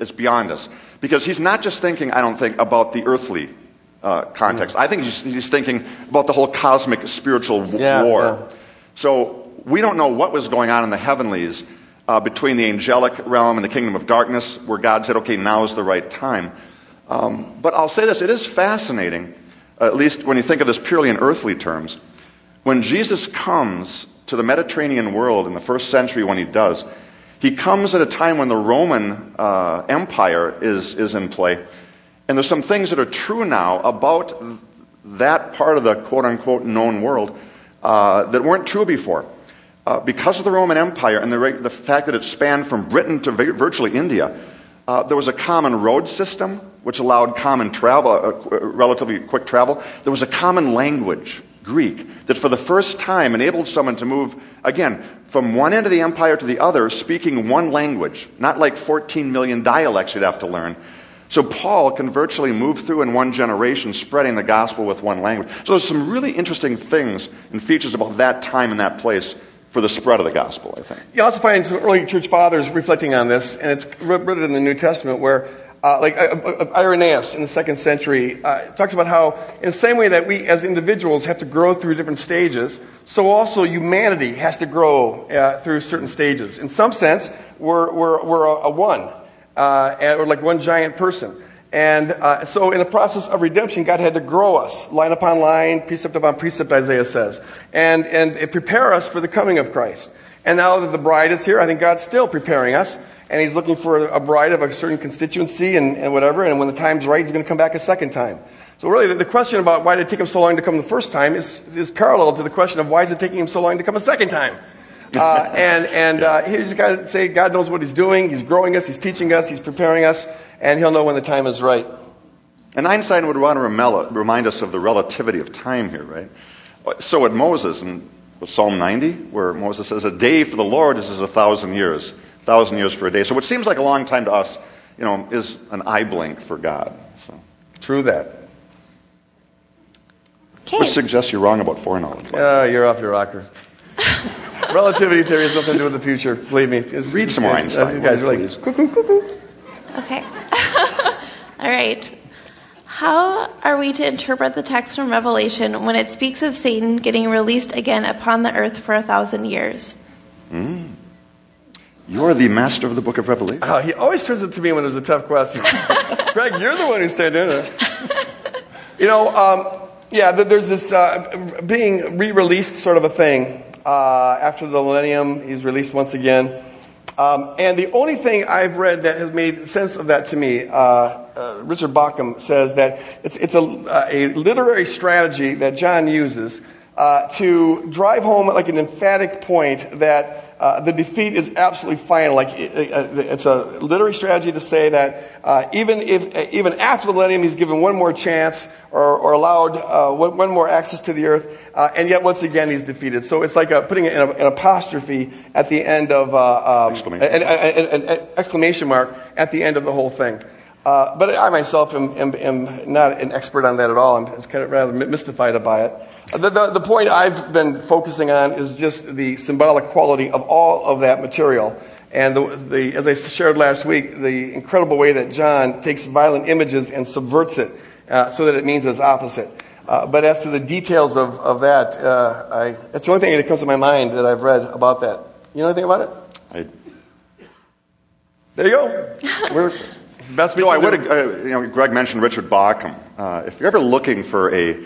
it's beyond us. Because he's not just thinking, I don't think, about the earthly uh, context. I think he's, he's, thinking about the whole cosmic spiritual w- yeah, war. Yeah. So we don't know what was going on in the heavenlies uh, between the angelic realm and the kingdom of darkness, where God said, okay, now is the right time. Um, but I'll say this it is fascinating, at least when you think of this purely in earthly terms. When Jesus comes to the Mediterranean world in the first century, when he does, he comes at a time when the Roman uh, Empire is, is in play. And there's some things that are true now about that part of the quote unquote known world uh, that weren't true before. Uh, because of the Roman Empire and the, the, fact that it spanned from Britain to virtually India, uh, there was a common road system which allowed common travel, uh, uh, relatively quick travel. There was a common language, Greek, that for the first time enabled someone to move, again, from one end of the empire to the other, speaking one language, not like 14 million dialects you'd have to learn. So Paul can virtually move through in one generation, spreading the gospel with one language. So there's some really interesting things and features about that time and that place for the spread of the gospel, I think. You also find some early church fathers reflecting on this, and it's written in the New Testament where uh, like uh, uh, Irenaeus in the second century uh, talks about how, in the same way that we as individuals have to grow through different stages, so also humanity has to grow uh, through certain stages. In some sense, we're, we're, we're a, a one, uh, or like one giant person. And uh, so, in the process of redemption, God had to grow us, line upon line, precept upon precept, Isaiah says, and, and prepare us for the coming of Christ. And now that the bride is here, I think God's still preparing us and he's looking for a bride of a certain constituency and, and whatever, and when the time's right, he's going to come back a second time. So really, the, the question about why did it take him so long to come the first time is, is parallel to the question of why is it taking him so long to come a second time? Uh, and and uh, he just got to say God knows what he's doing. He's growing us. He's teaching us. He's preparing us, and he'll know when the time is right. And Einstein would want to remind us of the relativity of time here, right? So would Moses in Psalm 90, where Moses says, "A day for the Lord is as a thousand years." a thousand years for a day. So what seems like a long time to us, you know, is an eye blink for God. So. True that. Okay. Which suggests you're wrong about foreknowledge. Yeah, you're off your rocker. Relativity theory has nothing to do with the future. Believe me. It's, Read some more Einstein. You guys are like, cuckoo, cuckoo. Okay. All right. How are we to interpret the text from Revelation when it speaks of Satan getting released again upon the earth for a thousand years? Mm. You're the master of the book of Revelation. Oh, he always turns it to me when there's a tough question. Greg, you're the one who's saying it. You know, um, yeah, there's this uh, being re released sort of a thing. Uh, after the millennium, he's released once again. Um, and the only thing I've read that has made sense of that to me, uh, uh Richard Bauckham says that it's, it's a, a literary strategy that John uses uh, to drive home like an emphatic point that uh, the defeat is absolutely final. Like it, it, it's a literary strategy to say that uh, even if even after the millennium, he's given one more chance or, or allowed uh, one, one, more access to the earth, uh, and yet once again he's defeated. So it's like a, putting an, an, apostrophe at the end of uh, um, exclamation. An, an, an, exclamation mark at the end of the whole thing. Uh, but I myself am, am, am, not an expert on that at all. I'm kind of rather mystified by it. The, the, the, point I've been focusing on is just the symbolic quality of all of that material. And the, the, as I shared last week, the incredible way that John takes violent images and subverts it uh, so that it means its opposite. Uh, but as to the details of, of that, uh, I, that's the only thing that comes to my mind that I've read about that. You know anything about it? I, there you go. We're, best no, I would. Uh, you know, Greg mentioned Richard Bauckham. Uh, if you're ever looking for a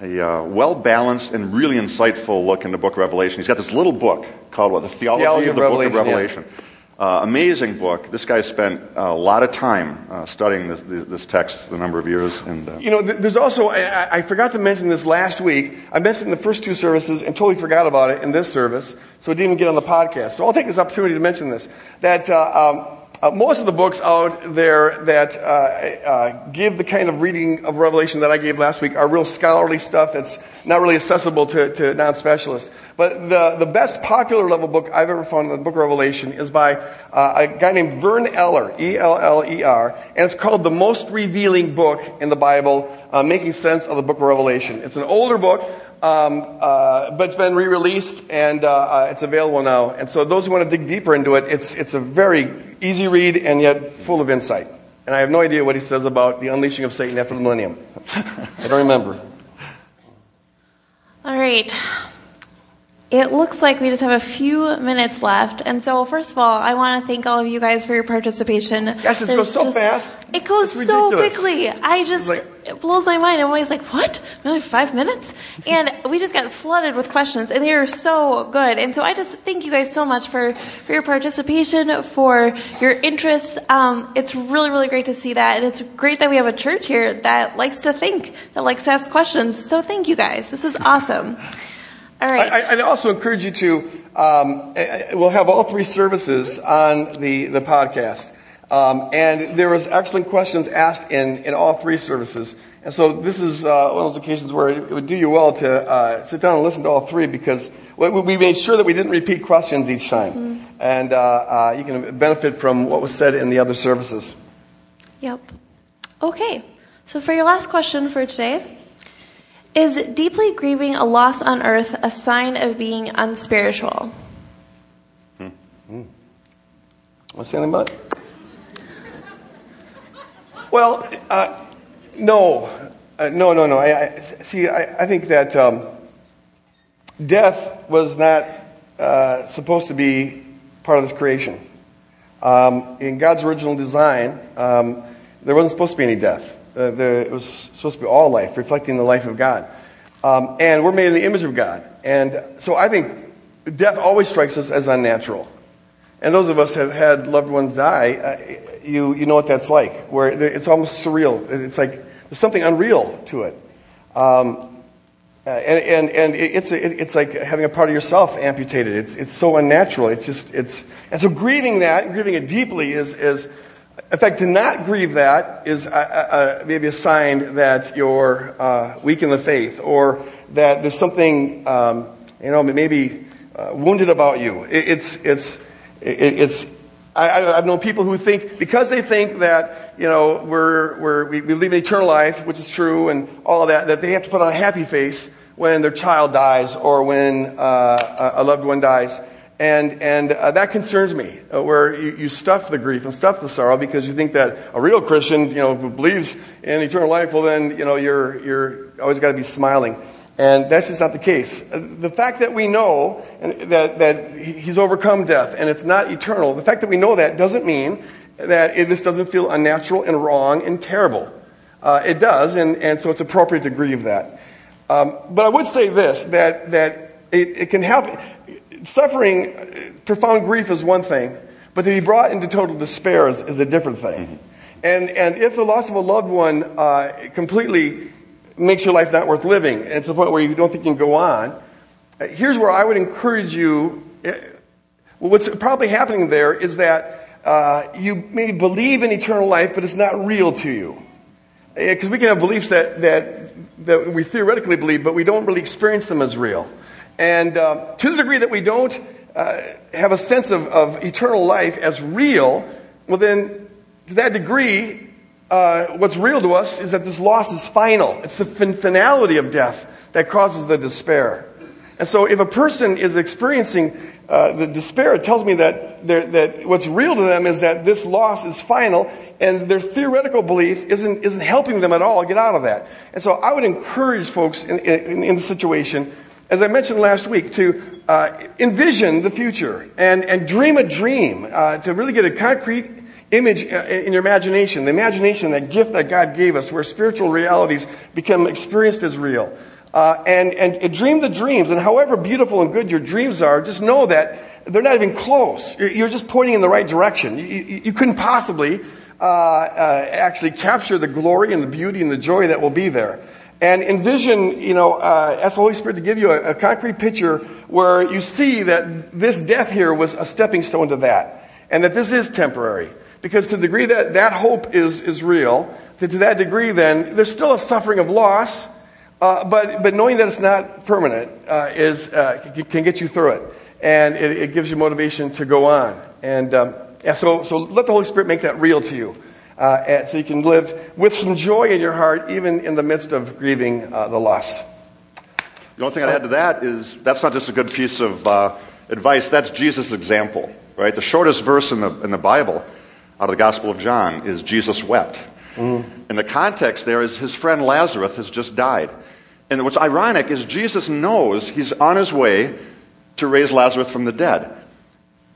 a uh, well balanced and really insightful look in the book of Revelation. He's got this little book called what, The Theology, Theology of the Book of Revelation. Yeah. Uh, amazing book. This guy spent a lot of time uh, studying this, this, text a number of years. And uh, you know, there's also I, I, forgot to mention this last week. I mentioned in the first two services and totally forgot about it in this service, so it didn't even get on the podcast. So I'll take this opportunity to mention this. That uh, um, uh, most of the books out there that uh, uh, give the kind of reading of Revelation that I gave last week are real scholarly stuff that's not really accessible to, to non specialists. But the, the best popular level book I've ever found in the book of Revelation is by uh, a guy named Vern Eller, E L L E R, and it's called The Most Revealing Book in the Bible, uh, Making Sense of the Book of Revelation. It's an older book. Um, uh, but it's been re-released and it's available now. And so those who want to dig deeper into it, it's, it's a very easy read and yet full of insight. And I have no idea what he says about the unleashing of Satan after the millennium. I don't remember. All right. It looks like we just have a few minutes left. And so, first of all, I want to thank all of you guys for your participation. Yes, it goes so just, fast. It goes so quickly. I just, like- it blows my mind. I'm always like, what? Another five minutes? and we just got flooded with questions, and they are so good. And so, I just thank you guys so much for, for your participation, for your interest. Um, it's really, really great to see that. And it's great that we have a church here that likes to think, that likes to ask questions. So, thank you guys. This is awesome. All right. I, I'd also encourage you to, um, eh, eh, we'll have all three services on the, the podcast. Um, and there was excellent questions asked in, in all three services. And so this is uh, one of those occasions where it would do you well to uh, sit down and listen to all three because we, we made sure that we didn't repeat questions each time. And uh, uh, you can benefit from what was said in the other services. Yep. Okay. So for your last question for today, is deeply grieving a loss on earth a sign of being unspiritual? Want to say anything about it? Well, uh, no. Uh, no, no, no. I, I, see, I, I think that um, death was not uh, supposed to be part of this creation. Um, in God's original design, um, there wasn't supposed to be any death. Uh, there, it was supposed to be all life, reflecting the life of God. Um, and we're made in the image of God. And so I think death always strikes us as unnatural. And those of us have had loved ones die, uh, you, you know what that's like, where it's almost surreal. It's like there's something unreal to it. Um, uh, and, and, and it's, it's like having a part of yourself amputated. It's, it's so unnatural. It's just, it's, and so grieving that, grieving it deeply is, is in fact, to not grieve that is uh, uh, maybe a sign that you're uh, weak in the faith or that there's something, um, you know, maybe uh, wounded about you. It, it's, it's, it, it's, I, I've known people who think, because they think that, you know, we're, we're, we believe in eternal life, which is true, and all of that, that they have to put on a happy face when their child dies or when uh, a a loved one dies. And, and uh, that concerns me, uh, where you, you stuff the grief and stuff the sorrow because you think that a real Christian, you know, who believes in eternal life, well, then, you know, you're, you're always got to be smiling. And that's just not the case. The fact that we know that, that he's overcome death and it's not eternal, the fact that we know that doesn't mean that it, this doesn't feel unnatural and wrong and terrible. Uh, it does, and, and so it's appropriate to grieve that. Um, but I would say this that, that it, it can help. Suffering, uh, profound grief is one thing, but to be brought into total despair is, is a different thing. And, and if the loss of a loved one uh, completely makes your life not worth living, and to the point where you don't think you can go on, uh, here's where I would encourage you. uh, what's probably happening there is that uh, you maybe believe in eternal life, but it's not real to you. Because we can have beliefs that, that, that we theoretically believe, but we don't really experience them as real. And uh, to the degree that we don't uh, have a sense of, of eternal life as real, well, then to that degree, uh, what's real to us is that this loss is final. It's the fin- finality of death that causes the despair. And so, if a person is experiencing uh, the despair, it tells me that, that what's real to them is that this loss is final, and their theoretical belief isn't, isn't helping them at all get out of that. And so, I would encourage folks in, in, in the situation, as I mentioned last week, to uh, envision the future and, and dream a dream, uh, to really get a concrete image uh, in your imagination, the imagination, that gift that God gave us, where spiritual realities become experienced as real. Uh, and, and, dream the dreams. And however beautiful and good your dreams are, just know that they're not even close. You're, you're just pointing in the right direction. You, you, you couldn't possibly uh, uh, actually capture the glory and the beauty and the joy that will be there. And envision, you know, uh, ask the Holy Spirit to give you a, a concrete picture where you see that this death here was a stepping stone to that, and that this is temporary. Because to the degree that that hope is, is real, to, to that degree, then, there's still a suffering of loss, uh, but, but knowing that it's not permanent uh, is, uh, can get you through it. And it, it, gives you motivation to go on. And um, so, so let the Holy Spirit make that real to you. Uh, so you can live with some joy in your heart, even in the midst of grieving uh, the loss. The only thing I'd add to that is that's not just a good piece of uh, advice, that's Jesus' example, right? The shortest verse in the, in the Bible out of the Gospel of John is Jesus wept. Mm. And the context there is his friend Lazarus has just died. And what's ironic is Jesus knows he's on his way to raise Lazarus from the dead.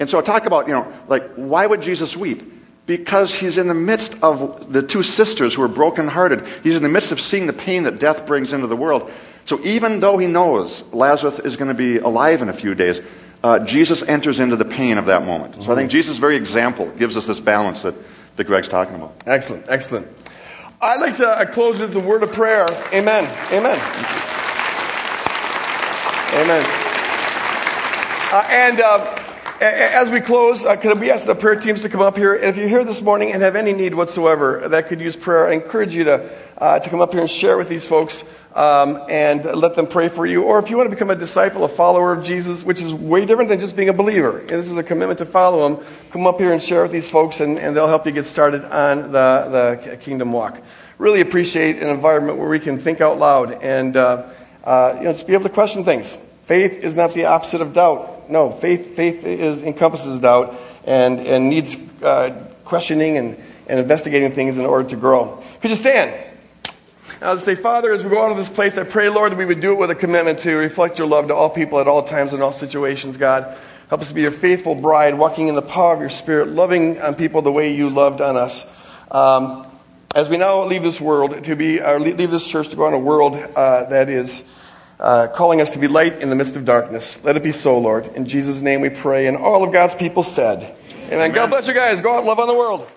And so I talk about, you know, like, why would Jesus weep? because he's in the midst of the two sisters who are brokenhearted. He's in the midst of seeing the pain that death brings into the world. So even though he knows Lazarus is going to be alive in a few days, uh, Jesus enters into the pain of that moment. So I think Jesus' very example gives us this balance that, that Greg's talking about. Excellent, excellent. I'd like to uh, close with a word of prayer. Amen. Amen. Amen. Uh, and uh, as we close, uh, could we ask the prayer teams to come up here? And if you're here this morning and have any need whatsoever that could use prayer, I encourage you to, uh, to come up here and share with these folks um, and let them pray for you. Or if you want to become a disciple, a follower of Jesus, which is way different than just being a believer, and this is a commitment to follow him, come up here and share with these folks, and, and they'll help you get started on the, the kingdom walk. Really appreciate an environment where we can think out loud and uh, uh you know, just be able to question things. Faith is not the opposite of doubt no, faith, faith is, encompasses doubt and, and needs uh, questioning and, and investigating things in order to grow. Could you stand? Now, let's say, Father, as we go out of this place, I pray, Lord, that we would do it with a commitment to reflect your love to all people at all times and all situations, God. Help us to be your faithful bride, walking in the power of your Spirit, loving on people the way you loved on us. Um, as we now leave this world, to be, or leave this church to go on a world uh, that is uh, calling us to be light in the midst of darkness. Let it be so, Lord. In Jesus' name we pray. And all of God's people said, Amen. Amen. God bless you guys. Go out and love on the world.